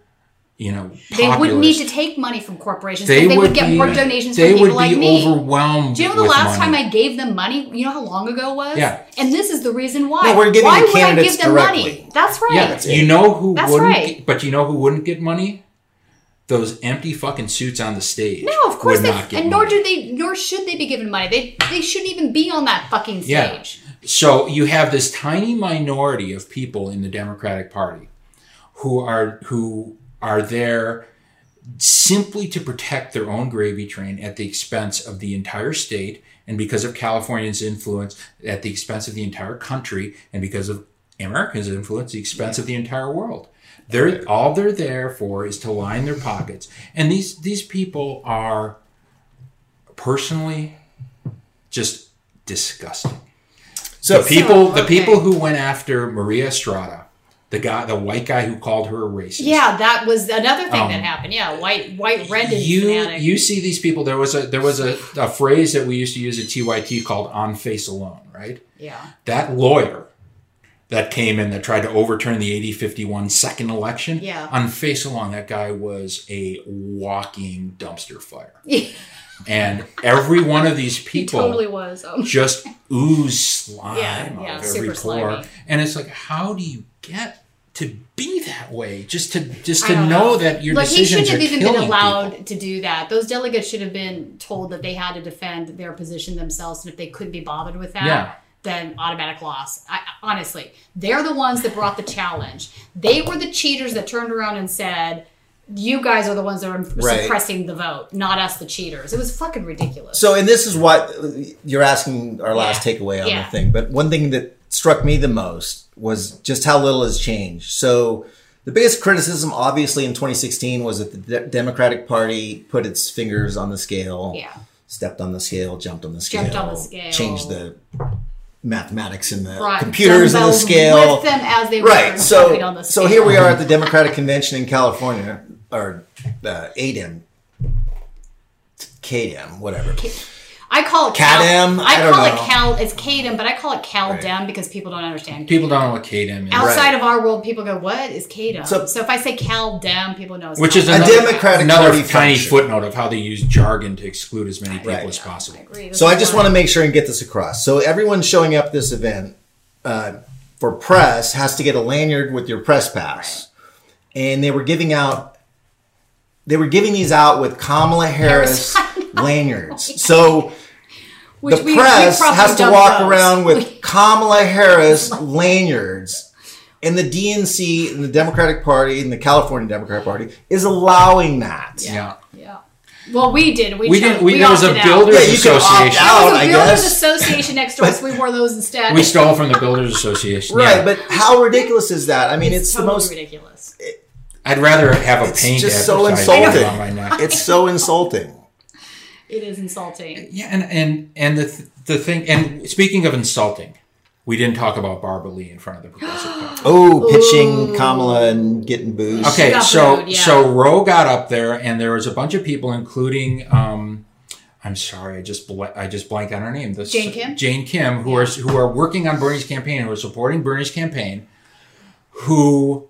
you know, They wouldn't need to take money from corporations. They They, would, would get be- more donations they from people would be like me. overwhelmed Do you know the last money. time I gave them money? You know how long ago it was? Yeah. And this is the reason why. No, we're giving why would I give them directly. money? That's right. Yeah, you know who That's wouldn't, right. but you know who wouldn't get money? Those empty fucking suits on the stage. No, of course they, not get and nor money. do they, nor should they be given money. They they shouldn't even be on that fucking Yeah. So you have this tiny minority of people in the Democratic Party who are who are there simply to protect their own gravy train at the expense of the entire state and because of California's influence at the expense of the entire country and because of America's influence, the expense of the entire world. They're all they're there for is to line their pockets. And these these people are personally just disgusting. So- the people So, the people who went after Maria Estrada, the guy the white guy who called her a racist. Yeah, that was another thing Um, that happened. Yeah, white white Reddit You fanatic. you see these people. There was a there was a, a phrase that we used to use at TYT called "on face alone," right? yeah. That lawyer that came in that tried to overturn the AD 51 second election. Yeah. On face alone, that guy was a walking dumpster fire. And every one of these He people totally was. Um, just ooze slime Yeah, out yeah, of every pore. slimy. And it's like, how do you get to be that way? Just to just to don't know, that your Look, he decisions shouldn't are have even been people. allowed to do that. Those delegates should have been told that they had to defend their position themselves, and if they couldn't be bothered with that, Yeah. then automatic loss. I, honestly, they're the ones that brought the challenge. They were the cheaters that turned around and said. You guys are the ones that are Right. suppressing the vote, not us, the cheaters. It was fucking ridiculous. So, and this is what you're asking our last Yeah. takeaway on Yeah. the thing. But one thing that struck me the most was just how little has changed. So, the biggest criticism, obviously, in 2016 was that the De- Democratic Party put its fingers on the scale, Yeah. stepped on the scale, jumped on the scale, Jumped on the scale. changed the mathematics in the Brought computers and the scale. with them as they right. So, on so here we are at the Democratic Convention in California, or uh, ADEM, KDEM, whatever. I call it Cadem? Cal. I I, don't call know. it Cal. It's Cadem, but I call it Caldem because people don't understand. People don't know what KDM is. Outside of our world, people go, "What is Cadem?" So- So, if I say Caldem, people know it's Which is Caldem. another, another tiny footnote of how they use jargon to exclude as many people as possible. So I just want to make sure and get this across. So everyone showing up this event uh, for press has to get a lanyard with your press pass, and they were giving out. They were giving these out with Kamala Harris lanyards. So Which the we- we press probably has to walk those. around with Kamala Harris lanyards, and the DNC and the Democratic Party and the California Democratic Party is allowing that. Yeah. Yeah. Well, we did. We, We did- we- there was a opted out. builders Yeah, you can opt association. out, There was a I builders guess. association next to us. We wore those instead. We stole from the Builders Association. Right, yeah. but how ridiculous is that? I mean, it's, the totally most ridiculous. I'd rather have a It's paint just so insulting. on my neck. It's so insulting. It is insulting. Yeah, and and and the th- the thing. And speaking of insulting, we didn't talk about Barbara Lee in front of the progressive. Caucus. Oh, pitching Kamala and getting booze. Okay, so booed, yeah. so Ro got up there, and there was a bunch of people, including um, I'm sorry, I just bl- I just blanked on her name. The, Jane Kim? Jane Kim, who are who are working on Bernie's campaign, who are supporting Bernie's campaign, who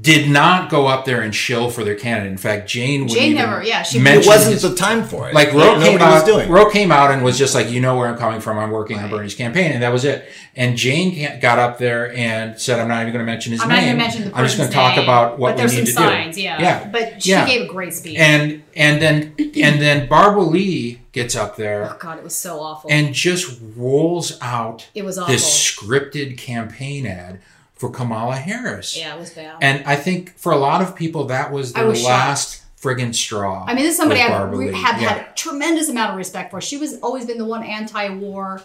did not go up there and shill for their candidate. In fact, Jane would Jane never- yeah, she- mention It wasn't his- the time for it. like Like, Ro came out. Ro came out and was just like, you know where I'm coming from. I'm working on Bernie's campaign, and that was it. And Jane got up there and said, "I'm not even going to mention his I'm name. not going to mention the I'm just going to talk about what but there's we need some to signs, do." Yeah. yeah. But she Yeah. gave a great speech. And and then and then Barbara Lee gets up there oh God, it was so awful. and just rolls out It was awful. this scripted campaign ad for Kamala Harris. yeah, it was bad. And I think for a lot of people that was I the was shocked. last friggin' straw. I mean, this is somebody I re- have Yeah. had a tremendous amount of respect for. She was always been the one anti-war.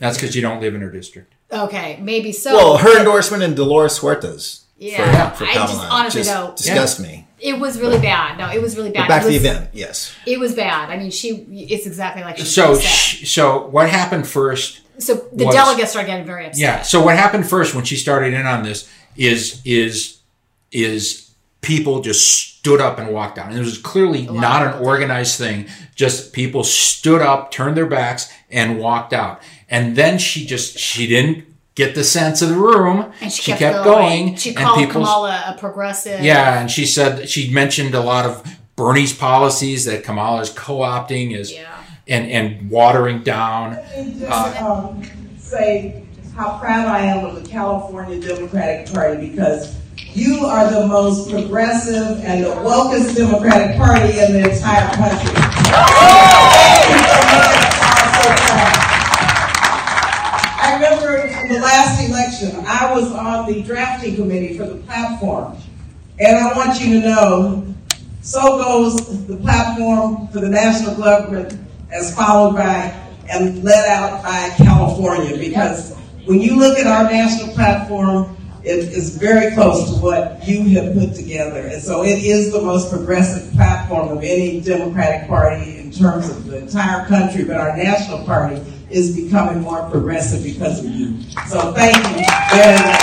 That's because you don't live in her district. Okay, maybe so. well, her endorsement and Dolores Huerta's. Yeah, for, for I Kamala just honestly just though disgust me. It was really bad. No, it was really bad. But back it to the event, yes. It was bad. I mean, she. It's exactly like she So said. sh- so what happened first? So the was- delegates started getting very upset. Yeah. So what happened first when she started in on this is is is people just stood up and walked out. And it was clearly not an organized thing. Just people stood up, turned their backs, and walked out. And then she just she didn't get the sense of the room. And she, kept, kept going. going, She and called Kamala a progressive. Yeah, and she said she mentioned a lot of Bernie's policies that Kamala is co-opting is and and watering down. just Uh, um, say how proud I am of the California Democratic Party because you are the most progressive and the wokest Democratic Party in the entire country. I remember in the last election, I was on the drafting committee for the platform. And I want you to know, so goes the platform for the national government as followed by and led out by California. Because when you look at our national platform, it is very close to what you have put together. And so it is the most progressive platform of any Democratic Party in terms of the entire country, but our national party is becoming more progressive because of you. So thank you very much.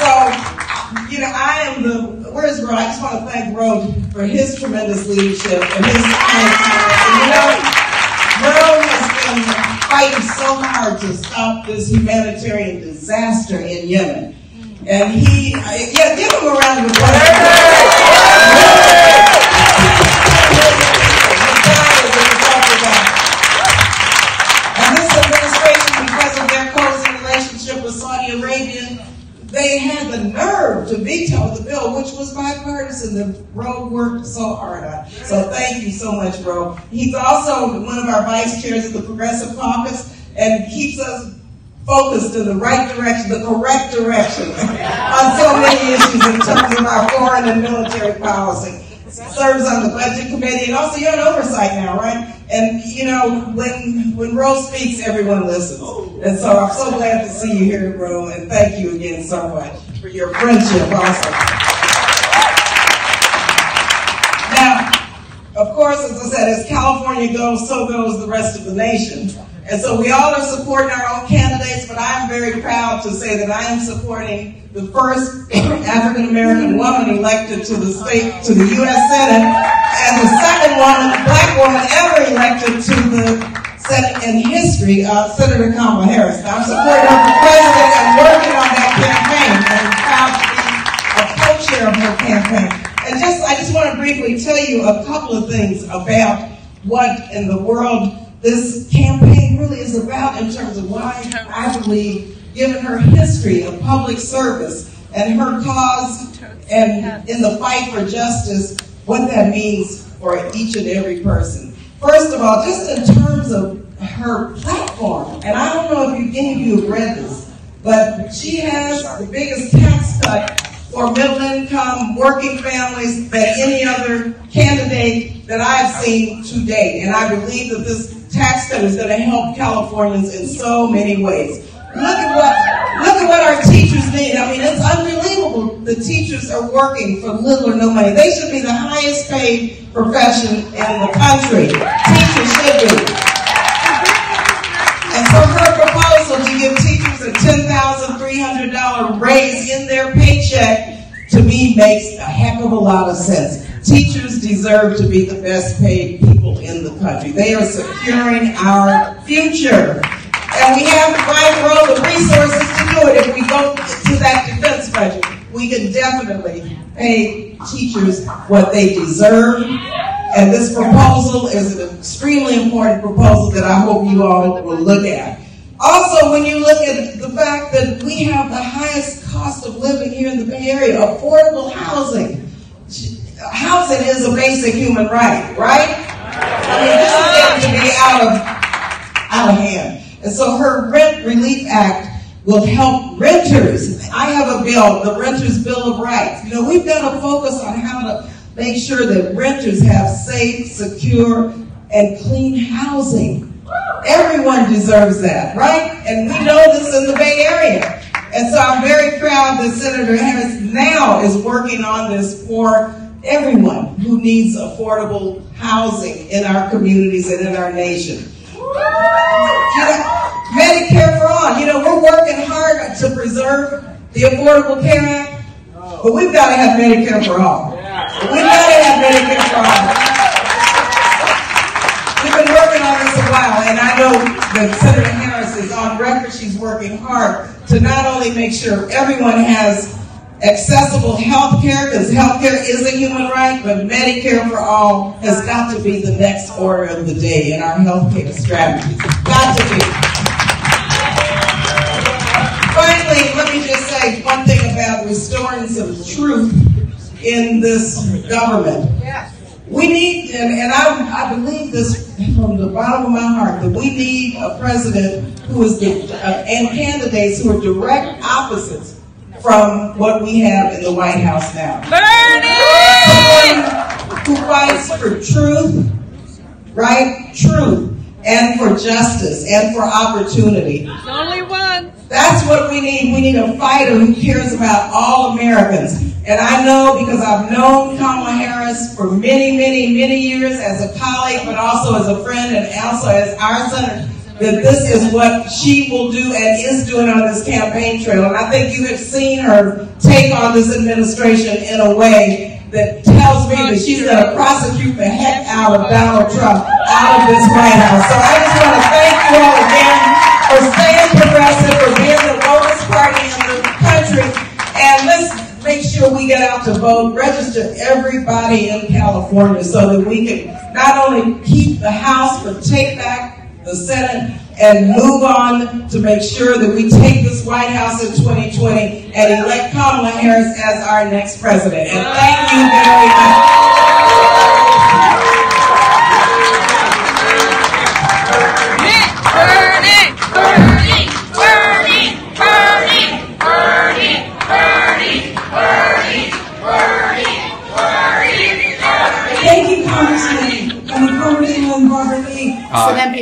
So, you know, I am the. I just want to thank Ro for his tremendous leadership and his. You know, Ro has been fighting so hard to stop this humanitarian disaster in Yemen. And he, yeah, give him a round of applause. And this administration, because of their close relationship with Saudi Arabia, they had the nerve to veto the bill, which was bipartisan. The Ro worked so hard on. So thank you so much, Ro. He's also one of our vice chairs of the Progressive Caucus and keeps us focused in the right direction, the correct direction on so many issues in terms of our foreign and military policy. Serves on the budget committee and also you're on oversight now, right? And you know, when when Ro speaks, everyone listens. And so I'm so glad to see you here, Ro, and thank you again so much for your friendship also. Now, of course, as I said, as California goes, so goes the rest of the nation. And so we all are supporting our own candidates, I'm very proud to say that I am supporting the first African American woman elected to the state, to the U.S. Senate, and the second woman, black woman ever elected to the Senate in history, uh, Senator Kamala Harris. I'm supporting her for president and working on that campaign, and I'm proud to be a co-chair of her campaign. And just, I just want to briefly tell you a couple of things about what in the world this campaign really is about in terms of why I believe, given her history of public service and her cause and in the fight for justice, what that means for each and every person. First of all, just in terms of her platform, and I don't know if you, any of you have read this, but she has the biggest tax cut for middle income working families than any other candidate that I've seen to date. And I believe that this tax cut is going to help Californians in so many ways. Look at what look at what our teachers need. I mean, it's unbelievable. The teachers are working for little or no money. They should be the highest paid profession in the country. Teachers should be. And so her proposal to give teachers a $10,300 raise in their paycheck to me makes a heck of a lot of sense. Teachers deserve to be the best paid people in the country. They are securing our future. And we have the right role, the resources to do it. If we go to that defense budget, we can definitely pay teachers what they deserve. And this proposal is an extremely important proposal that I hope you all will look at. Also, when you look at the fact that we have the highest cost of living here in the Bay Area, affordable housing. Housing is a basic human right, right? I mean, this is getting to be out of, out of hand. And so her Rent Relief Act will help renters. I have a bill, the Renters Bill of Rights. You know, we've got to focus on how to make sure that renters have safe, secure, and clean housing. Everyone deserves that, right? And we know this in the Bay Area. And so I'm very proud that Senator Harris now is working on this for everyone who needs affordable housing in our communities and in our nation. Medicare for all. You know, we're working hard to preserve the Affordable Care Act, but we've got to have Medicare for all. We've got to have Medicare for all. We've been working on this a while, and I know that Senator Harris is on record. She's working hard to not only make sure everyone has accessible health care, because health care is a human right, but Medicare for all has got to be the next order of the day in our health care strategy. Got to be. Finally, let me just say one thing about restoring some truth in this government. We need, and, and I, I believe this from the bottom of my heart, that we need a president who is the, uh, and candidates who are direct opposites from what we have in the White House now. Someone who fights for truth, right? Truth, and for justice, and for opportunity. Only one. That's what we need. We need a fighter who cares about all Americans. And I know because I've known Kamala Harris for many, many, many years as a colleague, but also as a friend and also as our senator, that this is what she will do and is doing on this campaign trail. And I think you have seen her take on this administration in a way that tells me that she's going to prosecute the heck out of Donald Trump out of this White House. So I just want to thank you all again for staying progressive, for being the lowest party in the country. And let's make sure we get out to vote, register everybody in California so that we can not only keep the House, but take back the Senate and move on to make sure that we take this White House in 2020 and elect Kamala Harris as our next president. And thank you very much.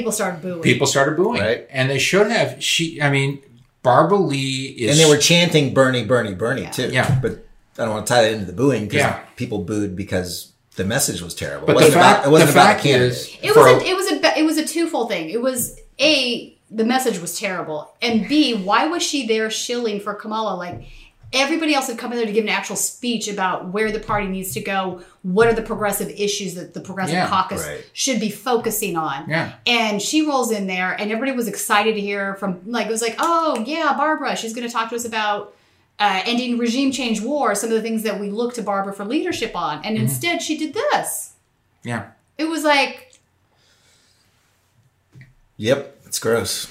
People started booing. People started booing, and they should have. She, I mean, Barbara Lee is, and they were chanting Bernie, Bernie, Bernie too. Yeah. But I don't want to tie that into the booing because Yeah. people booed because the message was terrible. But it the wasn't fact- about, it wasn't the about fact a candidate. is- It was a, it was a it was a twofold thing. It was a the message was terrible, and b why was she there shilling for Kamala? Like everybody else had come in there to give an actual speech about where the party needs to go. What are the progressive issues that the progressive Yeah, caucus right. should be focusing on? Yeah. And she rolls in there, and everybody was excited to hear from. Like it was like, oh yeah, Barbara, she's going to talk to us about. Uh, ending regime change war, some of the things that we look to Barbara for leadership on. And Mhm. instead, she did this. yeah. It was like, Yep, it's gross.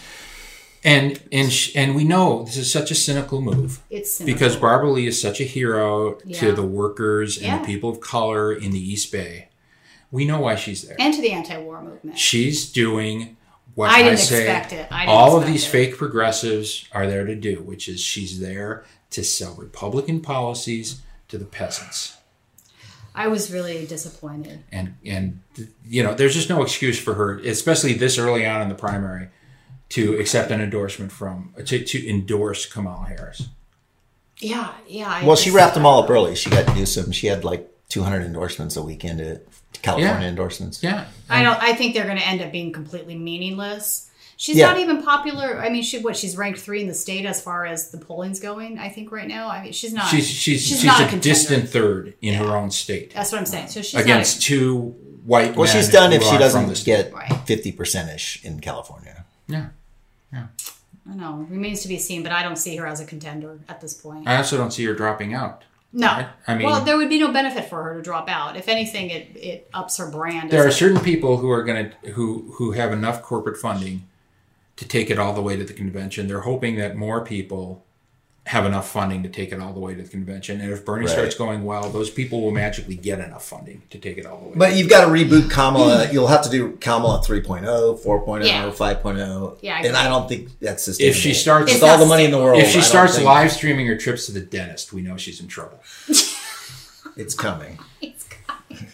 And and sh- and we know this is such a cynical move. It's cynical. because Barbara Lee is such a hero Yeah. to the workers and Yeah. the people of color in the East Bay. We know why she's there. and to the anti-war movement. She's doing what I I, didn't say expect it. I all of these it. fake progressives are there to do, which is she's there to sell Republican policies to the peasants. I was really disappointed. And and you know, there's just no excuse for her, especially this early on in the primary, to accept an endorsement from to, to endorse Kamala Harris. Yeah, yeah. I Well, she just- wrapped them all up early. She got Newsom. She had like 200 endorsements a week into California Yeah. endorsements. Yeah. I don't. I think they're going to end up being completely meaningless. She's Yeah. not even popular. I mean, she what? She's ranked three in the state as far as the polling's going. I think right now. I mean, she's not. she's she's she's, not a, contender. distant third in her own state That's what I'm saying. So she's against not. two white Well, men she's done if she are from the doesn't get 50% ish in California. Yeah. Yeah. I know. Remains to be seen, but I don't see her as a contender at this point. I also don't see her dropping out. No. I, I mean, well, there would be no benefit for her to drop out. If anything, it, it ups her brand. there are a- certain people who are going to who who have enough corporate funding to take it all the way to the convention. They're hoping that more people have enough funding to take it all the way to the convention. And if Bernie Right. starts going well, those people will magically get enough funding to take it all the way. But you've got to reboot Kamala. You'll have to do Kamala 3.0, 4.0, Yeah. 5.0. Yeah, I and. I don't think that's sustainable. if she starts with all the money in the world, if she starts live streaming her trips to the dentist, we know she's in trouble. It's coming. It's coming.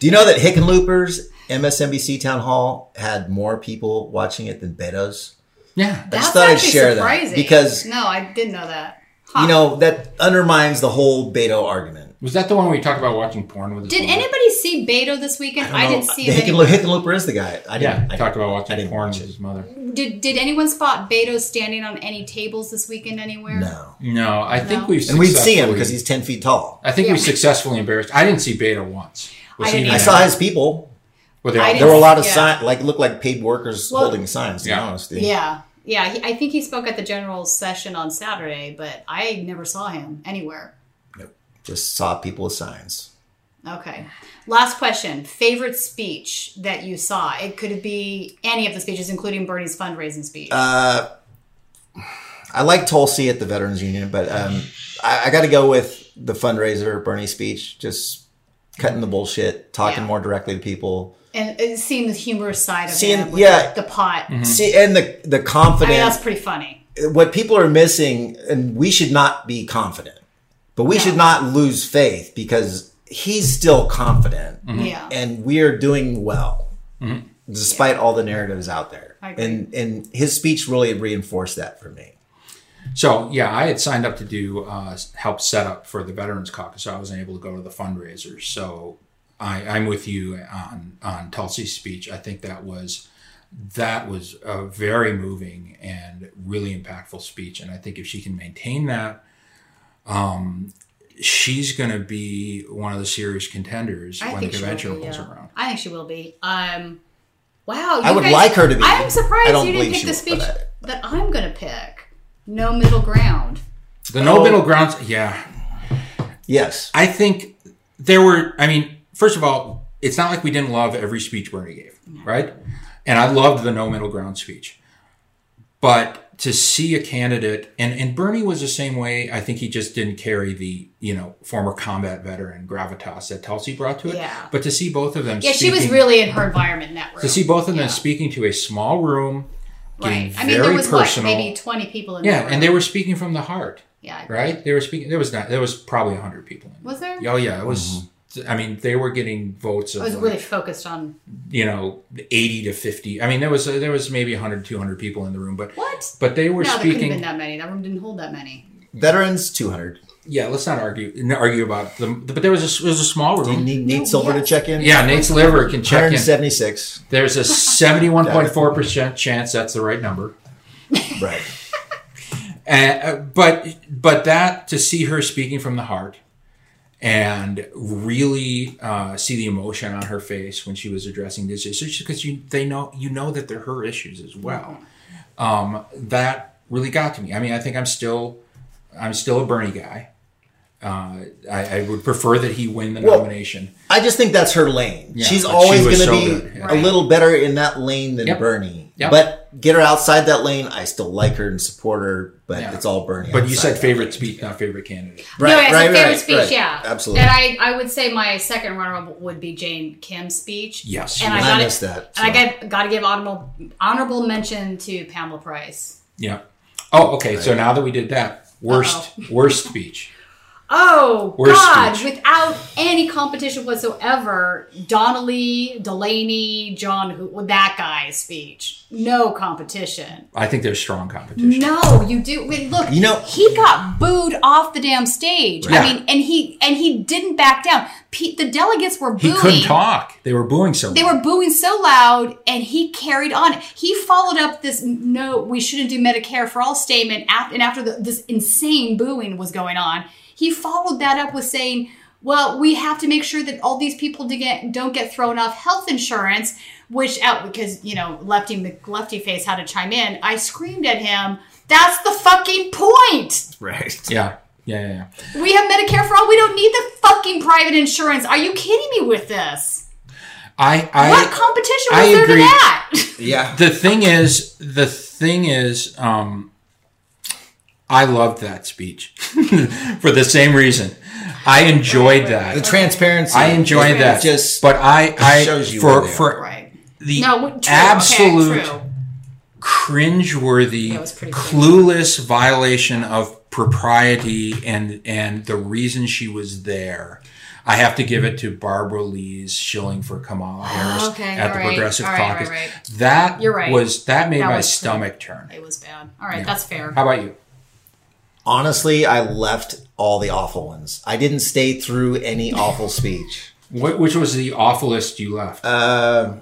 Do you know that Hickenloopers MSNBC town hall had more people watching it than Beto's? Yeah, I just thought I'd share surprising. that because no, I didn't know that. you know that undermines the whole Beto argument. Was that the one where we talked about watching porn with? his Did mother? anybody see Beto this weekend? I, don't know. didn't see the him. Hickenlo- anywhere. Hickenlooper is the guy. I yeah, didn't. I talked about watching porn with his mother. Did Did anyone spot Beto standing on any tables this weekend anywhere? No. No, I think No? we've And we'd see him because he's ten feet tall. I think Yeah. we successfully embarrassed. I didn't see Beto once. Was I didn't in I saw his people. Were they all- There were a lot of yeah. signs, like looked like paid workers Well- holding signs. To Yeah. be honest. Yeah, Yeah, he, I think he spoke at the general session on Saturday, but I never saw him anywhere. Nope. Just saw people with signs. Okay. Last question. Favorite speech that you saw? It could be any of the speeches, including Bernie's fundraising speech. Uh, I like Tulsi at the Veterans Union, but um, I, I got to go with the fundraiser Bernie speech. Just cutting the bullshit, talking more directly to people. And uh, seeing the humorous side of Seeing- him with yeah. the, the pot. See, and the the I confidence. mean, that's pretty funny. what people are missing, and we should not be confident, but we should not lose faith because he's still confident, Mhm. Yeah. and we are doing well Mhm. despite all the narratives out there. I agree. And and his speech really reinforced that for me. So yeah, I had signed up to do uh, help set up for the Veterans Caucus. So I wasn't able to go to the fundraisers. So I, I'm with you on on Tulsi's speech. I think that was that was a very moving and really impactful speech. And I think if she can maintain that, um, she's going to be one of the serious contenders I when the think she will convention be, rolls yeah. around. I think she will be. Um, wow. I would guys- like her to be. I'm surprised I don't you didn't pick the speech but that I'm going to pick. No middle ground. The no Oh. middle grounds, yeah. Yes. I think there were, I mean, first of all, it's not like we didn't love every speech Bernie gave, right? And I loved the no middle ground speech. But to see a candidate, and, and Bernie was the same way, I think he just didn't carry the, you know, former combat veteran gravitas that Tulsi brought to it. Yeah. But to see both of them Yeah, she was really in her environment in that room. to see both of them speaking to a small room, getting Right. I mean, there was personal. what, maybe 20 people in yeah, the room. and they were speaking from the heart. Yeah, I agree. Right? They were speaking. There was not. There was probably hundred people. In Was there? Oh yeah, it was. Mm-hmm. I mean, they were getting votes I of was like, really focused on you know eighty to fifty. I mean, there was there was maybe 100, 200 people in the room, but what? But they were no, there couldn't have speaking. been that many. That room didn't hold that many. Veterans, two hundred. Yeah, let's not argue argue about them. But there was a, it was a small room. Do you need Nate Silver to check in? Yeah, Nate's liver can check in. Seventy six. There's a seventy-one point four percent chance that's the right number. Right. Uh, but but that to see her speaking from the heart and really uh, see the emotion on her face when she was addressing these issues because you they know you know that they're her issues as well. Um, that really got to me. I mean, I think I'm still I'm still a Bernie guy. Uh, I, I would prefer that he win the Well, nomination. I just think that's her lane. Yeah, She's always she going to so be good, a little better in that lane than Yep. Bernie. Yep. But get her outside that lane. I still like her and support her, but Yeah. it's all Bernie. But you said favorite speech, not favorite candidate. Right, no, it's right, a favorite right, speech, right. yeah. Absolutely. And I, I would say my second runner up would be Jane Kim's speech. Yes, and I, I gotta, missed that, And I got, got to give honorable honorable mention to Pamela Price. Yeah. Oh, okay. So now that we did that, worst worst speech. Oh Worst God! speech. Without any competition whatsoever, Donnelly, Delaney, John, who that guy's speech, no competition. I think there's strong competition. No, you do. Wait, look, You know- he got booed off the damn stage. Yeah. I mean, and he and he didn't back down. Pe- the delegates were booing. He booing. couldn't talk. They were booing so They were booing so loud, and he carried on. He followed up this "no, we shouldn't do Medicare for all" statement, after, and after the, this insane booing was going on, he followed that up with saying, "Well, we have to make sure that all these people get, don't get thrown off health insurance." Which out because you know Lefty Lefty Face had to chime in. I screamed at him. That's the fucking point. Right. Yeah. Yeah. Yeah. yeah. We have Medicare for all. We don't need the fucking private insurance. Are you kidding me with this? I. I what competition was I there agree. to that? Yeah. The thing is, the thing is, um, I loved that speech for the same reason. I enjoyed that. The transparency. I enjoyed that. Just but I, I shows you for for. Right. the No, true, absolute true. cringeworthy, That was clueless violation of propriety and and the reason she was there. I have to give it to Barbara Lee's shilling for Kamala Harris Oh, okay, at the all right, Progressive all right, Caucus. right, right. That You're right. was that made That my was true. stomach turn. It was bad. All right, Yeah. that's fair. How about you? Honestly, I left all the awful ones. I didn't stay through any awful speech. Wh- Which was the awfulest you left? Uh,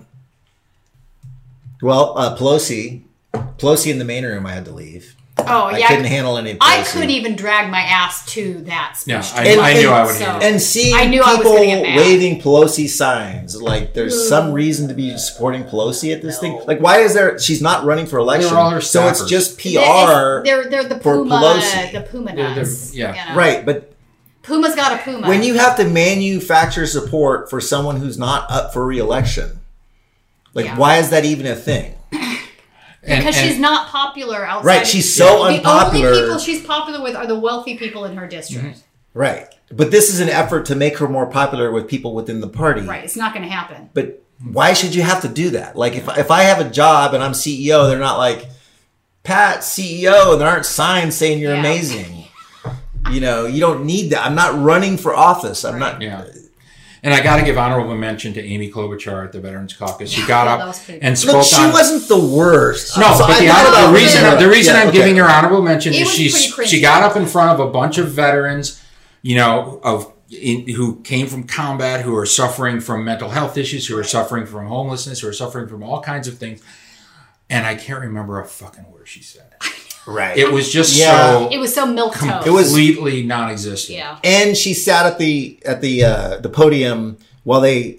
well, uh, Pelosi, Pelosi in the main room, I had to leave. Oh yeah, I yeah, couldn't handle any. I couldn't even drag my ass to that speech. Yeah, I- today. I knew I would So. And seeing I knew I was people gonna get waving Pelosi signs, like there's some reason to be supporting Pelosi at this thing. Like, why is there? She's not running for election, all her so it's staffers. just They're- PR. They're they're the for Puma, Pelosi. the Puma They're- they're- yeah. you know. Right, but Puma's got a Puma. when you have to manufacture support for someone who's not up for reelection, like Yeah. why is that even a thing? Because she's not popular outside. Right, of- she's so the unpopular. only people she's popular with are the wealthy people in her district. Mm-hmm. Right, but this is an effort to make her more popular with people within the party. Right, it's not going to happen. But why should you have to do that? Like if if I have a job and I'm CEO, they're not like Pat CEO, and there aren't signs saying you're amazing. You know, you don't need that. I'm not running for office. I'm not. Yeah. And I got to give honorable mention to Amy Klobuchar at the Veterans Caucus. She got up that was pretty and good. spoke Look, she on. wasn't the worst. No, So but I the, thought honor- about the reason her. the reason Yeah, I'm okay. giving her honorable mention It is was she's pretty she got up in front of a bunch of veterans, you know, of in, who came from combat, who are suffering from mental health issues, who are suffering from homelessness, who are suffering from all kinds of things. And I can't remember a fucking word she said. Right. It was just Yeah. so It was so milk. It was completely non-existent. Yeah. and she sat at the at the uh, the podium while they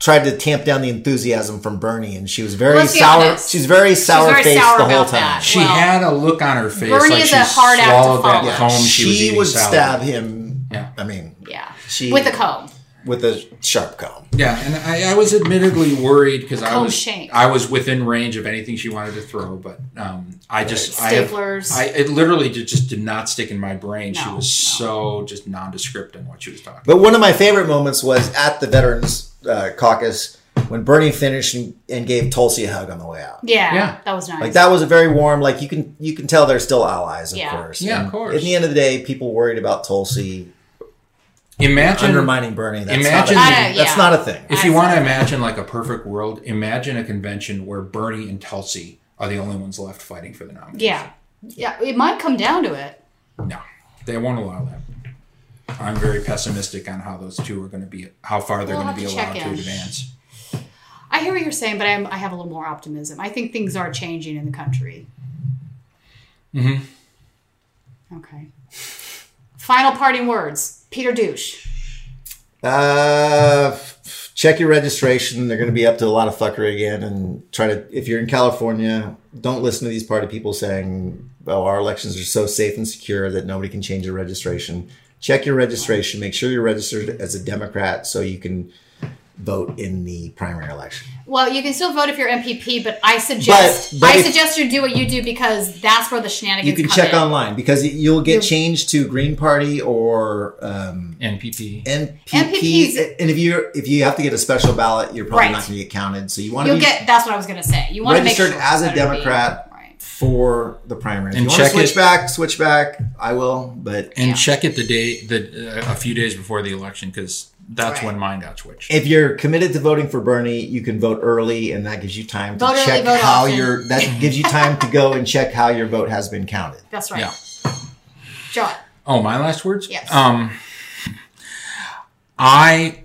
tried to tamp down the enthusiasm from Bernie, and she was very Let's sour. She's very She's sour very faced sour the whole time. that. She Well, had a look on her face Bernie like is she a hard act to swallowed that follow. comb she, she eating would salad stab him. Yeah. I mean, Yeah. she With a comb. With a sharp comb. Yeah, and I, I was admittedly worried because I was shank. I was within range of anything she wanted to throw, but um, I just I have, I it literally just, just did not stick in my brain. she No, was so just nondescript in what she was talking. But one of my favorite moments was at the Veterans uh, Caucus when Bernie finished and, and gave Tulsi a hug on the way out. Yeah, Yeah. that was nice. Like that was a very warm. Like you can you can tell they're still allies, of Yeah. course. Yeah, of course. At the end of the day, people worried about Tulsi Imagine undermining Bernie. That's imagine not a, I- that's yeah. not a thing. if you want to imagine like a perfect world, imagine a convention where Bernie and Tulsi are the only ones left fighting for the nomination. yeah, yeah. It might come down to it. No, they won't allow that. I'm very pessimistic on how those two are going to be, how far they're We'll going to be to check allowed to advance. I hear what you're saying, but I'm, I have a little more optimism. I think things are changing in the country. Mm-hmm. Okay. Final parting words. Peter Douche. Uh, check your registration. They're going to be up to a lot of fuckery again, and try to. If you're in California, don't listen to these party people saying, "Oh, our elections are so safe and secure that nobody can change your registration." Check your registration. Make sure you're registered as a Democrat so you can vote in the primary election. Well, you can still vote if you're NPP, but I suggest But- but I if- suggest you do what you do because that's where the shenanigans You can come check in. online because you'll get You'll- changed to Green Party or um, NPP. NPP. NPPs And if you if you have to get a special ballot, you're probably Right. not going to get counted. So you want to get. That's what I was going to say. You want to make sure as a that it'll be- Democrat for the primary. If And you want to check switch it- back, switch back. I will, but And check it the day, the uh, a few days before the election, because that's when mine got switched. if you're committed to voting for Bernie, you can vote early, and that gives you time to Vote check vote how often. your that gives you time to go and check how your vote has been counted. That's right. Yeah. John. Oh, my last words? Yes. Um, I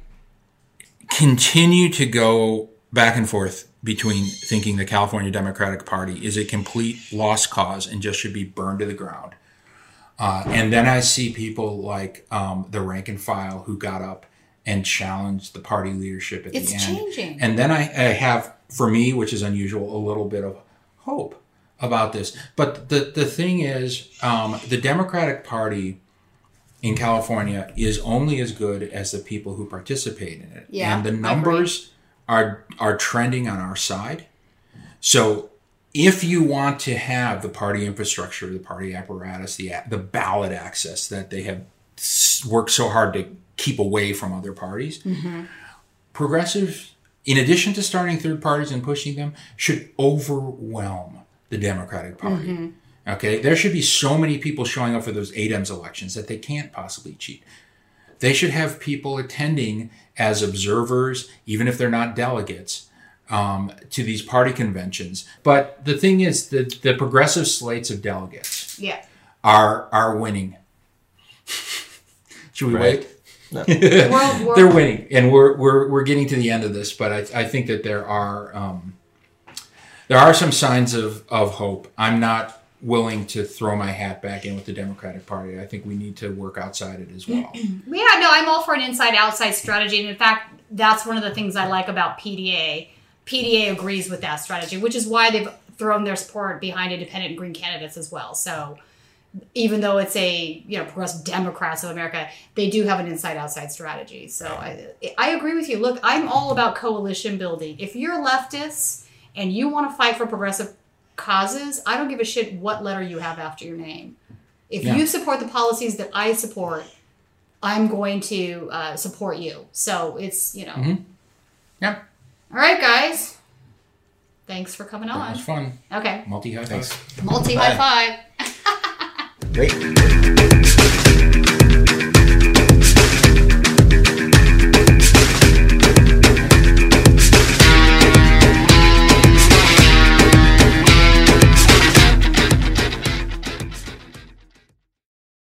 continue to go back and forth between thinking the California Democratic Party is a complete lost cause and just should be burned to the ground. Uh, and then I see people like um, the rank and file who got up and challenge the party leadership at It's the end. It's changing. And then I, I have, for me, which is unusual, a little bit of hope about this. But the, the thing is, um, the Democratic Party in California is only as good as the people who participate in it. Yeah, and the numbers are are trending on our side. So if you want to have the party infrastructure, the party apparatus, the the ballot access that they have worked so hard to keep away from other parties, Mm-hmm. progressives, in addition to starting third parties and pushing them, should overwhelm the Democratic Party. Mhm. Okay, there should be so many people showing up for those ADEMS elections that they can't possibly cheat. They should have people attending as observers, even if they're not delegates, um, to these party conventions. But the thing is that the progressive slates of delegates Yeah. are are winning. Should we Right. wait? No. We're- we're- They're winning, and we're we're we're getting to the end of this. But I, I think that there are um, there are some signs of of hope. I'm not willing to throw my hat back in with the Democratic Party. I think we need to work outside it as well. Yeah, no, I'm all for an inside outside strategy. And in fact, that's one of the things I like about PDA. PDA agrees with that strategy, which is why they've thrown their support behind independent green candidates as well. So even though it's a you know progressive Democrats of America, they do have an inside outside strategy. So I I agree with you. Look, I'm all about coalition building. If you're leftists and you want to fight for progressive causes, I don't give a shit what letter you have after your name. If Yeah. you support the policies that I support, I'm going to uh, support you. So it's you know. Mhm. Yeah. All right, guys. Thanks for coming That on. was fun. Okay. Multi high five. Multi high five. Great.